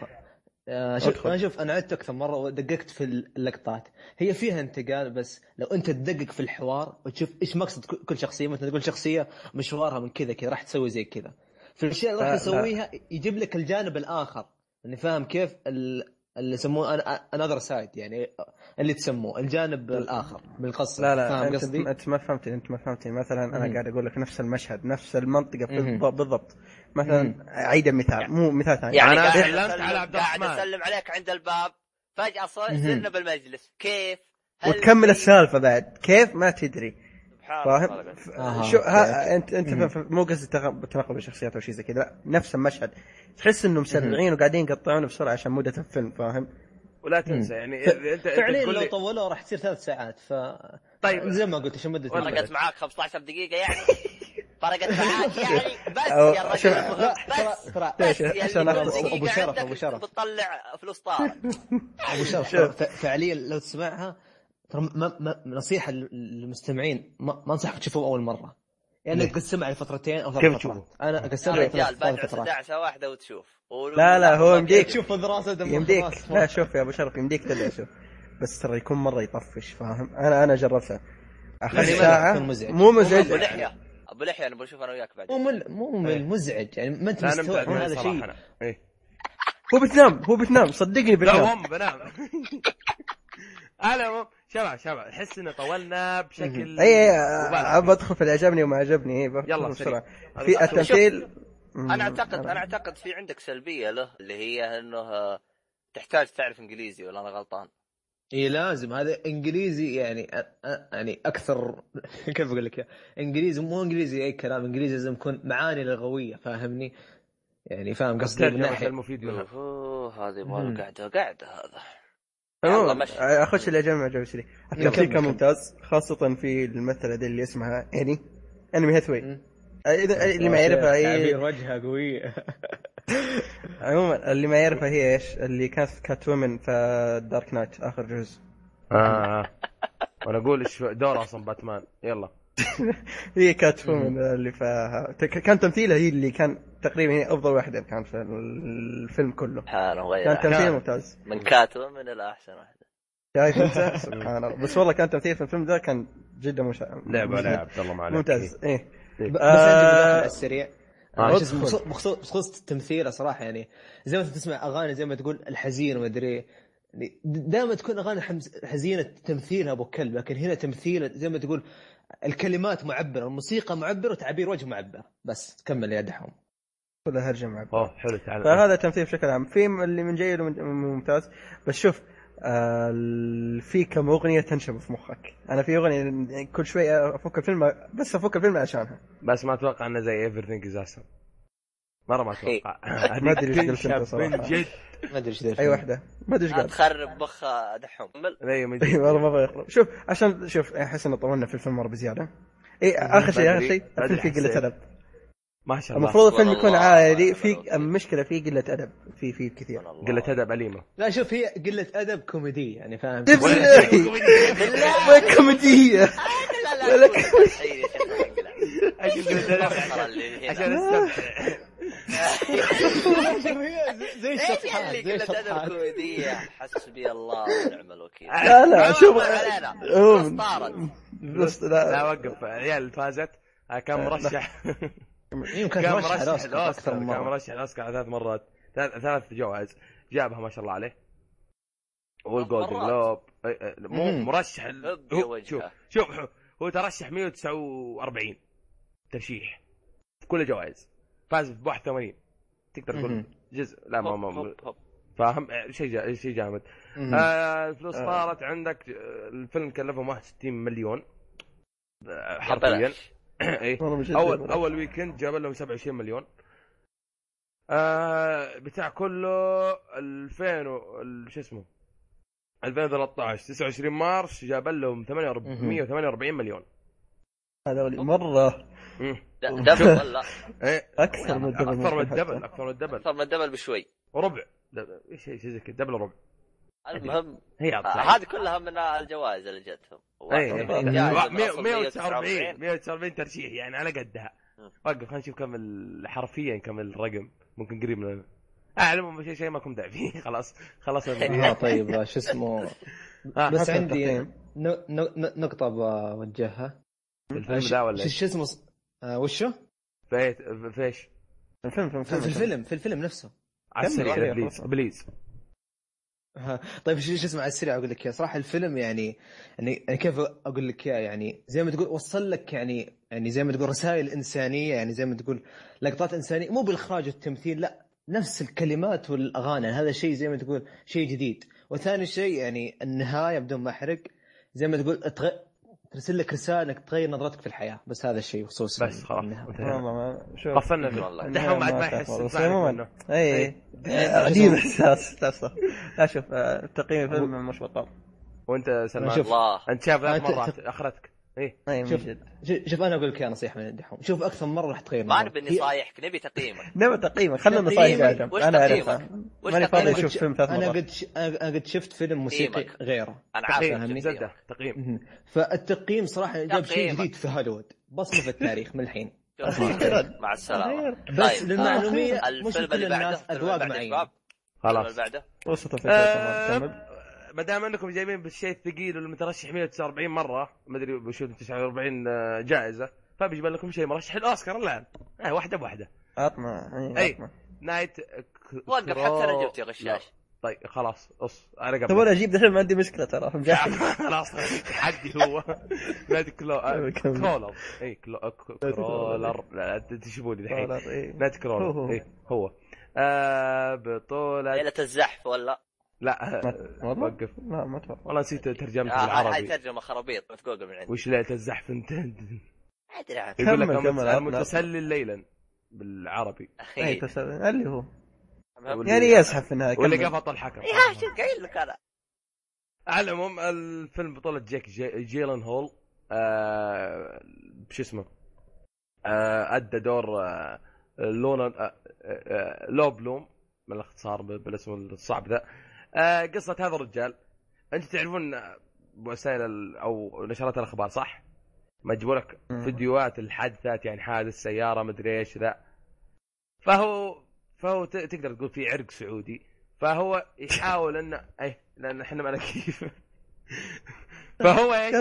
آه شوف. أنا شوف أنا عدت أكثر مرة ودققت في اللقطات. هي فيها انتقال بس لو أنت تدقق في الحوار وتشوف إيش مقصد كل- شخصية مثلا تقول شخصية مشوارها من كذا كذا راح تسوي زي كذا. في الأشياء اللي راح لا، يسويها يجيب لك الجانب الآخر. اني فاهم كيف ال- اللي يسموه انذر سايد يعني اللي تسموه الجانب الآخر من القصة لا لا فاهم أنت, قصدي؟ أنت ما فهمتني أنت ما فهمتني مثلا أنا مم. قاعد أقول لك نفس المشهد نفس المنطقة. بالضبط, بالضبط. مثلا عيد مثال مو مثال ثاني يعني قاعد سلمت أسلم- على عبد قاعد الرحمن. أسلم عليك عند الباب فجأة. صرنا بالمجلس كيف؟ وتكمل السالفة بعد كيف ما تدري فاهم؟ آها، شو أوكي، ها انت أنت مو قصدي تناقض الشخصيات أو شيء زي كذا لا نفس المشهد. تحس إنهم مسرعين وقاعدين يقطعونه بسرعة عشان مده الفيلم فاهم؟ ولا تنسى يعني أنت فعليا لو طولوه راح تصير ثلاث ساعات ف طيب. زي ما قلت عشان مدة. فرقت معاك 15 دقيقة يعني. فرقت معاك يعني. بس أو- يا رجل. بس ترى ترى بس يا عشان أبو شرف، أبو شرف. بتطلع فلوس طارق. أبو شرف فعليا لو تسمعها ترى ما ما نصيحة للمستمعين ما, ما انصحك تشوفوه أول مرة. يعني؟ تقسمها لفترتين أو كيف ثلاث تشوفه؟ فترات أنا اقسمها رجال فترات. 11 واحدة وتشوف. لا، لا، هو يمديك. تشوف دراسه يمديك. لا شوف يا أبو شرف يمديك تدعي شوف بس ترى يكون مرة يطفش فاهم؟ أنا أنا جربتها أخذ يعني ساعة. مزعج. مو أبو مزعج لحية. أبو لحية أنا بشوف أنا وياك بعد. مو مل مو مل مزعج. يعني ما أنت لا مستوعب معي هذا صراحة شيء. أنا. إيه. هو بتنام هو بتنام. صدقني لا بتنام. هم بنام. أنا شباب شباب احس إنه طولنا بشكل اي ادخل في اللي عجبني وما عجبني. اي يلا، بسرعة. في التمثيل أنا اعتقد أنا أعتقد في عندك سلبية له اللي هي إنه آه، تحتاج تعرف إنجليزي ولا أنا غلطان؟ اي لازم. هذا إنجليزي يعني يعني أكثر كيف أقول لك؟ إنجليزي مو إنجليزي أي كلام. إنجليزي لازم يكون معاني لغوية فاهمني؟ يعني فاهم قصدي من ناحيه المفيد منها. أوه هذه. يبغى قاعدة قاعدة هذا. أخش اللي ما عجبني شيء التمثيل كان. ممتاز خاصة في الممثله دي اللي اسمها اني اني هاثوي. اذا اللي ما يعرفها هي تعبير وجهها قويه عموما اللي ما يعرفها هي إيش؟ اللي كانت في Catwoman في Dark Knight آخر جزء. آه. وأنا أقول إيش دور أصلا باتمان يلا. هي Catwoman اللي فيها كان تمثيلها هي اللي كان تقريبا هي أفضل واحدة كان في الفيلم كله. سبحانه غير كان. تمثيل ممتاز. من Catwoman الأحسن واحدة. شايف انت سبحان الله. بس والله كان تمثيل في الفيلم ذا كان جدا مش... لعبة لا عبد الله ما عليك ممتاز. إيه. ب- بس آه، عندي السريع. آه،. بخصوص- التمثيل صراحة يعني زي ما تسمع أغاني زي ما تقول الحزين وما أدري. إيه. يعني دائما تكون أغاني حزينة تمثيلها أبو كلب لكن هنا تمثيل زي ما تقول الكلمات معبرة الموسيقى معبرة وتعبير وجه معبر. بس كمل يا دحوم. كلها هرجة معك أوه حلو تعال. فهذا تمثيل بشكل عام. في اللي من جيد ممتاز. بس شوف آه في كم أغنية تنشب في مخك. أنا في أغنية كل شوي أفك الفيلم بس أفك الفيلم عشانها. بس ما أتوقع إنه زي everything is awesome. مرة ما أتوقع. ما أدري إيش قلت أنت تنشب صراحة. من جد. ما أدري إيش أي الفيلم. واحدة. ما أدري إيش لا قال تخرب بخ دحوم أيوه من اي جد والله ما أبغى يخرب شوف عشان شوف أحس إنه طولنا في الفيلم مرة بزيادة. اي آخر شيء آخر شيء الفيلم فيه قلة. أدب. ما شاء الله. المفروض الفيلم يكون أكبر. في المشكلة فيه قلة أدب في في كثير. قلة أدب أليمة. لا شوف هي قلة أدب كوميدي يعني فاهم؟ بالله. وين كوميدية. لا لا ولا. عشان استمتع زي إيش الشطحات اللي زي الشطحات الكوميديه حسبي الله ونعم الوكيل. لا لا ما شوف بس طارت. بس لا. لا وقف. عيال فازت. كان. مرشح يمكن كان مرشح الأوسكار كان مرشح الأوسكار؟ ثلاث مرات. ثلاث ثلاث جوائز. جابها ما شاء الله عليه. والجولدن. جلوب مو. مرشح. شوف شوف شوف، هو ترشح 149 ترشيح. في كل الجوائز فاز ب 81 تقدر تقول. جزء. لا ما ما. فاهم شيء جا... شيء جامد. مهم. آه الفلوس آه. طارت عندك آه، الفيلم كلفهم 61 مليون آه، حرفيا. جد أول. أول weekend جاب لهم 27 مليون. آه بتاع كله 2000 و- ال- شو اسمه؟ 2013 29 مارس جاب لهم 148 مليون. هذول مرة. double ولا إيه أكثر من ال double أكثر من ال double. أكثر من ال double أكثر من double بشوي وربع double. إيش شيء زي كذا double وربع المهم هي آه،. هذه كلها من الجوائز اللي جتهم اي واحد إيه. جائزة من 100 أصل 149 149 ترشيح يعني على قدها. وقف خلينا نشوف كم ال- حرفيا كم الرقم ممكن قريب من اعلم شيء شيء ما كنت داعي فيه خلاص خلاص آه طيب آه، شو اسمه آه، بس عندي التقييم. ن- ن- نقطة بوجهها الفيلم ذا ولا؟ شو اسمه آه وشو؟ في في إيش؟ الفيلم فيلم في الفيلم في الفيلم نفسه على السريع please. please ها، طيب شو اسمه على السريع أقول لك إياه صراحة الفيلم يعني يعني يعني كيف أقول لك إياه يعني زي ما تقول وصل لك يعني يعني زي ما تقول رسائل إنسانية يعني زي ما تقول لقطات إنسانية مو بالإخراج والتمثيل لا نفس الكلمات والأغاني هذا شيء زي ما تقول شيء جديد وثاني شيء يعني النهاية بدون ما أحرق زي ما تقول. ترسل لك رسالة إنك تغير نظرتك في الحياة بس هذا الشيء بخصوص بس خلاص النهاية. ما- انتهينا. ما- ما- شوف قفلنا والله. دحوم بعد ما يحس عموما. اي إيه. آه، عجيب إحساس لا شوف آه، تقييم الفيلم مش بطال وأنت سلمان. الله أنت شايف ثلاث مرات اخرتك إيه. من شوف. شوف أنا أقول لك يا نصيحة من دحوم. شوف أكثر مرة راح تغير ما. نبي نصايحك نبي تقييمك. نبى تقييمك. خلينا تقييمك. نصايح يا آدم وش أنا؟ اعرفها وش ماني فاضي؟ أشوف فيلم ثلاث أنا قد ش... أنا قد شفت فيلم موسيقي. غيره. أنا عارف تقييم. فالتقييم صراحة جاب شيء. جديد في هوليوود. بصمة في التاريخ من الحين. مع السلامة. بس طيب، للمعلوميه آه، مش الفيلم كل اللي بعده الناس اذواق اللي بعده معينة. الفيلم اللي خلاص. بعده. وسط الفكرة ما دام انكم جايبين بالشيء الثقيل والمترشح 149 مرة ما أدري وشو 49 جائزة فبيجيب لكم شيء مرشح الأوسكار الآن. آه واحدة بواحدة. عطنا أي. اي. نايت وقف حتى أنا جبت يا غشاش. طيب خلاص أص أنا قبل. أنا أجيب دحين؟ ما عندي مشكلة ترى. خلاص تحدي هو. نادي كلو كمل. كرولر. اي كلو- كرولر. خلاص، إيه. نادي هو كرولر هو. اي هو. آه بطولة ليلة الزحف ولا؟ لا ما- والله؟ وقف. لا ما أتوقع والله نسيت ترجمته آه، هاي بالعربي ترجمة خرابيط في جوجل من عندي. وش ليلة الزحف أنت؟ ما ادري عاد يقول لك كمل، كمل، عطنا. المتسلل ليلا بالعربي. أي. تسلل. اللي هو. يعني يزحف في النهايه واللي. قفط الحكم يا شو قايل لك أنا؟ على العموم الفيلم بطولة جيك جي جيلن هول آه شو اسمه؟ آه أدى دور آه لونا آه آه لو بلوم من الاختصار ب- بالاسم الصعب ذا. آه قصة هذا الرجال أنت تعرفون وسائل ال- أو نشرات الأخبار صح؟ ما لك. فيديوهات الحادثات يعني حادث سيارة مدري إيش ذا فهو فهو تقدر تقول في عرق سعودي فهو يحاول انه اي لأن إحنا ما كيف فهو إيش؟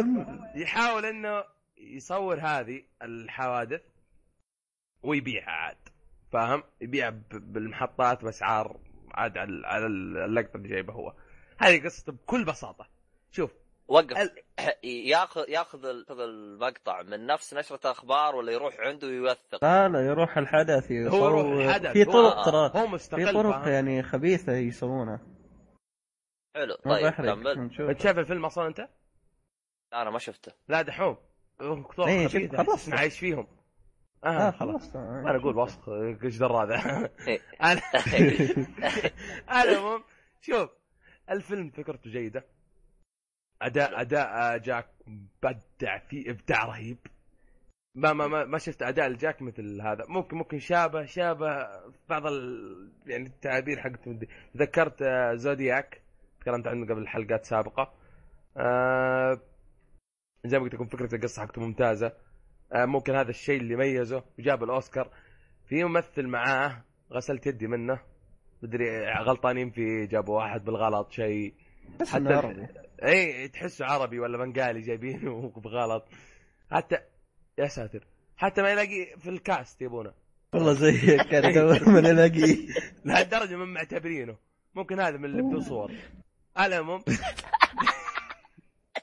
يحاول انه يصور هذه الحوادث ويبيعها عاد فاهم؟ يبيع بالمحطات بأسعار عاد على على اللقطة اللي جايبها هو. هذه قصته بكل بساطة. شوف. وقف. ال- ياخذ ياخذ ال- ياخذ المقطع من نفس نشرة أخبار ولا يروح عنده ويوثق؟ لا لا يروح الحدث هو يصور يروح الحدث. في هو- طرق ترى هو في مستقل طرق فاهم؟ يعني خبيثة يسوونها. حلو طيب كمل. انت شايف الفيلم أصلا أنت؟ أنا ما شفته. لا دحوم. طرق إيه،. تحس إنه عايش فيهم. آه, آه خلاص ما أقول وسخ إيش درى هذا. أنا العموم شوف الفيلم فكرته جيدة. أداء أداء جاك بدع فيه إبداع رهيب. ما ما ما, ما شفت أداء الجاك مثل هذا. ممكن ممكن شابه شابه بعض ال... يعني التعابير حقته. ذكرت آه، زودياك. تكلمت عنه قبل حلقات سابقة. آه زي ما قلت لكم فكرة القصة حقته ممتازة. آه ممكن هذا الشيء اللي ميزه وجاب الأوسكار. في ممثل معاه غسلت يدي منه. مدري غلطانين فيه جابوا واحد بالغلط شيء. بس حتى عربي. اي تحسه عربي ولا بنغالي جايبينه بغلط حتى يا ساتر. حتى ما يلاقي في الكاست يبونه. والله زيك كان من الاقي لهالدرجة من معتبرينه. ممكن هذا من اللي بدون صور. على العموم.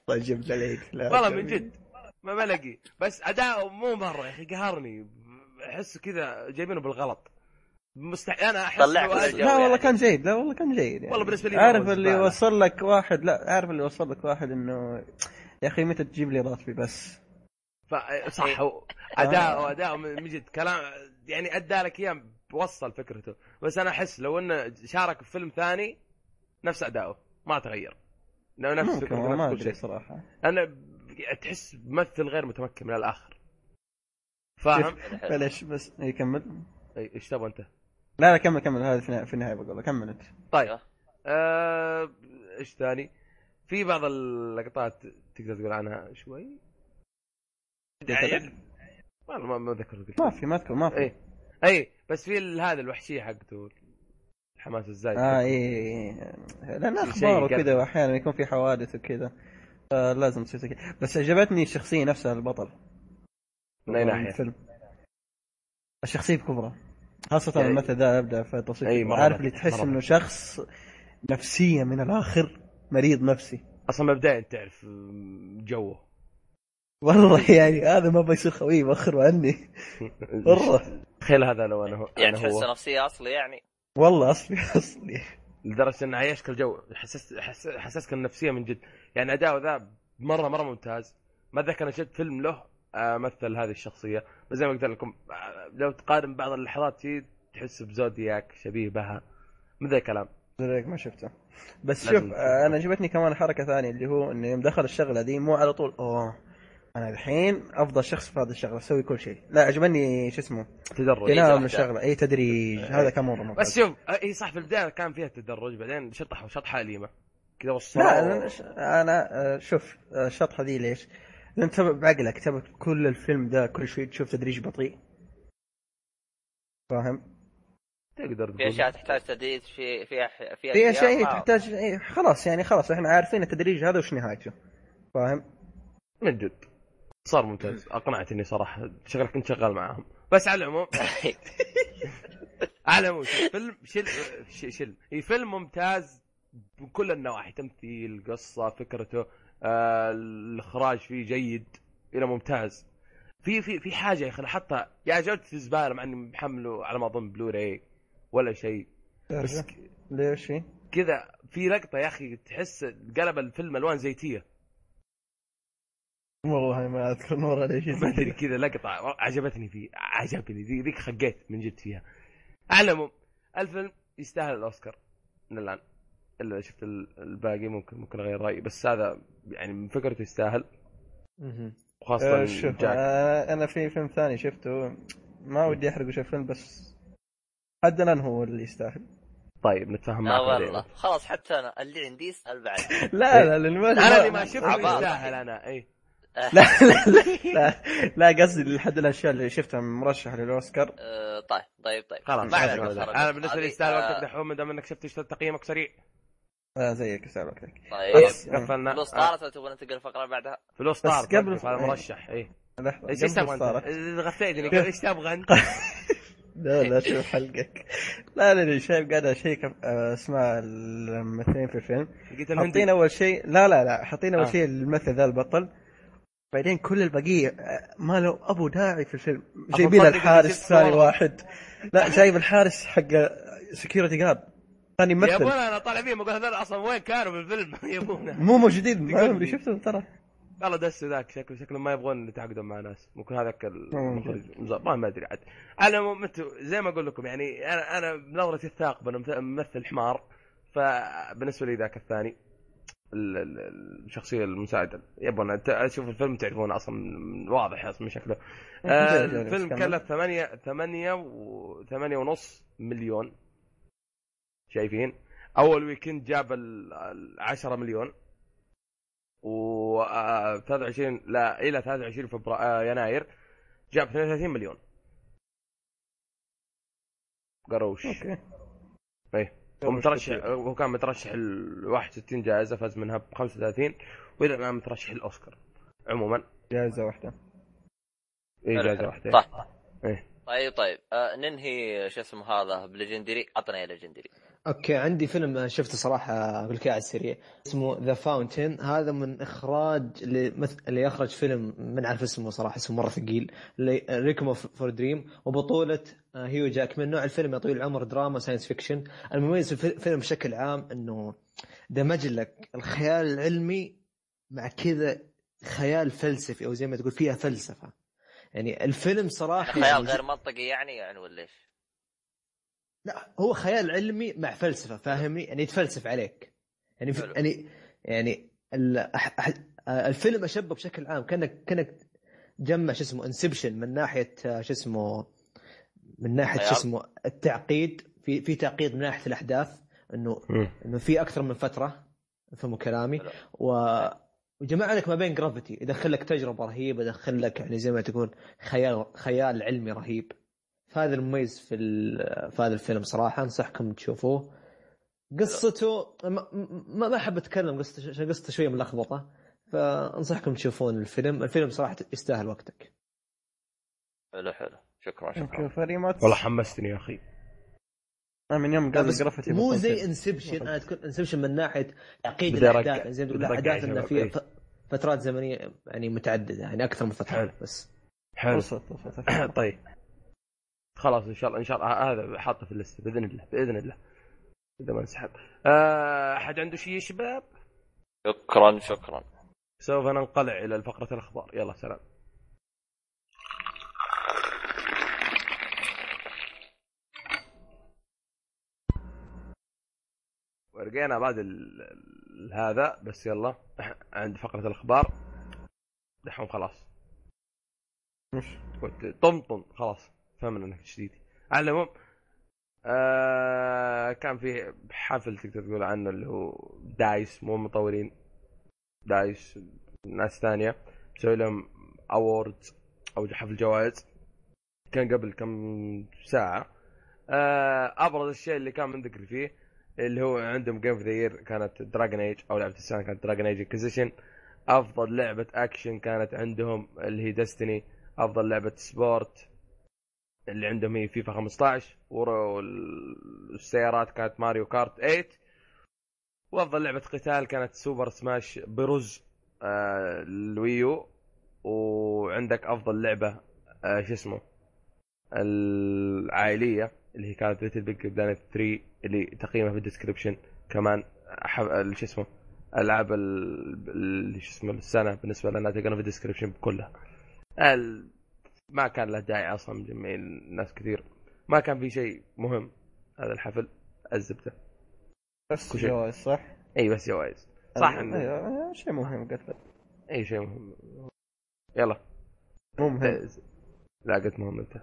الله يجيب عليك. والله من جد. ما بلاقي بس اداؤه مو مرة يا أخي قهرني. احسه كذا جايبينه بالغلط. مستحيل. أنا أحس. لا والله يعني. كان جيد. لا والله كان جيد يعني. والله بالنسبة لي عارف اللي. يوصل لك واحد لا عارف اللي يوصل لك واحد إنه يا أخي متى تجيب لي راتبي بس؟ ف- صح. هو اداؤه اداؤه من جد. كلام يعني أدى لك إياه وصل فكرته. بس أنا أحس لو إنه شارك في فيلم ثاني نفس أداؤه. ما تغير. لو نفس فكرته والله ما نفس كل ادري شيء. صراحة. أنا تحس ممثل غير متمكن من الآخر. فاهم؟ معليش بس يكمل اي إيش تبغى أنت؟ لا لا كمل كمل. هذا في النهاية, بقول كمل أنت. طيب. آه، إيش ثاني؟ في بعض اللقطات تقدر تقول عنها شوي؟ والله ما قلت ما في ما أذكر ما في. اي اي بس في هذا الوحشيه حقته الحماس الزايد. آه اي إيه. لأن أخبار وكذا. واحيانا يكون في حوادث وكذا. آه لازم تصير زي كذا. بس عجبتني الشخصية نفسها البطل. من أي ناحية؟ الفيلم الشخصية بكبرى خاصة يعني- الممثل ذا يبدا في توصيف أي مرة عارف اللي تحس مرة. إنه شخص نفسية من الآخر مريض نفسي. أصلا مبدئيا تعرف جوه. والله يعني هذا ما بيصير خوي بخر عني. والله. تخيل هذا لو أنا هو. يعني تحسه هو. نفسية أصلي يعني؟ والله أصلي أصلي. لدرجة انه عيشك الجو حسست حس- حسسك النفسية من جد. يعني أداؤه ذا مره مرة ممتاز. ما أنا شفت فيلم له آه، مثل هذه الشخصية. بس زي ما قلت لكم آه، لو تقارن بعض اللحظات فيه تحس ب Zodiac شبيه بها من ذا الكلام. زيك ما شفته. بس شوف. آه، أنا عجبتني كمان حركة ثانية اللي هو إنه يوم دخل الشغلة دي مو على طول أوه. أنا الحين أفضل شخص في هذه الشغلة أسوي كل شيء. لا عجبني شو اسمه؟ تدرج. إيه،. من الشغلة. اي تدريج. هذا كان مره ممتاز بس شوف اي صح في البداية كان فيها تدرج بعدين شطحوا شطحة أليمة. كذا لا وصلوا أنا أنا آه، شوف آه، الشطحة دي ليش؟ لأن تبع بعقلك تبع كل الفيلم ده كل شوي تشوف تدريج بطيء. فاهم؟ تقدر في تقول. أشياء تحتاج تدريج في في في في أشياء تحتاج إيه، خلاص يعني خلاص إحنا عارفين التدريج هذا وش نهايته. فاهم؟ من جد. صار ممتاز. اقنعتني صراحة شكلك كنت شغال معاهم. بس على العموم. على العموم فيلم شل شل. هي فيلم ممتاز بكل النواحي. تمثيل قصة فكرته آه الإخراج فيه جيد إلى ممتاز. في في في حاجة يا أخي حطها يا جودة الزباله مع اني محمله على ما أظن بلوراي ولا شيء. بس ك- ليش؟ كذا في لقطة يا أخي تحس قلب الفيلم ألوان زيتية. والله ما أذكر نور ليش ما أدري كذا. لقطة عجبتني فيه عجبني ذي ذيك خقيت من جد فيها. على العموم الفيلم يستاهل الأوسكار من الآن. إلا شفت ال- الباقي ممكن ممكن أغير رأيي بس هذا يعني من فكرته يستاهل. وخاصه آه، شوف جاك. آه، أنا في فيلم ثاني شفته. ما ودي أحرق وش الفيلم بس حد الآن هو اللي يستاهل. طيب نتفاهم لا معك والله. خلاص حتى أنا اللي عندي يسال بعد. لا لا ما أنا اللي ما شفته. يستاهل أنا. اي لا لا لا لا, لا قصدي لحد الاشياء اللي شفتها مرشح للأوسكار؟ آه، طيب طيب طيب. خلاص ما عليك. أنا بالنسبة لي يستاهل آه، وقتك دحوم ما دام إنك شفت إيش تقييمك سريع. آه زيك يسأل وقتك. طيب. قفلنا. فلوس آه، طارت ولا تبغى ننتقل الفقره اللي بعدها؟ فلوس بس طارت قبل- هذا مرشح اي لحظة إيش تبغى. غثيتني إيش تبغى أنت؟ لا لا شوف حلقك. لا لا لا شايف قاعد أشيك آه، اسماء الممثلين في الفيلم. حاطين أول شيء لا لا لا حاطين أول آه. شيء الممثل ذا البطل. بعدين كل البقية آه، ما له أبو داعي في الفيلم. جايبين الحارس ثاني. واحد. لا جايب الحارس حق security guard ثاني يا ممثل. أبونا أنا طالع فيهم أقول هذول أصلا وين كانوا بالفيلم يا أبونا. مو موجودين ما لي. شفتهم ترى. والله دس ذاك شكله شكله ما يبغون يتعاقدون مع ناس. ممكن هذاك. المخرج. ما أدري عاد. على العموم زي ما أقول لكم يعني أنا أنا بنظرتي الثاقبه أنا مث- ممثل حمار. فبالنسبة لي ذاك الثاني. ال- ال- الشخصية المساعدة. يبون أشوف الفيلم تعرفون أصلا واضح أصلا من شكله آه،. الفيلم. كلف ثمانية ثمانية و ثمانية ونص مليون. شايفين؟ أول weekend جاب ال ال 10 مليون. و آه، 23 لا إلى 23 فبراير يناير. جاب 32 مليون. قروش. أوكي. إيه. هو مترشح هو كان مترشح ل 61 جائزة فاز منها ب 35 وإلى الآن مترشح الاوسكار عموما. جائزة واحدة. اي جائزة. واحدة. صح إيه. طيب طيب. آه ننهي شو اسمه هذا ب Legendary. عطنا يا Legendary أوكي عندي فيلم شفته صراحة أقول لك على السريع اسمه The Fountain هذا من إخراج اللي. اللي اخرج فيلم من عارف اسمه صراحة اسمه مرة ثقيل Requiem for Dream وبطولة هيو جاكمان نوع الفيلم يا طويل العمر دراما science fiction المميز في الفيلم بشكل عام إنه دمج لك الخيال العلمي مع كذا خيال فلسفي أو زي ما تقول فيها فلسفة يعني الفيلم صراحة خيال يعني غير منطقي يعني يعني ولا إيش؟ لا هو خيال علمي مع فلسفة فاهمني يعني يتفلسف عليك يعني في حلو. يعني يعني الفيلم أشبه بشكل عام كأنك كأنك جمع شو اسمه Inception من ناحية شو اسمه من ناحية شو. اسمه التعقيد في في تعقيد من ناحية الأحداث إنه. إنه في أكثر من فترة فهموا كلامي. و وجمع لك ما بين Gravity يدخل لك تجربة رهيبة يدخل لك يعني زي ما تقول خيال خيال علمي رهيب فهذا المميز في ال- في هذا الفيلم صراحة أنصحكم تشوفوه. قصته ما ما ما أحب أتكلم قصته عشان قصته شوية ملخبطة فأنصحكم تشوفون الفيلم. الفيلم صراحة يستاهل وقتك. حلو حلو. شكرا شكرا. فريمات والله حمستني يا أخي. أنا من يوم قال بس ال Gravity مو. زي Inception أنا أتكلم Inception من ناحية تعقيد الأحداث زي ما تقول الأحداث انه شباب، فيها إيه. ف- فترات زمنية يعني متعددة يعني أكثر من فترة. بس. حلو. طيب. خلاص إن شاء الله إن شاء الله هذا حاطه في ال list بإذن الله بإذن الله. إذا ما انسحب. آه، أحد عنده شيء يا شباب؟ شكرا شكرا. سوف ننقلع إلى فقرة الأخبار. يلا سلام. ورقينا بعد ال... ال- هذا بس يلا عند فقرة الأخبار. دحوم خلاص. مش. كنت طمطم خلاص. فهمنا إنك جديد على العموم آه كان في حفل تقدر تقول عنه اللي هو DICE مو مطورين DICE ناس ثانية مسوي لهم awards أو حفل جوائز. كان قبل كم ساعة. آه أبرز الشيء اللي كان من ذكر فيه اللي هو عندهم game of the year كانت Dragon Age أو لعبة السنة كانت Dragon Age Inquisition أفضل لعبة اكشن كانت عندهم اللي هي Destiny أفضل لعبة sport اللي عندهم هي فيفا 15 والسيارات كانت Mario Kart 8 وأفضل لعبة قتال كانت Super Smash Bros آه ال Wii U. وعندك أفضل لعبة آه شو اسمه؟ العائلية اللي هي كانت Little Big Planet 3 اللي تقييمها في ال description كمان شو اسمه؟ ألعاب شو اسمه؟ السنة بالنسبة لنا تلقانا في ال description كلها. ما كان له داعي أصلا مجمعين ناس كثير. ما كان في شيء مهم هذا الحفل الزبدة. بس. جوائز صح؟ إي بس جوائز. صح إن- أيوة، شيء مهم قلت إي شيء مهم. يلا. مو مهم. لا قلت مهم أنت.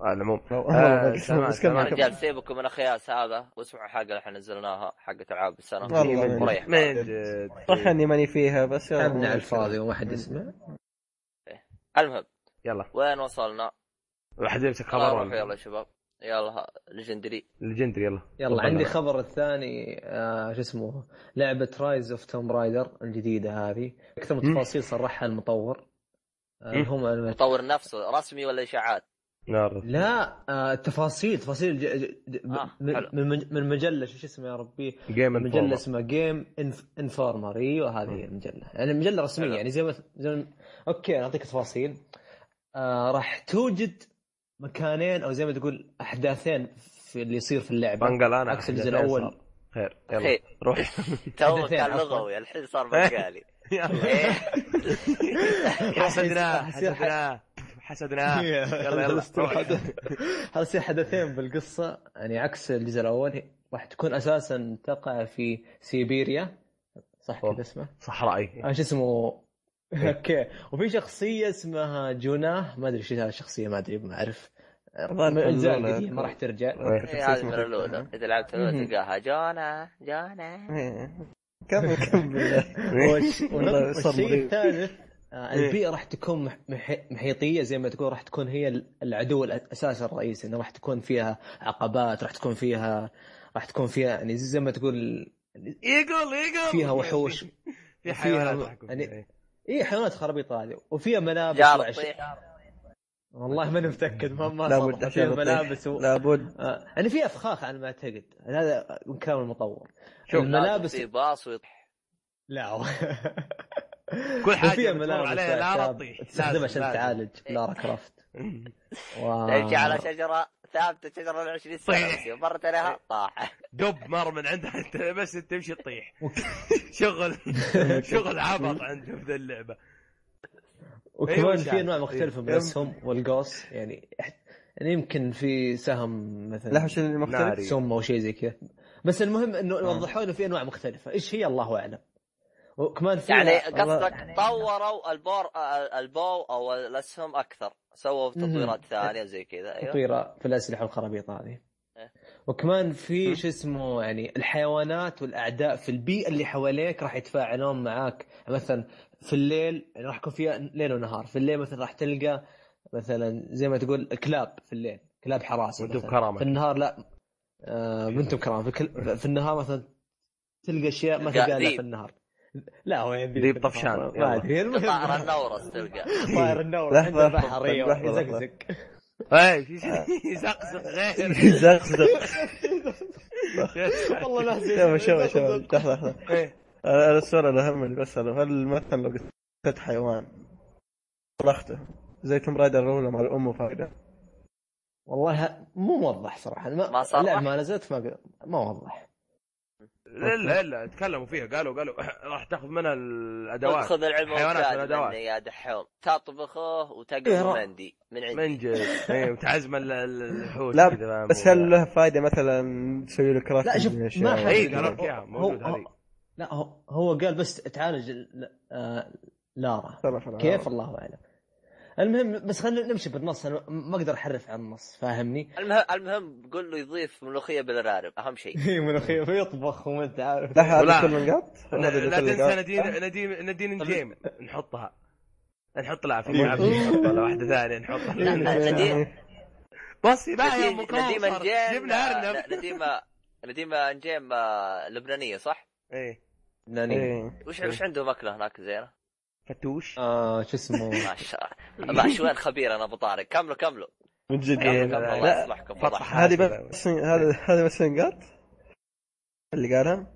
على العموم. رجال سيبكم من الخياس هذا واسمعوا الحلقة اللي إحنا نزلناها حقت العاب السنة. والله من- جد. صح اني ماني فيها بس يلا، على. الفاضي وما حد يسمع المهم يلا وين وصلنا؟ واحد يمسك يلا خبر يلا ولا يا شباب يلا ليجندري ليجندري يلا يلا عندي. خبر الثاني آه شو اسمه لعبة Rise of Tomb Raider الجديدة هذه أكثر. تفاصيل صرحها المطور آه. هم مطور نفسه رسمي ولا إشاعات؟ لا آه تفاصيل تفاصيل ج... ج... ج... آه، من. من مج- من مجلة شو اسمه يا ربي Game مجلة Informer اسمها Game Inf... Informer إيوه هذه هي المجلة يعني مجلة رسمية حلو. يعني زي ما زي ما... okay نعطيك تفاصيل آه راح توجد مكانين أو زي ما تقول أحداثين في اللي يصير في اللعبة. بنقل أنا عكس الجزء الأول. خير. يلا روح. تو كان. لغوي الحين صار بنقالي يلا. حسدناه راح يصير حسدناه حسدناه يلا يلا يصير حدثين بالقصة؟ يعني عكس الجزء الأول راح تكون أساسا تقع في سيبيريا. صح. كذا اسمه؟ صحرائي آه شو اسمه؟ أوكي وفي شخصية اسمها جوناه ما أدري إيش هذه الشخصية ما أدري ما أعرف من ما راح ترجع إيه. إيه، هذه من الأولى إذا لعبت الأولى. تلقاها جونا جونا إيه. كمل كمل والشيء. الثالث آه، إيه. البيئة راح تكون مح- مح- محيطية زي ما تقول راح تكون هي العدو الاساسي الرئيسي إنه راح تكون فيها عقبات راح تكون فيها راح تكون فيها يعني زي ما تقول يقول يقول فيها وحوش في حيوانات يعني- إيه. اي حيوانات خرابيط هذه. وفيها ملابس وعش... والله ماني متأكد. ما ما لابد فيها. ملابس و... لابد. آه، يعني فيها أفخاخ على ما أعتقد. هذا من كلام المطور. شوف، الملابس في باص ويطيح لا. كل حاجة وفيها بتمر ملابس عليها لا تطيح تستخدمها عشان. تعالج لارا كرافت. تمشي على شجرة. ثابتة شجره ل 20 سنه مرت عليها طاح. دب مر من عندها انت بس تمشي تطيح. شغل شغل عبط عندهم في اللعبة. وكمان أيوة، في. انواع مختلفه من أيوة. الاسهم والقوس؟ يعني يعني يمكن في سهم مثلا اللي مختلف. سم أو شيء زي كذا. بس المهم إنه وضحوا انه في أنواع مختلفة. إيش هي؟ الله أعلم. وكمان في يعني قصدك طوروا البور آه، البو أو الاسهم أكثر. سووا تطويرات ثانية زي كذا أيوه. تطويره في الأسلحة والخرابيط هذه. إيه. وكمان في شو اسمه يعني الحيوانات والأعداء في البيئة اللي حواليك راح يتفاعلون معاك. مثلا في الليل يعني راح يكون فيها ليل ونهار. في الليل مثلا راح تلقى مثلا زي ما تقول كلاب في الليل كلاب حراسة وأنتم. بكرامة. في النهار لا. آه بنتم كرامه في, كل... في النهار مثلا تلقى أشياء ما ذيب. في النهار. لا وين ذيب طفشان، ما. ادري طائر النورس تلقى. طائر النور لحظة، عنده بحرية. يزقزق. اي يزقزق غير. زقزق والله ناسي شوف شوف شوف. لحظة لحظة. أنا السؤال الاهم اللي بساله هل مثلا لو قتلت حيوان طلقته زي توم رايدر الاولى مع الام وفايده والله مو موضح صراحة. ما, ما صرح؟ لا ما نزلت ما ما وضح لا لا لا تكلموا فيها. قالوا قالوا راح تاخذ منها الادوات. خذ العلم حيوانات. مني يا دحوم تطبخه إيه، وتقلب را- مندي من عندي. منجز. إيه وتعزم ال- ال- الوحوش لا؟ بس هل له فائده مثلا تسوي له كرافتنج لا شوف من ما؟ حد إيه،. لا هو, هو قال بس تعالج ال- آه لارا. كيف؟ الله أعلم. المهم بس خلينا نمشي بالنص أنا ما أقدر أحرف عن النص فاهمني؟ المهم المهم قول له يضيف ملوخية بالرارب أهم شيء. ملوخية ويطبخ وما أنت عارف. لا هذا كل لا لا تنسى. ندين ندين ندين جيم نحطها. نحط لها في لها واحدة ثانية نحطها. لا، لا، نديم بص لا يا نديم جبنا ارنب نديم نديم انجيم آه، لبنانية صح؟ إيه. ناني إيه. وش وش عندهم اكله هناك زينة؟ فتوش آه شو اسمه؟ ما شاء الله. ما شوين خبير أنا أبو طارق. كملوا كملوا. من جد لا، الله يصلحكم هذه بس هذا هذا بس نقاط؟ اللي قالها؟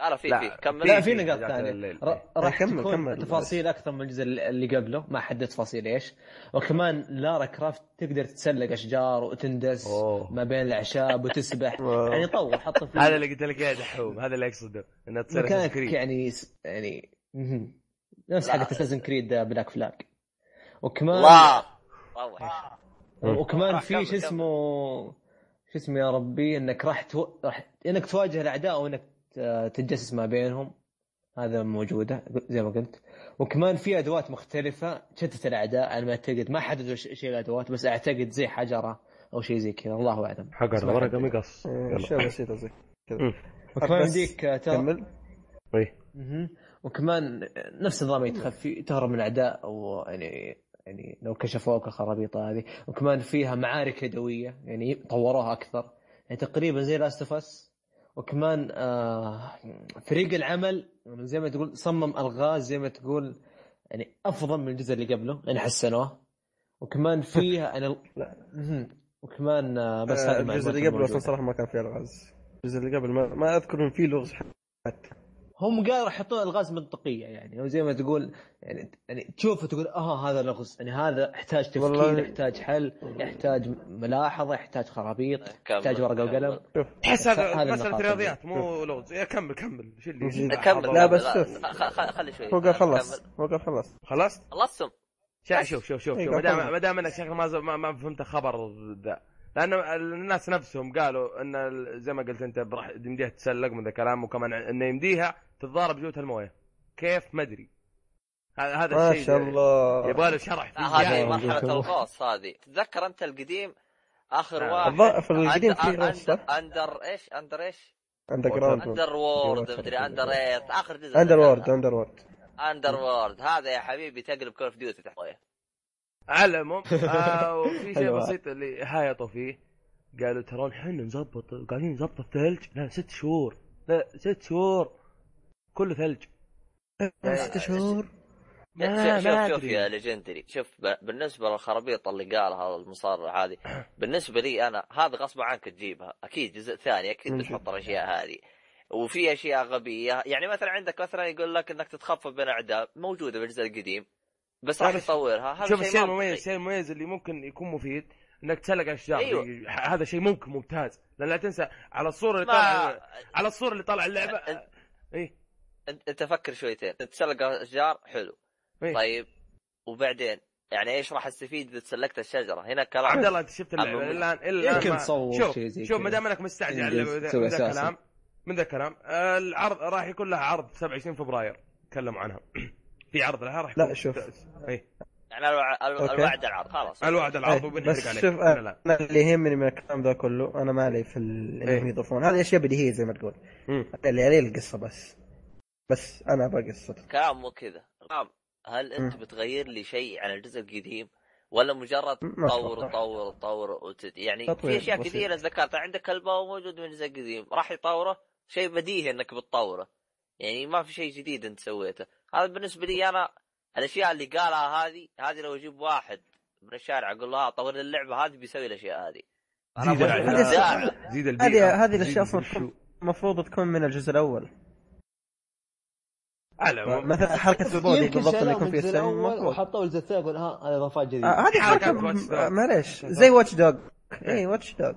أنا في لا. في. كمل. لا في نقاط ثانية. ر- راح كمل- كمل. تفاصيل أكثر من الجزء اللي قبله. ما حدد تفاصيل إيش. وكمان لارا كرافت تقدر تتسلق أشجار وتندس أوه. ما بين الأعشاب وتسبح. يعني طور حط في هذا اللي قلت لك إياه دحوم. هذا اللي أقصده انها تصير يعني يعني. نفس لا. حق Assassin's Creed Black Flag وكمان الله روح وكمان راح في شو اسمه شو اسمه يا ربي؟ إنك راح تو... راح إنك تواجه الأعداء وانك تتجسس ما بينهم. هذا موجودة زي ما قلت. وكمان في أدوات مختلفة تشتت الأعداء. على ما اعتقد ما حددوا ش- شيء الأدوات بس أعتقد زي حجرة أو شيء زي كذا. الله أعلم. حجر ورقة. مقص. إيه،. اشياء بسيطه زي كذا. وكمان يمديك كمل. إيه. مهم. وكمان نفس النظام يتخفي تهرب من الأعداء أو يعني يعني لو كشفوك الخرابيط هذه. وكمان فيها معارك يدوية يعني طوروها أكثر. يعني تقريبا زي Last of Us وكمان آه فريق العمل زي ما تقول صمم ألغاز زي ما تقول يعني أفضل من الجزء اللي قبله يعني حسنوه. وكمان فيها أنا. وكمان آه بس هذه الجزء اللي قبله أصلا صراحة ما كان فيه ألغاز. الجزء اللي قبل ما, ما أذكر إن فيه لغز حتى. هم قالوا راح يحطون الغاز منطقية يعني أو زي ما تقول يعني يعني تشوفه تقول آه هذا لغز يعني هذا يحتاج تفكير والله- يحتاج حل يحتاج ملاحظة يحتاج خرابيط. يحتاج ورقة وقلم تحس هذا مساله رياضيات مو لغز يا كمل كمل شو اللي. كمل لا،. بس شوف. خلي شوي هو قال خلص قال خلص خلصت؟ خلصتم. شوف شوف شوف إيه، شوف ما. دام ما دام انك شكل ما ما, ما فهمت خبر ذا لأن الناس نفسهم قالوا إن زي ما قلت أنت راح يمديها تسلق من ذا الكلام وكمان إنه يمديها تتضارب جوة الموية. كيف؟ ما أدري. هذا هذا ما الشيء شاء الله. يبغى له شرح هذه. مرحلة. الغوص هذه. تتذكر أنت القديم؟ آخر آه. واحد. في القديم في غوص under إيش؟ under إيش؟ underground Underworld. مدري. underneath آخر جزء. Underworld. Underworld Underworld هذا يا حبيبي تقلب Call of Duty تحت مويه على العموم آه وفي شيء أيوة. بسيط اللي هايطوا فيه. قالوا ترى إحنا نظبط قاعدين نظبط الثلج. لا ست شهور. لا ست شهور. كله ثلج ست شهور ما- شوف ما شوف. يا legendary شوف بالنسبة للخرابيط اللي قالها المصارع هذه بالنسبة لي أنا هذا غصب عنك تجيبها أكيد جزء ثاني أكيد. بتحط الأشياء هذه وفي أشياء غبية يعني مثلا عندك مثلا يقول لك إنك تتخفف بين اعداء موجودة بالجزء القديم بس راح يطورها هذا شوف شيء الشيء. المميز الشيء المميز اللي ممكن يكون مفيد إنك تسلق أشجار أيوة. دي- هذا شيء ممكن ممتاز لأن لا تنسى على الصورة اللي ما طالع على الصورة اللي طالع اللعبة أنت- إيه انت أنت فكر شويتين تتسلق اشجار حلو إيه. طيب وبعدين يعني إيش راح استفيد إذا تسلقت الشجرة هنا كلام عبد الله أنت شفت اللعبه الان الا يمكن تصور شوف شيء زي شوف. ما دام إنك مستعجل من ذا. الكلام من ذا الكلام العرض راح يكون لها عرض 27 فبراير تكلموا عنها في عرض لها راح لا، يكون- شوف. إيه يعني. الوعد العرض خلاص الوعد العرض وبنحرق بس عليك شوف لا. أنا اللي يهمني من الكلام ذا كله أنا ما علي في ال- إيه. إنهم يضيفون هذه أشياء بديهية زي ما تقول. اللي عليه القصة بس بس أنا أبغى قصه كلام مو كذا. كلام. هل أنت مم. بتغير لي شيء عن الجزء القديم؟ ولا مجرد تطور. تطور تطور وتد... يعني في أشياء. كثيرة ذكرتها. عندك الباو موجود من الجزء القديم. راح يطوره؟ شيء بديهي إنك بتطوره. يعني ما في شيء جديد أنت سويته. هذا بالنسبة لي أنا الأشياء اللي قالها هذه هذه لو أجيب واحد من الشارع أقول له "ها، طور لي اللعبة هذه بيسوي الأشياء هذه. أنا زيد البيئة. هذه الأشياء. المفروض تكون من الجزء الأول. على العموم مثلا حركة ال body بالضبط اللي يكون الأول المفروض وحطوا الجزء الثاني يقول ها هذه اضافات آه، جديده هذه حركات حركة. آه، معليش. زي Watch Dog اي Watch Dog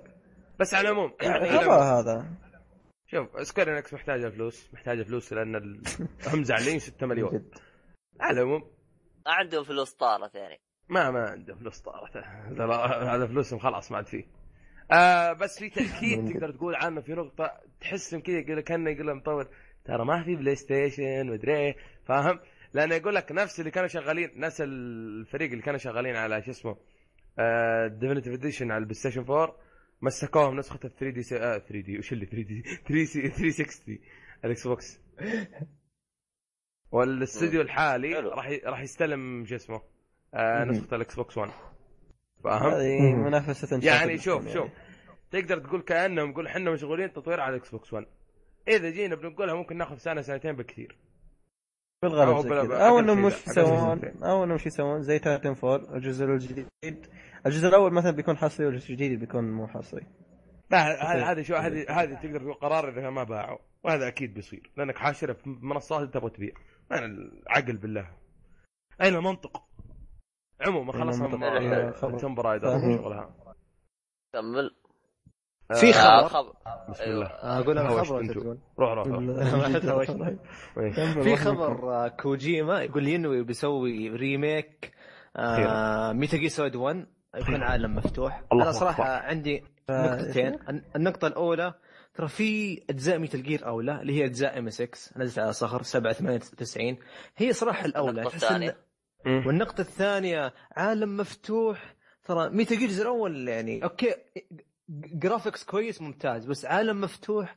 بس على العموم على العموم. هذا. شوف Square Enix محتاجة فلوس محتاجة فلوس لأن ال- هم زعلانين 6 مليون. جد. على العموم. عندهم فلوس طارت يعني. ما ما عنده فلوس طارت. هذا هذا فلوسهم خلاص ما عاد فيه. آه بس في تأكيد تقدر تقول عنه في نقطة تحس كذا يقول كأنه يقول المطور ترى ما في PlayStation مدري إيه فاهم؟ لأنه يقول لك نفس اللي كانوا شغالين نفس الفريق اللي كانوا شغالين على شو اسمه Definitive Edition على ال PlayStation 4 مسكوهم نسخة ال 3D 3D وش اللي 3D 360 ال Xbox والاستوديو الحالي. راح راح يستلم شو اسمه آه. نسخة ال Xbox 1 فاهم؟ هذه. منافسة يعني شوف يعني. شوف تقدر تقول كأنهم يقول إحنا مشغولين تطوير على ال Xbox 1 إذا جينا بنقولها ممكن ناخذ سنة سنتين بالكثير بالغالب أو زي بلا- كذا. أقل أو إنهم مش يسوون. سنتين. أو إنهم شو يسوون. زي Titanfall الجزء الجديد. الجزء الأول مثلا بيكون حصري والجزء الجديد بيكون مو حصري. لا هذا شو هذه هذه تقدر تقول قرار إذا ما باعوا. وهذا أكيد بيصير. لأنك حاشرها في منصات تبغى تبيع. أنا العقل بالله. أين المنطق؟ عموما خلصنا من خبر. Tomb Raider فاهم. وشغلها. كمل. في آه، خبر. خبر. بسم أيوة. الله أقول أنا خبر وأنت أنتو. تقول. روح روح. إيه. في خبر آه، كوجيما يقول ينوي بيسوي remake آه Metal Gear Solid 1 يكون عالم مفتوح. أنا صراحة أكبر. عندي آه، نقطتين. الن- النقطة الأولى ترى في أجزاء Metal Gear اولى اللي هي أجزاء MSX نزلت على صخر 7 98 هي صراحة الأولى. النقطة تحس إن-. والنقطة الثانية عالم مفتوح. ترى Metal Gear الجزء الأول يعني okay graphics كويس ممتاز بس عالم مفتوح.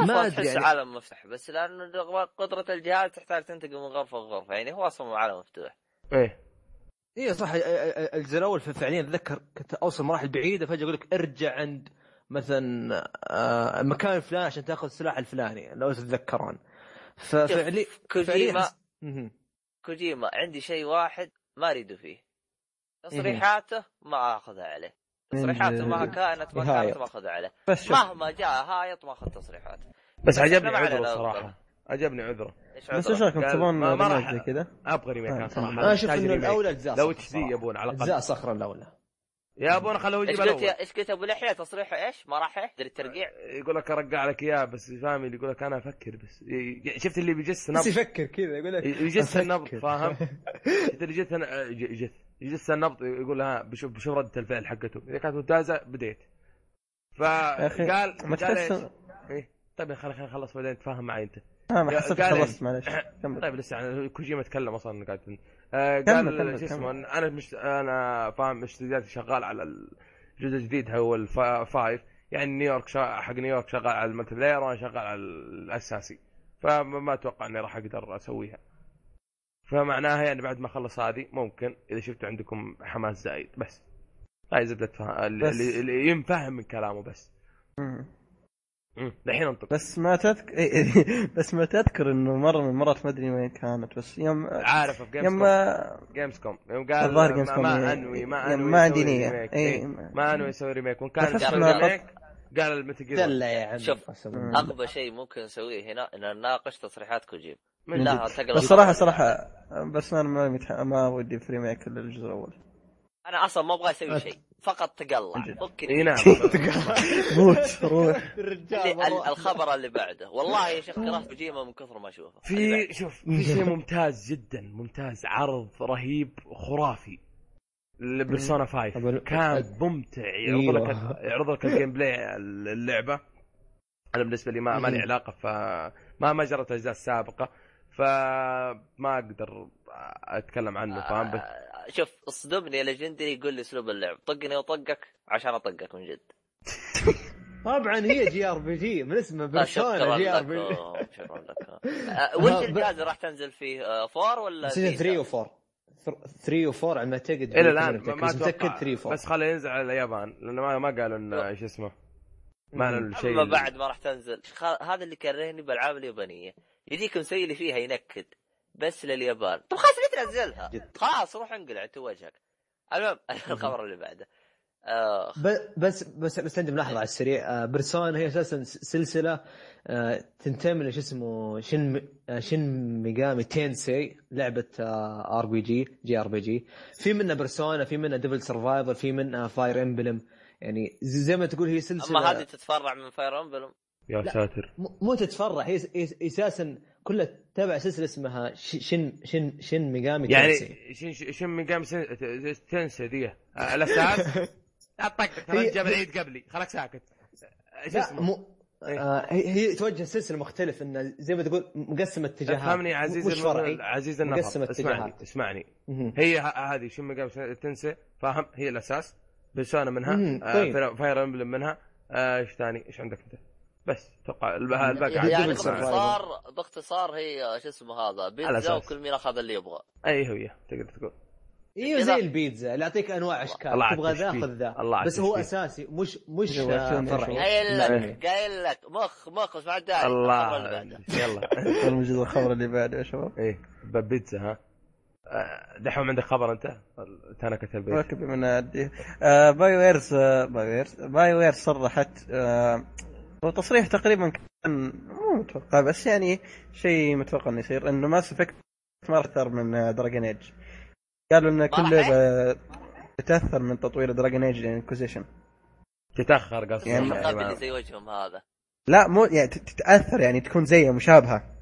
ما تحس يعني. عالم مفتوح بس لأنه قدرة الجهاز تحتاج تنتقل من غرفة لغرفة يعني هو أصلا عالم مفتوح. إيه. إيه صح ال- ال- الجزء الأول فعليا أتذكر كنت أوصل مراحل بعيدة فجأة أقول لك ارجع عند مثلا آه، مكان الفلاني عشان تأخذ السلاح الفلاني لو تتذكرون. ففعليا كوجيما. كوجيما عندي شيء واحد ما أريده فيه. تصريحاته ما أخذها عليه. تصريحاته ما كانت ما. كانت ما اخذها عليه بس مهما جاء هايط ما أخذ تصريحات بس عجبني عذره صراحة عجبني عذره بس؟ إيش رايكم تبون ريميك راح- زي كذا؟ أبغى ريميك أنا آه. صراحة أنا أشوف إنه. الأولى اجزاء لو صخر اتش دي. يبون على اجزاء الاقل صخر الأولى يا أبونا خلوه يجيب الأول إيش قلت أبو لحية تصريحه إيش؟ ما راح يحضر الترقيع يقول لك أرجع لك إياه بس فاهم اللي يقول لك أنا أفكر بس شفت اللي بيجس بس نبض يفكر كذا يقول لك يجس النبض. فاهم شفت اللي جت أنا- يجس النبض يقول ها بشوف بشوف ردة الفعل حقته إذا كانت ممتازة بديت فقال قال تحس إيش؟ إيه؟ طيب خلينا نخلص بعدين تفاهم معي أنت آه ما حسيت خلصت؟ معلش طيب لسه يعني كوجيما تكلم أصلا قاعد آه قال شو اسمه. أنا مش أنا فاهم اشتريت شغال على الجزء الجديد هو ال five يعني نيويورك شا... حق نيويورك شغال على ال multiplayer وأنا شغال على الأساسي فما ما أتوقع إني راح أقدر أسويها فمعناها يعني بعد ما اخلص هذه ممكن إذا شفتوا عندكم حماس زايد بس هاي زبده فه... اللي, بس- اللي- ينفهم من كلامه بس. الحين انطق بس ما تذكر بس ما تذكر إنه مرة من المرات ما أدري وين كانت بس يوم عارف في جيمز يوم جيمز كوم يوم قال الظاهر ما, جيمز كوم ما إيه. أنوي ما أنوي ما عندي يسوي نية. ريميك. إيه. إيه. ما أنوي يسوي ريميك وان كان ريميك قال المتل جير دلع يا عم شوف. اغبى شيء ممكن نسويه هنا ان نناقش تصريحات كوجيما من لا بس صراحة صراحة بس أنا ما متح... ما ودي في remake للجزء الأول. أنا أصلا ما أبغى أسوي شيء فقط تقلع. فكني إي نعم. موت روح. الخبر اللي بعده. والله يا شيخ كرهت كوجيما من كثر ما أشوفه. في شوف في شيء ممتاز جدا. ممتاز. عرض رهيب خرافي. ل Persona 5 طب- كان ممتع. يعرض لك. يعرض لك ال gameplay اللعبة. أنا بالنسبة لي ما ما لي. علاقة فما ما جربت الاجزاء السابقه فما أقدر أتكلم عنه فاهم؟ بس آه، شوف اصدمني Legendary يقول لي أسلوب اللعب طقني وطقك عشان أطقك من جد. طبعا هي JRPG من اسمه آه، Persona JRPG. آه، وش الجهاز اللي راح تنزل فيه آه، four ولا سيزون Vita؟ 3 و4 3 و4 على ما اعتقد إلى الآن ما, أتوقع. 3 و4 بس خليه ينزل على اليابان لأنه ما, ما قالوا إنه شو اسمه ما اعلنوا شيء. أما بعد ما راح تنزل. خ- هذا اللي كرهني بالألعاب اليابانية. يجيك مسوي لي فيها ينكد. بس لليابان. طب خلاص ليه تنزلها. خلاص روح انقلع انت وجهك المهم الخبر اللي بعده. بس بس بس عندي ملاحظة على السريع. آه، Persona هي أساسا سلسلة آه، تنتمي لشو اسمه Shin آه، Shin Megami Tensei لعبة آر بي جي جي آر بي جي. في منها Persona في منها Devil Survivor في منها Fire Emblem يعني زي ما تقول هي سلسلة أما هذه تتفرع من فاير امبلم يا لا. ساتر. مو تتفرع هي س- هي أساسا كلها تبع سلسلة اسمها شن شن شن ميجامي يعني شن شن من قام تنسى دي الاساس هي- جاب العيد قبلي. خلك ساكت. إيش لا اسمه؟ مو إيه. آه هي هي توجه سلسلة مختلف إنه زي ما تقول مقسمة اتجاهات. أفهمني يا عزيز عزيز مقسمة النظر اسمعني اتجاهات. اسمعني. مهم. هي ه- هذه شن من قام تنسى؟ فاهم؟ هي الأساس. Persona منها. آه، طيب. Fire- Fire Emblem منها. آه، إيش ثاني؟ إيش عندك أنت؟ بس أتوقع الب- الباقي يعني. باختصار باختصار هي شو اسمه هذا بيتزا. وكل مين اخذ اللي يبغى أي هي تقدر تقول إيوه زي البيتزا اللي يعطيك أنواع أشكال تبغى ذا. خذ ذا بس هو. أساسي مش مش. قايل. لك قايل لك مخ مخ مش بعد داعي الخبر اللي الله بعده. يلا المجد الخبر اللي بعده يا شباب إيه بيتزا ها آه، دحوم عندك خبر أنت؟ تنكة البيت ركب من عندي آه BioWare آه BioWare BioWare صرحت هو تصريح تقريبا كان مو متوقع بس يعني شيء متوقع إنه يصير إنه Mass Effect ما راح تاثر من Dragon Age قالوا إن كل لعبة تتأثر من تطوير Dragon Age Inquisition تتأخر قصدي يعني- اللي زي وجههم هذا؟ لا مو يعني تت- تتأثر يعني تكون زيها مشابهة.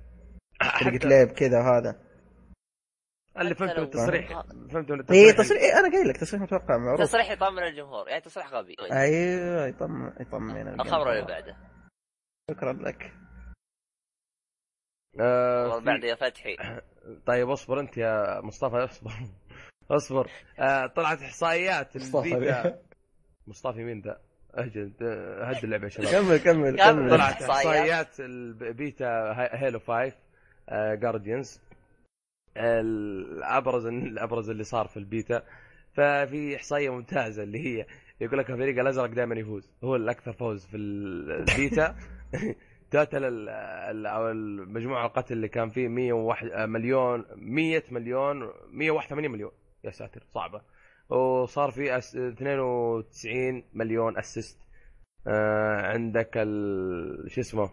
طريقه لعب كذا وهذا. اللي فهمته من التصريح. فهمته من اي التصريح. تصريح إيه أنا قايل لك تصريح متوقع معروف. تصريح يطمن الجمهور يعني تصريح غبي. أيوه يطمن يطمن الخبر اللي بعده. شكرا لك. آه، في- بعده يا فتحي. طيب اصبر انت يا مصطفى اصبر. اصبر. آه، طلعت احصائيات مصطفى. البيتا مصطفى مين ذا؟ اهجد هد اللعبة يا شباب. كمل كمل كمل. طلعت إحصائيات. احصائيات ال beta Halo 5 Guardians الأبرز الأبرز اللي صار في البيتا. ففي إحصائية ممتازة اللي هي يقول لك الفريق الأزرق دائما يفوز. هو الأكثر فوز في ال- البيتا. total ال- ال- أو المجموع القتل اللي كان فيه 101 مليون 100 مليون 181 مليون. يا ساتر صعبة. وصار في أس 92 مليون assist آه عندك ال شو اسمه؟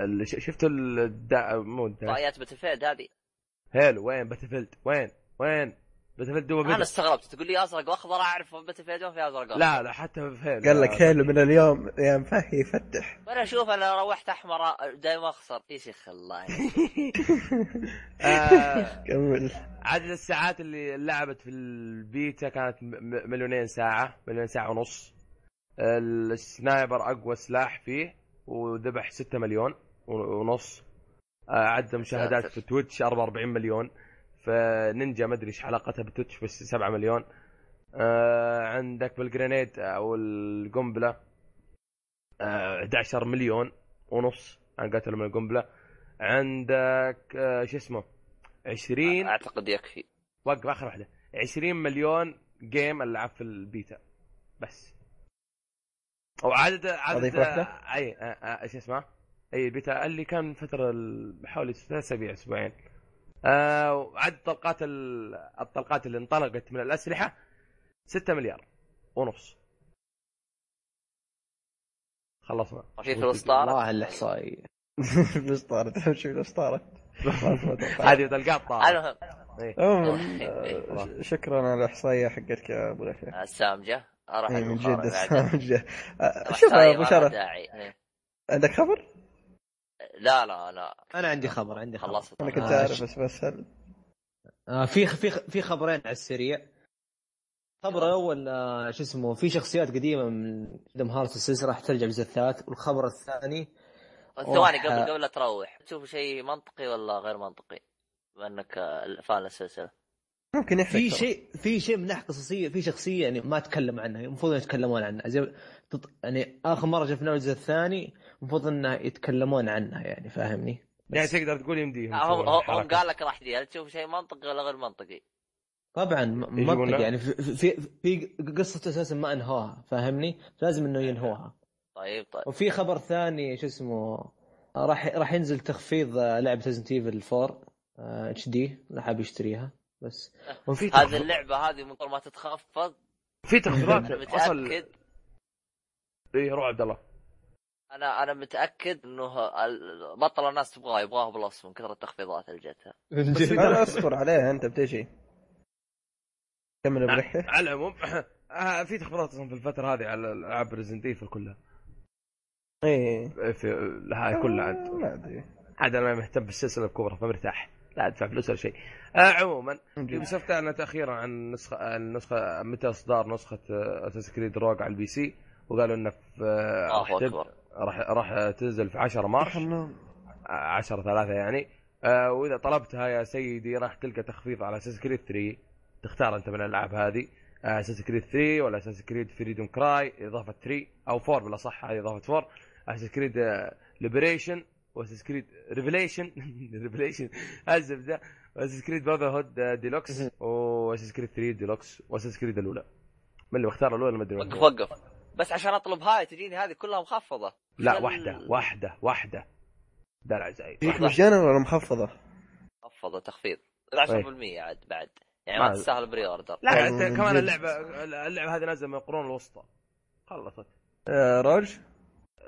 ال- ش- شفتوا الدا مو الدا باتل فيلد هذه. هيلو وين باتلفيلد وين؟ وين؟ باتلفيلد دوبه أنا استغربت. تقول لي أزرق وأخضر أعرف باتل فيلد في أزرق وأخضر. لا لا حتى في هيلو قال لك هيلو من اليوم. يا مفهي يفتح. وأنا أشوف أنا روحت أحمر دايما أخسر. يا شيخ الله آه كمل. عدد الساعات اللي لعبت في البيتا كانت مليونين ساعة مليون ساعة ونص. ال sniper أقوى سلاح فيه وذبح 6 مليون ونص. آه، عدد مشاهدات. في Twitch 44 مليون. فنينجا ما أدري إيش علاقتها ب Twitch بس 7 مليون. آه، عندك بال grenade أو القنبلة آه، 11 مليون ونص عن قتلوا من القنبلة. عندك آه، شو اسمه؟ 20 أعتقد يكفي وقف آخر واحدة. 20 مليون game ألعاب في البيتا. بس. وعدد عدد أضيف واحدة؟ أي آه، آه، إيش اسمه؟ أي البيتا اللي كان فترة ال- حوالي ثلاث أسابيع أسبوعين. آه وعدد طلقات ال- الطلقات اللي انطلقت من الأسلحة 6 مليار ونص. خلصنا. ما في فلوس طارت والله الإحصائية. الإسطورة تمشي بالاسطوره هذه تلقاها طارت المهم إيه. آه، شكرا على الإحصائية حقتك يا أبو الاشياء السامجة. أروح إيه، من جد ترى شوف أبو شرف. إيه. عندك خبر؟ لا لا لا. أنا عندي خبر عندي خبر. خلصت. أنا كنت عارف بس بسال آه في في في خبرين على السريع. الخبر الأول آه، شو اسمه في شخصيات قديمة من دم هارت السلسلة راح ترجع الجزء الثالث. والخبر الثاني ثواني قبل قبل لا تروح. تشوف شيء منطقي ولا غير منطقي؟ بما انك آه، فان السلسلة. ممكن في. شيء في شيء من ناحية قصصية في شخصية يعني ما تكلم عنها. المفروض يتكلمون عنها. زي تط- يعني آخر مرة شفناه الجزء الثاني المفروض إنه يتكلمون عنها يعني فاهمني؟ يعني تقدر تقول يمديهم هم. قال لك راح دي هل تشوف شيء منطقي ولا غير منطقي؟ طبعا م- يجيبون منطق له؟ يعني في, في, في قصة أساسا ما أنهوها فاهمني؟ لازم إنه ينهوها. طيب طيب. وفي خبر ثاني شو اسمه راح راح ينزل تخفيض آه، لعبة Resident Evil 4 HD اللي حاب يشتريها. بس. وفي هذه تخفيض- اللعبة هذه من طول ما تتخفض. في تخفيضات. أنا اصل متاكد اي روح عبد الله. أنا أنا متأكد إنه ال- بطل الناس تبغاه يبغاه ببلاش من كثر التخفيضات اللي جتها لا اصبر عليها أنت بتجي. كمل بريحه على العموم آه، في تخفيضات أصلا في الفترة هذه على الألعاب Resident Evil كلها. إيه. في هاي كلها. عاد ما أدري. عاد أنا مهتم بالسلسلة بكبرها فمرتاح لا أدفع فلوس ولا شيء. آه عموما. Ubisoft أعلنت أخيرا عن نسخة عن نسخة متى إصدار نسخة Assassin's Creed Rogue على ال PC وقالوا إنه في آه، راح راح تنزل في 10 March. خلنا- 10 3 يعني. آه وإذا طلبتها يا سيدي راح تلقى تخفيض على Assassin's Creed 3 تختار أنت من الألعاب هذه. Assassin's Creed 3 ولا Assassin's Creed Freedom Cry إضافة 3 أو 4 بالأصح هذه إضافة 4 Assassin's Creed Liberation و Assassin's Creed Revelations Revelations الزبده و Assassin's Creed Brotherhood Deluxe و Assassin's Creed 3 Deluxe و Assassin's Creed الأولى. من اللي بختار الأولى ما ادري وقف. وقف بس عشان أطلب هاي تجيني هذه كلها مخفضة. لا واحدة واحدة واحدة دلع زايد فيك مجانا ولا مخفضة؟ مخفضة تخفيض 10% عاد بعد يعني ما ما- تستاهل pre-order لا انت من كمان. اللعبة اللعبة هذه نازله من القرون الوسطى خلصت آه Rogue؟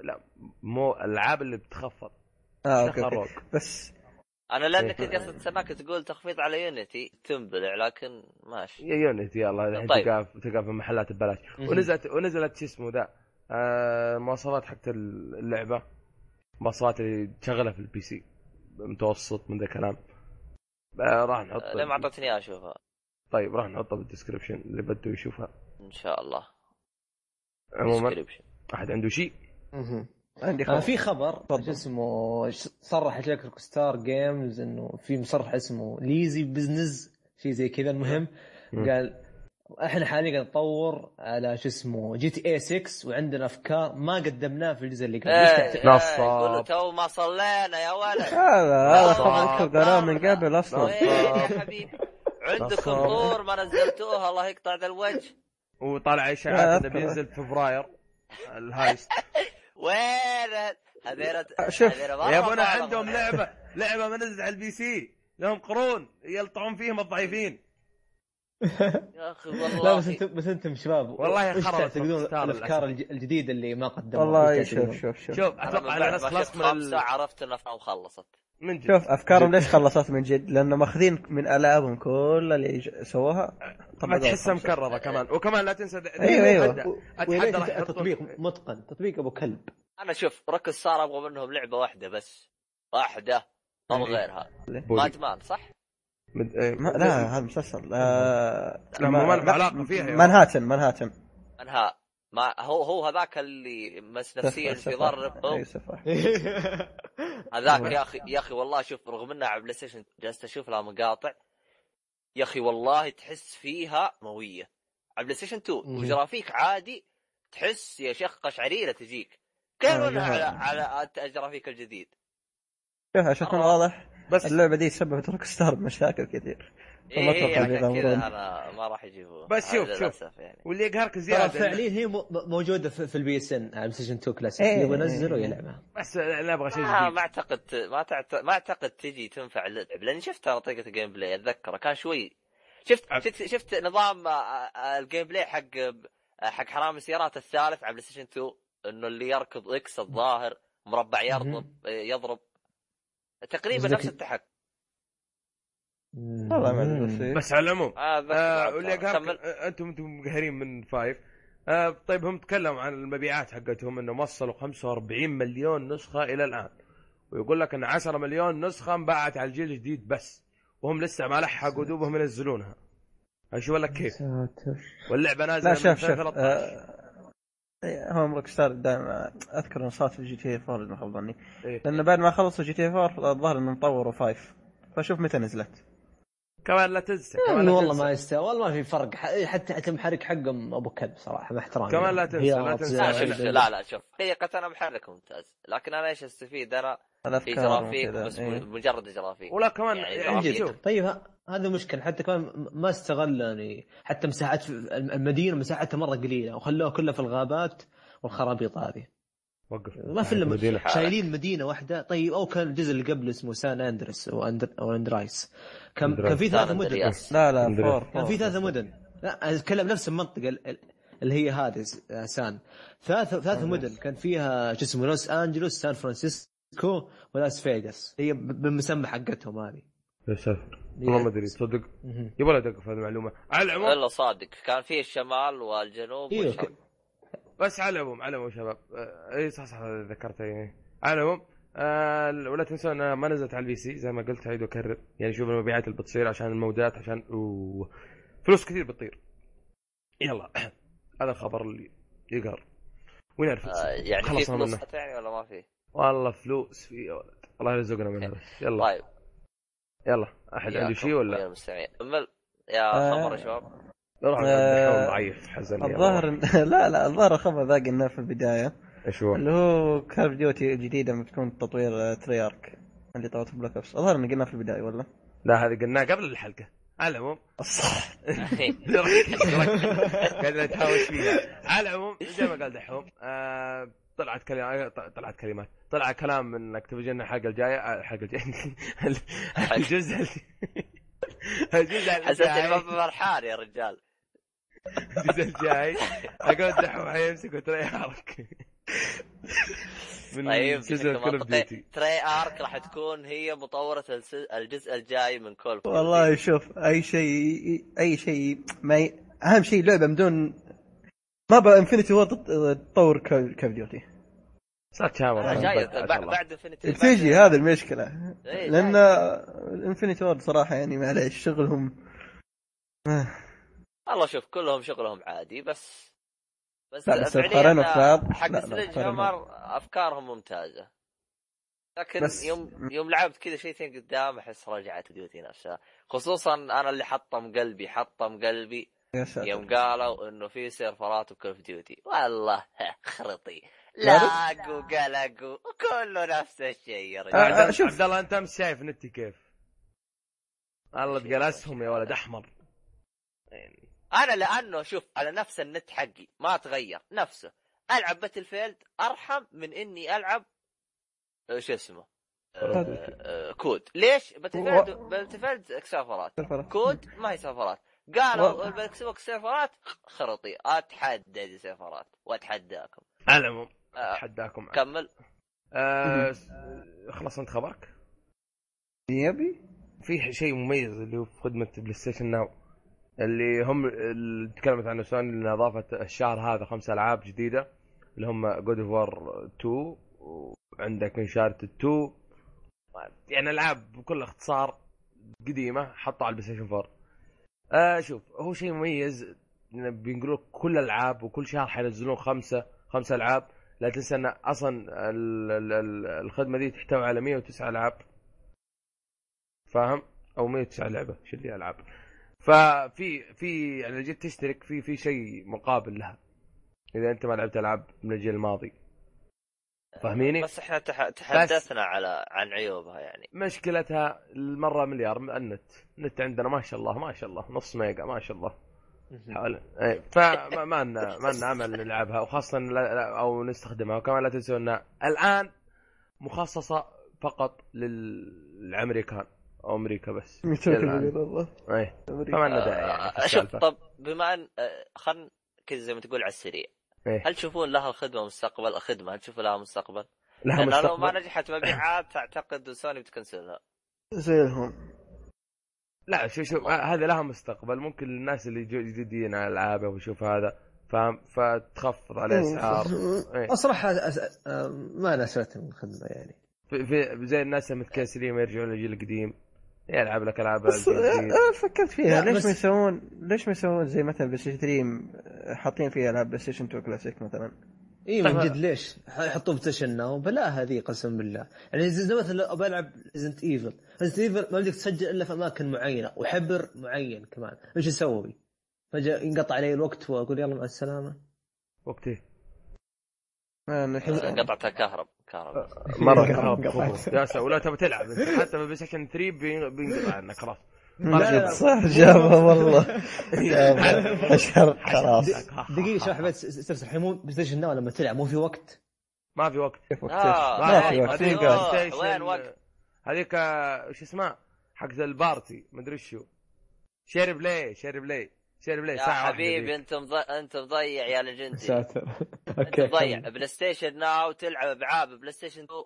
لا مو الألعاب اللي بتخفض آه okay, okay. بس أنا لانك إيه. كنت قاعد استناك تقول تخفيض على Unity تنبلع لكن ماشي يا Unity يلا الحين طيب. تلقاها تلقاها في محلات ببلاش. ونزلت ونزلت شو اسمه ذا مواصفات حقت اللعبة مواصفات اللي تشغلها في ال PC متوسط من ذا الكلام آه راح نحط ليه ما أعطيتني اياها أشوفها طيب راح نحطها بال description اللي بده يشوفها إن شاء الله عموما Description. أحد عنده شيء. عندي آه خبر في خبر. شو اسمه صرح شركه Rockstar Games إنه في مصرح اسمه Leslie Benzies شيء زي كذا المهم. قال إحنا حاليا قاعد نطور على شو اسمه GTA 6 وعندنا افكار ما قدمناها في الجزء اللي قبل إيه إيش؟ إيه، نصاب. يقول له تو ما صلينا يا ولد هذا هذا. خبر قالوه من قبل أصلا وين يا حبيبي عندكم. طور ما نزلتوها الله يقطع ذا الوجه وطالع اشاعات انه. بينزل في فبراير ال heist وين هذيرة شوف، هذيرة مرة يا أبونا. عندهم لعبة لعبة ما نزلت على ال PC لهم قرون يلطعون فيهم الضعيفين يا أخي لا والله. بس أنتم بس أنتم شباب والله تعتقدون Rockstar الافكار الجديدة اللي ما قدموها والله شوف؟ شوف شوف. شوف أتوقع الناس ما خلاص شفت من ال... عرفت انها خلصت. من جد. شوف افكارهم ليش خلصت من جد؟ لأنه ماخذين من ألعابهم كل اللي سووها. طبعا تحسها مكررة كمان. وكمان لا تنسى أيوه أيوه. اتحدى تطبيق متقن تطبيق أبو كلب. أنا شوف روك ستار أبغى منهم لعبة واحدة بس. واحدة ما أبغى إيه. غيرها. بولي. ماد مان صح؟ مد... إيه. ما لا هذا مسلسل. آه لا، ما- ما له علاقة فيها يا مانهاتن مانهاتن. انها ما هو هو هذاك اللي مس نفسيا في ضر سفاح هذاك يا أخي يا أخي والله شوف رغم انها على بلاي ستيشن جالس أشوف لها مقاطع يا أخي والله تحس فيها موية. على بلاي ستيشن 2 مهم. وجرافيك عادي تحس يا شيخ قشعريرة تجيك. كيف آه، انها جميل. على على الجرافيك الجديد؟ شوف عشان واضح. بس اللعبة دي سببت روك ستار بمشاكل كثير. إيه إيه. كذا أنا ما راح يجيبوه. بس شوف- هذا شوف. للاسف يعني. واللي يقهرك زيادة فعليا هي مو- موجودة في في ال PSN على Station 2 كلاسيك إيه، يبغى إيه، ينزل إيه. ويلعبها بس نبغى شيء آه جديد. ما اعتقد ما تعت... ما أعتقد تجي تنفع اللعب. لأني شفت أنا طريقه ال gameplay اتذكره كان شوي شفت عب- شفت, شفت نظام آه، آه، ال gameplay حق حق حرام السيارات الثالث على PlayStation 2 إنه اللي يركض X الظاهر مربع يضرب يضرب. تقريبا نفس التحكم والله ما أدري بس إيه. على العموم. آه آه. واللي آه، أنتم أنتم مقهرين من five. آه طيب هم تكلموا عن المبيعات حقتهم انهم وصلوا 45 مليون نسخة إلى الآن. ويقول لك إن 10 مليون نسخة انباعت على الجيل الجديد بس. وهم لسه ما لحقوا دوبهم ينزلونها. أشوف لك كيف. ساتر واللعبة نازلة لا شوف من شوف 2013 آه، إيه، هم Rockstar دائما أذكر إنه صارت في GTA 4 إذا ما خاب ظني إيه. لأنه بعد ما خلصوا GTA 4 الظاهر إنهم طوروا 5 فشوف متى نزلت. كمان لا تنسى كمان لا والله. ما يستوى والله ما في فرق. حتى حتى المحرك حقهم أبو كلب صراحة مع احترامي. كمان لا تنسى- لا تنسى. لا شوف لا لا شوف. حقيقة أنا محرك ممتاز. لكن أنا إيش أستفيد؟ أنا جرافيك بس إيه. مجرد جرافيك. ولا كمان يعني. شوف. طيب هذا مشكلة. حتى كمان ما استغل يعني حتى مساحات في الم- المدينة مساحتها مرة قليلة وخلوها كلها في الغابات والخرابيط هذه. وقف. ما في إلا المدينة شايلين مدينة واحدة. طيب أو كان الجزء اللي قبله اسمه San Andreas أو Andreas. كان. كان في ثلاثة سان مدن. لا لا. four كان في ثلاثة مدن. لا أتكلم نفس المنطقة ال- ال- اللي هي هذه سان. ثلاثة ثلاثة مدن. كان فيها شو اسمه لوس أنجلوس سان فرانسيسكو ولاس فيغاس. هي ب- بالمسمى حقتهم هذه. يا ساتر. والله ما أدري تصدق. يبغى له دقه في هذه المعلومة. على العموم الا صادق كان في الشمال والجنوب أيوه والشرق. بس على العموم على العموم شباب. آه، اي صح صح ذكرت اي على العموم آه ولا تنسوا انها ما نزلت على ال PC زي ما قلت أعيد وأكرر. يعني شوف المبيعات اللي بتصير عشان المودات عشان أوه. فلوس كثير بتطير. يلا هذا الخبر اللي يقهر. وين الفلوس؟ آه يعني في خلصنا فلوس منه. يعني ولا ما في؟ والله فلوس في يا ولد. الله يرزقنا من هذا. يلا. طيب. يلا أحد عنده شيء ولا؟ يا المستمعين يا آه. خبر يا شباب. روح آه، ضعيف حزن الظاهر لا لا الظاهر الخبر ذا قلناه في البداية. إيش هو؟ اللي هو Call of Duty الجديده لما تكون تطوير Treyarch. اللي طورت Black Ops الظاهر انه قلناه في البداية ولا؟ لا هذه قلناه قبل الحلقة. على العموم. صح قاعد نتهاوش فيها. على العموم زي ما قال دحوم آه طلعت كلمات طلعت كلمات. طلع كلام من Activision الحلقة الجاية آه، الحلقة الجاية. الجزء الجزء حسيت فرحان يا رجال. الجزء الجاي. أقول دحوم حيمسك و Treyarch من طيب Treyarch راح تكون هي مطورة الس- الجزء الجاي من Call والله شوف أي شيء أي شيء ما ي... أهم شيء لعبة بدون ما بقى Infinity Ward تطور Call of Duty صارت شامر جاي بعد انفنتي تجي هذه المشكلة. إيه، لأن. انفنتي وورد صراحة يعني معليش شغلهم. آه. والله شوف كلهم شغلهم عادي بس بس لا، بس فعلياً تقارنه ببعض، حق هامر أفكارهم ممتازة. لكن بس- يوم يوم لعبت كذا شيء قدام أحس رجعت ديوتي نفسها. خصوصا أنا اللي حطم قلبي حطم قلبي. يوم قالوا إنه في سيرفرات وكل في ديوتي والله خرطي. لاقوا قلقوا. وكله نفس الشيء يا آه، رجال. آه، عبد شوف. عبد الله أنت أمس شايف نتي كيف؟ الله تقلسهم يا ولد. أحمر. يعني أنا لأنه شوف على نفس النت حقي. ما تغير. نفسه. ألعب باتل فيلد أرحم من إني ألعب آه، شو اسمه؟ آه، آه، كود ليش؟ باتل فيلد باتل فيلد كود ما هي سيرفرات قالوا و- بكسبك سيرفرات خرطي أتحدى سيرفرات وأتحداكم. على العموم آه، أتحداكم كمل. آه خلاص انت خبرك؟ يبي؟ في شيء مميز اللي هو في خدمة PlayStation Now اللي هم اللي تكلمت عنه سوني اللي أضافت الشهر هذا خمس ألعاب جديدة اللي هم God of War 2 وعندك Uncharted 2 يعني ألعاب بكل اختصار قديمة حطوا على ال PlayStation 4 آه شوف هو شيء مميز بينقلوا كل الألعاب وكل شهر حينزلون خمسة خمسة ألعاب. لا تنسى إن أصلا ال- ال- ال- الخدمة دي تحتوي على 109 ألعاب. فاهم؟ أو 109 لعبة شو اللي ألعاب. ففي في يعني جيت تشترك في في شيء مقابل لها. إذا أنت ما لعبت ألعاب من الجيل الماضي. فاهميني؟ بس إحنا تح... تحدثنا على عن عيوبها يعني. مشكلتها المرة مليار من النت النت عندنا ما شاء الله ما شاء الله نص ميجا ما شاء الله. حوالي اي فما ما لنا ما لنا امل نلعبها وخاصة لا لا أو نستخدمها. وكمان لا تنسوا انها الآن مخصصة فقط للأمريكان أو أمريكا بس. اي فما لنا داعي يعني. طب بما أن آه، خلنا كذا زي ما تقول على السريع. إيه. هل تشوفون لها خدمة مستقبل؟ خدمه هل تشوفوا لها مستقبل؟ لها لأنه لو ما مستقبل نجحت مبيعات اعتقد سوني بتكنسلها زي الهم لا شوف شوف هذا لها مستقبل. ممكن الناس اللي جديدين على العابه ويشوف هذا فاهم فتخفض عليه اسعار إيه. صراحة أس... آه، ما ناسبت من الخدمه يعني. في, في زي الناس المتكاسلين ما يرجعون للجيل القديم. يلعب لك ألعاب. آه، فكرت فيها. ليش ما يسوون ليش ما يسوون زي مثلا PlayStation 3 حاطين فيها العاب PlayStation 2 كلاسيك مثلا. إي من طيب. جد ليش؟ يحطوه في Station Now. بلا هذه قسم بالله. يعني زي مثلا لو بلعب Resident Evil Resident Evil ما بدك تسجل إلا في أماكن معينة وحبر معين كمان. إيش أسوي؟ فجاه ينقطع علي الوقت واقول يلا مع السلامة. وقتي ما نحس- قطعت الكهرب كهرب مرة كهرب. يا ولا تبي تلعب. أنت حتى في PlayStation 3 بي- بينقطع عنك خلاص. لا، صح جابها والله. اشهر خلاص. دقيقة شو حبيت استفسر الحين مو PlayStation Now لما تلعب؟ مو في وقت؟ ما في وقت. كيف وقت؟ آه، ما في وقت. Station- وين وقت؟ هذيك آه، شو اسمها؟ حق ال party مدري شو. Share Play Share Play Share Play يا حبيبي. أنت. أنت مضيع يا لجندي. ساتر. Okay مضيع. Play Station Now تلعب ألعاب PlayStation 2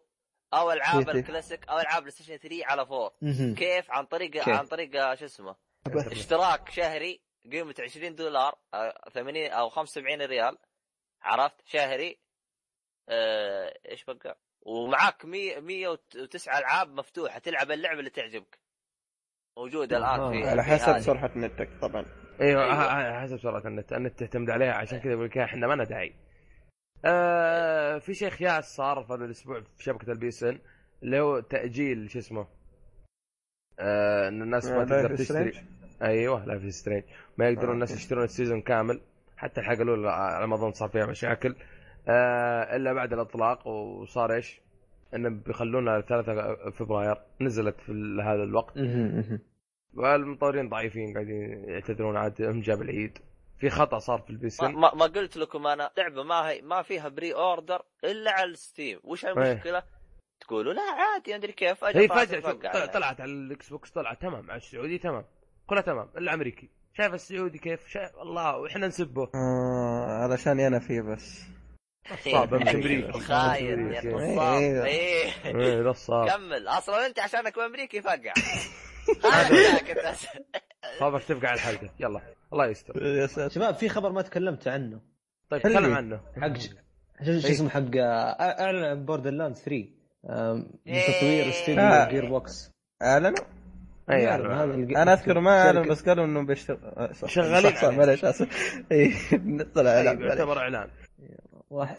أو ألعاب؟ الكلاسيك أو ألعاب PlayStation 3 على 4 مهم. كيف؟ عن طريق كيف؟ عن طريق آه، شو اسمه؟ اشتراك شهري قيمة 20 دولار آه، 80 أو 75 ريال. عرفت؟ شهري. آه، إيش بقى؟ ومعاك 100 109 ألعاب مفتوحة. تلعب اللعبة اللي تعجبك. موجودة الآن في على حسب. سرعة نتك طبعا. أيوه. أيوة. حسب سرعة النت. النت تعتمد عليها عشان كذا يقول لك إحنا ما لنا داعي آه في شيء خياس صار في هذا الأسبوع في شبكة ال PSN اللي هو تأجيل شو اسمه آه إن الناس ما آه، تقدر Life is تشتري. أيوه Life is Strange ما يقدرون آه، الناس. يشترون ال season كامل حتى الحلقة الاولى على ما أظن صار فيها مشاكل آه إلا بعد الإطلاق وصار إيش؟ انهم بيخلونا 3 فبراير نزلت في هذا الوقت. والمطورين ضعيفين قاعدين يعتذرون عاد هم جاب العيد في خطأ صار في ما, ال PSN ما, ما قلت لكم أنا لعبة ما هي ما فيها pre-order إلا على ال Steam وش المشكلة؟ تقولوا لا عادي أدري كيف. هي طلعت فجأة. طلعت على ال Xbox طلعت تمام على السعودي تمام كلها تمام إلا أمريكي. شايف السعودي كيف؟ شايف الله وإحنا نسبه. آه علشاني أنا فيه بس. صعب أمريكي. خاين يا أمشي أمريكي. نصاب إيه. إيه. إيه. نصاب كمل. أصلا أنت عشانك امريكي فقع صابك تفقع الحلقة. يلا. الله يستر. يا ساتر. شباب في خبر ما تكلمت عنه. طيب تكلم عنه. حق شو اسمه حق اعلن عن Borderland 3 آم، من إيه. تطوير. استوديو Gearbox إعلنوا؟ اي أنا أذكر ما إعلن بس قالوا إنه بيشتغل. آه،. شغالين صح،. معليش آسف. اي طلع طيب اعلان يعتبر إعلان.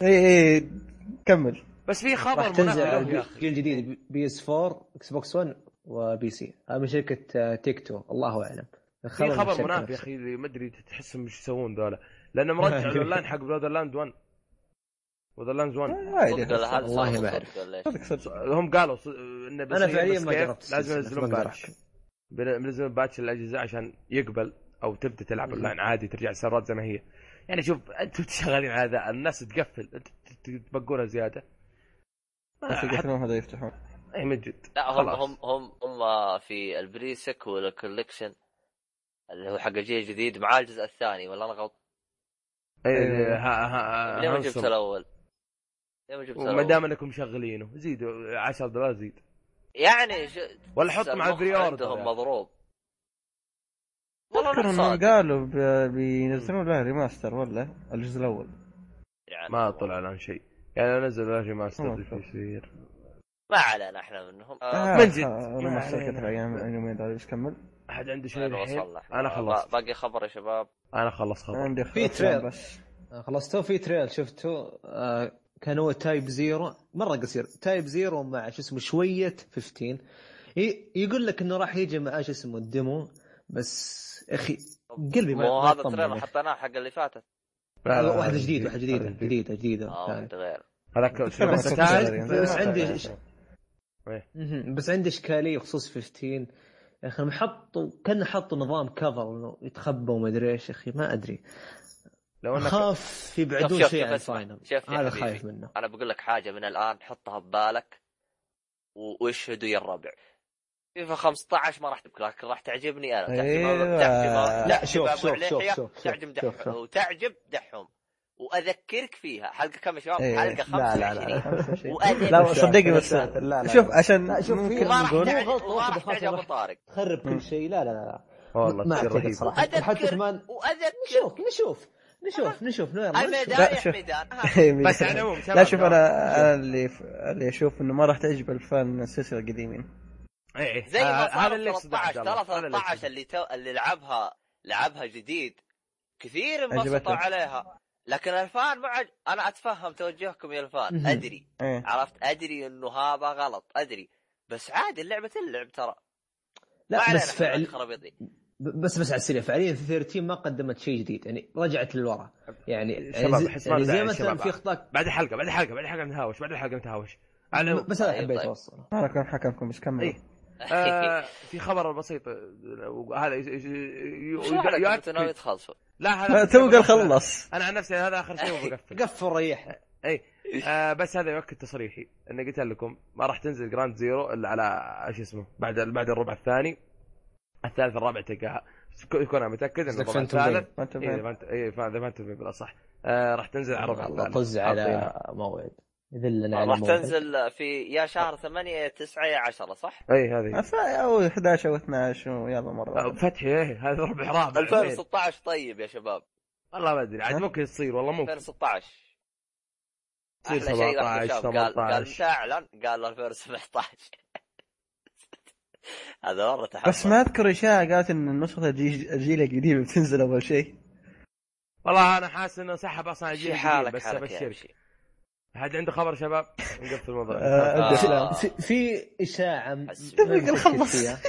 اي اي كمل. بس في خبر تنزل الجيل الجديد PS 4 Xbox 1 و PC هذا من شركة آه، Take Two. الله أعلم. في خبر منافق يا. أخي ما أدري تحسهم إيش يسوون ذولا. لأنه مرجع الاونلاين حق Borderland 1 Borderland 1 عادي صدق هذا والله ما صدق هم قالوا ص- إنه أنا بيصير فعليا بس ما؟ جربت. لازم ينزلون ما patch. أحكم. ينزلون patch الأجهزة عشان يقبل أو تبدأ تلعب أونلاين عادي ترجع السيرفرات زي ما هي. يعني شوف أنتم شغالين على ذا الناس تقفل أنتم تبقونها زيادة. بس يقفلون هذا يفتحون. اي من جد. لا هم خلاص. هم هم هم في ال Pre-Sequel وال collection. اللي هو حق الجيل الجديد مع الجزء الثاني ولا أنا غلط؟ اي أيوة. ها- ها- ليه ما جبت. الأول؟ ليه ما جبت وما الأول؟ دام أنكم مشغلينه زيدوا 10 دولار زيد يعني ش... ولا حط مع ال pre order عندهم. مضروب والله إنهم صادق. قالوا بينزلون له remaster ولا الجزء الأول يعني ما طلع الآن شيء يعني لو نزل remaster ما إيش ما علينا إحنا منهم آه، آه، من جد. آه، ما علينا. أيام اليومين إيش كمل؟ أحد عنده شيء؟ أنا آه، خلصت. باقي خبر يا شباب. أنا خلص خبر. عندي في خبر. trailer. بس. آه، خلصتوا في trailer. شفتوا آه، كان هو Type Zero. مرة قصير. Type Zero مع شو اسمه شوية 15 ي- يقول لك إنه راح يجي معاه شو اسمه ال demo. بس أخي قلبي ما هذا يطمن trailer يا أخي. حطيناه حق اللي فاتت. لا، لا، واحدة هذا جديد واحدة جديدة جديدة جديدة. آه. غير. هذاك. بس عندي. بس عندي إشكالية بخصوص 15 يا أخي حطوا كان حطوا نظام cover إنه يتخبى وما أدري إيش يا أخي ما أدري لو أنك اخاف يبعدون شيء عن. ال final هذا حبيبي. خايف منه أنا بقول لك حاجة من الآن حطها ببالك واشهدوا يا الربع فيفا 15 ما راح تبكي لكن راح تعجبني أنا أيوة. تعجب لا، شوف- شوف- شوف- شوف- شوف- تعجب شوف- دح شوف. وتعجب دحهم وأذكرك فيها. حلقة كم يا شباب؟ إيه. حلقة لا لا لا 25 لا وأذكرك. صدقني بس لا لا شوف عشان لا، شوف، في- ممكن وما راح تعجب أبو طارق. تخرب كل شيء. لا لا لا. والله ما تصير أعتقد رهيب. صراحة. حتى واذكر كمان واذكر نشوف نشوف نشوف نشوف نشوف. الميدان لا، يا شوف. ميدان. ها. بس على العموم لا شوف أنا اللي اللي أشوف إنه ما راح تعجب الفان السلسلة القديمين. إيه، إيه. زي ما آه، صار هذا اللي 13 يقصده ترى عبد الله. هذا اللي 13 يقصده. اللي تو... اللي لعبها لعبها جديد. كثير انبسطوا. عليها. لكن الفان ما عج... أنا أتفهم توجهكم يا الفان. أدري. إيه. عرفت؟ أدري إنه هذا غلط. أدري. بس عادي اللعبة تلعب ترى. لا بس فعل. بس بس على السريع. فعليا في 13 ما قدمت شيء جديد. يعني رجعت للورا يعني شباب، يعني زي, يعني مثلا. في اخطاء بعد الحلقة بعد الحلقة بعد الحلقة نتهاوش بعد الحلقة نتهاوش على العموم، بس هذا حبيت طيب. اوصله أنا كان حكمكم؟ بس كملوا؟ إيه. آه، في خبر بسيط هذا ي- ي- وش ي- عليك يؤكد- ناوي تخلصوا لا هذا تو قال خلص أنا عن نفسي هذا آخر شيء وبقفل. قفل ريح. اي آه بس هذا يؤكد تصريحي. إني قلت لكم. ما راح تنزل Ground Zero إلا على شو اسمه بعد بعد الربع الثاني. الثالث الرابع تلقاها. يكون أنا متأكد إن الربع الثالث. ما انت اي فاهم. ما انت اي ما انت بالأصح. آه راح تنزل على الربع الثالث طز على. موعد. يذلنا على راح تنزل في يا شهر 8 يا 9 يا 10 صح؟ أي هذه. أو 11 أو 12 ويلا مرة. فتحي إيه هذا ربع رابع. 2016 طيب يا شباب. والله ما أدري عاد؟ ممكن تصير والله ممكن. 2016 تصير أحلى شيء واحد 17 شاف قال قال 18 متى اعلن؟ قال 2017 هذا مرة تحمس بس ما أذكر اشاعه قالت إن النسخة الجي- الجيل القديم بتنزل أول شيء. والله أنا حاسس إنه سحب أصلا الجيل حالك بس ابشرك حد عنده خبر شباب نقفل الموضوع آه، آه. في, إشاعة متأكد نخلص. فيها.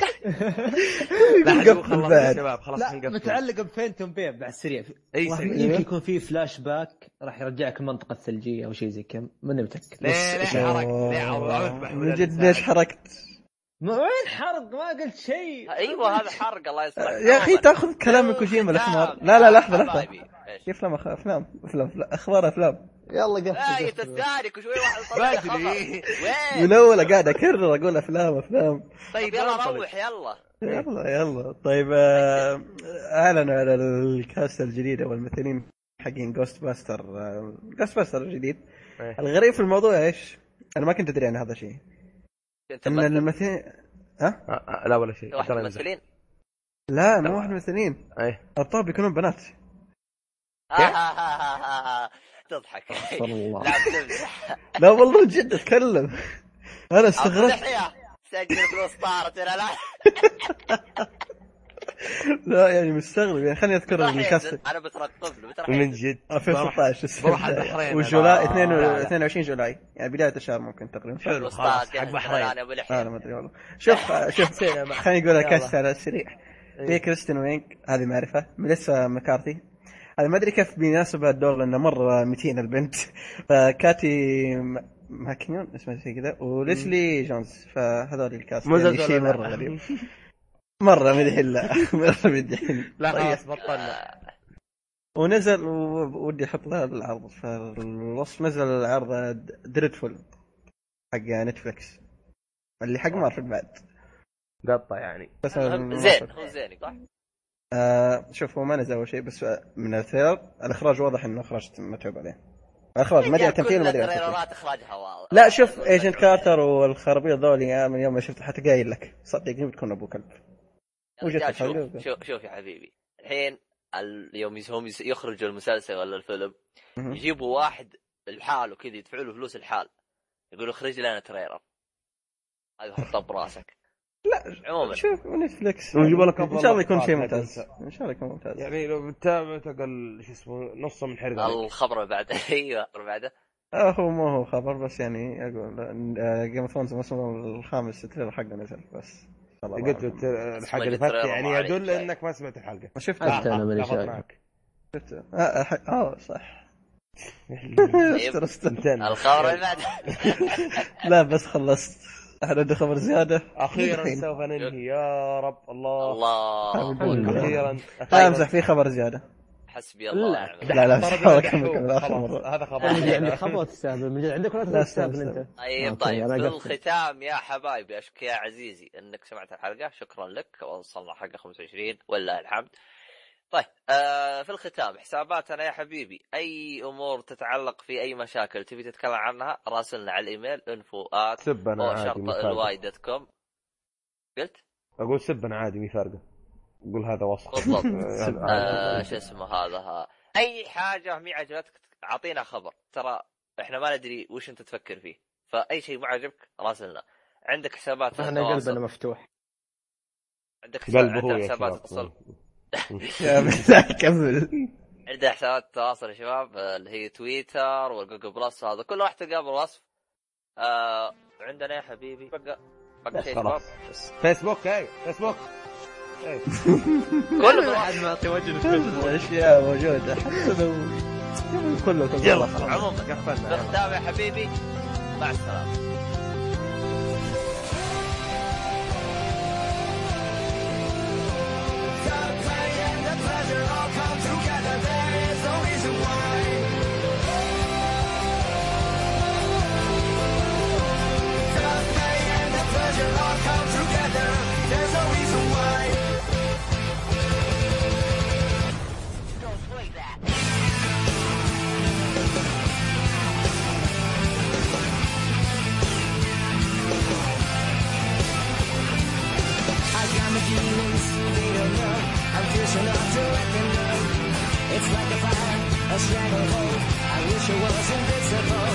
لا حد يقول قفل خلص يا بعد شباب خلاص لا نقفل متعلقه ب Phantom Pain بعد سريع أي. يمكن يكون في فلاش باك راح يرجعك المنطقة الثلجية أو شيء زي كذا ماني متأكد ليه إشاعة. حركت من جد ليش حركت؟ ما وين حرق ما قلت شيء أيوه هذا حرق الله يسلمك يا أخي تأخذ كلام كوجيما الأحمر لا لا لحظة لحظة؟ في أفلام افلام أفلام أفلام. أخبار أفلام يلا لا قفل قفل. يتذكرك وشوي واحد بدري. من؟ أول قاعد أكرر أقول أفلام أفلام طيب طيب يلا. روح يلا يلا يلا طيب آه، أعلنوا على الكاست الجديد أو الممثلين حقين Ghostbuster Ghostbuster الجديد إيه. الغريب في الموضوع إيش؟ أنا ما كنت أدري عن هذا الشيء إن ممثل الممثلين ها؟ آه، آه، لا ولا شيء واحد من. الممثلين لا مو واحد من الممثلين إيه الابطال بيكونون بنات تضحك. لا تمزح لا والله جد أتكلم. أنا ابو استغربت. سجل فلوس طارت ولا لا. لا يعني مستغرب. يعني خليني أذكر ال cast. أنا بترقب له من. جد. 2016 بروح السنة. البحرين و July أنا. 22 لا، لا. 22 July. يعني بداية الشهر ممكن تقريبا. حلو خلاص طارت حق بحرين. أنا ما أدري والله. شوف شوف خليني أقول لك على السريع. إيه. في كريستين ويج هذه معرفة. ميليسا مكارثي. هذا ما أدري كيف بيناسب الدور لأنه مرة متين البنت. فكاتي م- ماكينيون؟ اسمها زي كذا. وليسلي جونز. فهذول ال cast مو يعني شيء مرة لا. غريب. مرة مدحي لا. مرة مدحي لا طيب. خلاص بطلنا. ونزل ودي أحط له العرض. في الوصف نزل عرض Daredevil حق Netflix اللي حق مارفل بعد. قطع يعني. بس زين. هو زين صح؟ آه شوف هو ما نزل أول شيء بس من ال trailer الإخراج واضح إنه إخراج متعوب عليه. الاخراج ما أدري التمثيل وما أدري. إخراجها واضح لا شوف Agent Carter والخرابيط ذولي يا من يوم ما شفت حتى قايل لك. صدقني بتكون أبو كلب. شوف شوف شوف يا حبيبي. الحين ال- يوم هم يخرجوا المسلسل ولا الفيلم. يجيبوا واحد لحاله كذا يدفعوا له فلوس الحال. يقولوا اخرج لنا تريلر. هذا حطه براسك. لا عموما. شوف نتفلكس لك إن شاء الله يكون شيء ممتاز. إن شاء الله يكون ممتاز. يعني لو بتتابع تقل شو اسمه نصه من حرقه الخبر اللي بعده. أيوه الخبر اللي بعده. آه هو مو هو خبر بس يعني أقول Game of Thrones الموسم الخامس ال trailer حقه نزل بس. قلت الحلقة اللي فاتت يعني ما يدل. إنك ما سمعت الحلقة. ما شفت آه، ماني لخبط شايف. معك. شفت؟ آه ح- آه، صح. استر استر. نتن. الخبر اللي بعده. لا بس خلصت. إحنا عندنا خبر زيادة؟ أخيرا. سوف ننهي. يا رب. الله. الله. أخيرا. لا امزح في خبر زيادة. حسبي الله لا. لا لا هذا خبر عندك خبر تستهبل. من جد عندك ولا لا، تستهبل. أنت؟ طيب طيب. في. الختام يا حبايبي يا عزيزي إنك سمعت الحلقة. شكرا لك. وصلنا حلقة 25 ولله الحمد. طيب آه في الختام حساباتنا يا حبيبي أي أمور تتعلق في أي مشاكل تبي تتكلم عنها راسلنا على ال email info at شرطه com قلت؟ أقول سب أنا عادي مي فارقة. قول هذا وصف. بالضبط. يعني آه. شو اسمه هذا ها. أي حاجة مي عجبتك أعطينا خبر. ترى إحنا ما ندري وش أنت تفكر فيه. فأي شيء ما عجبك راسلنا. عندك حسابات إحنا. قلبنا مفتوح. عندك قلبه حسابات شباب. اتصل كمل. عندنا حسابات التواصل يا شباب اللي هي تويتر والجوجل بلس وهذا كل واحد تلقاه بالوصف. آه عندنا يا حبيبي بقى بقى شيء شباب. فيسبوك اي فيسبوك. كله بالوصف. بعد ما توجه الأشياء موجودة حتى لو كله كله يلا. خلاص. عموما. قفلنا. يا حبيبي. مع السلامة. I wish I was invincible.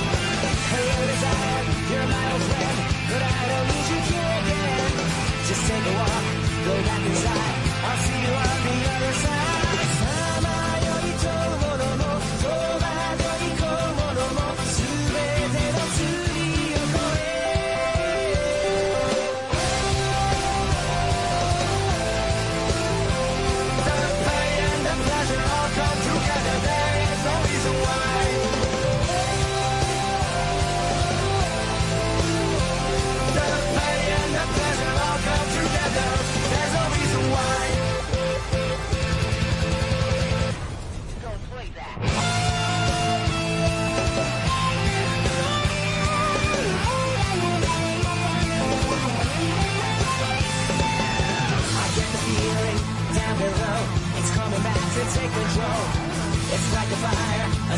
Hello, desire, you're my old friend, but I don't need go back inside.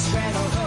spread over.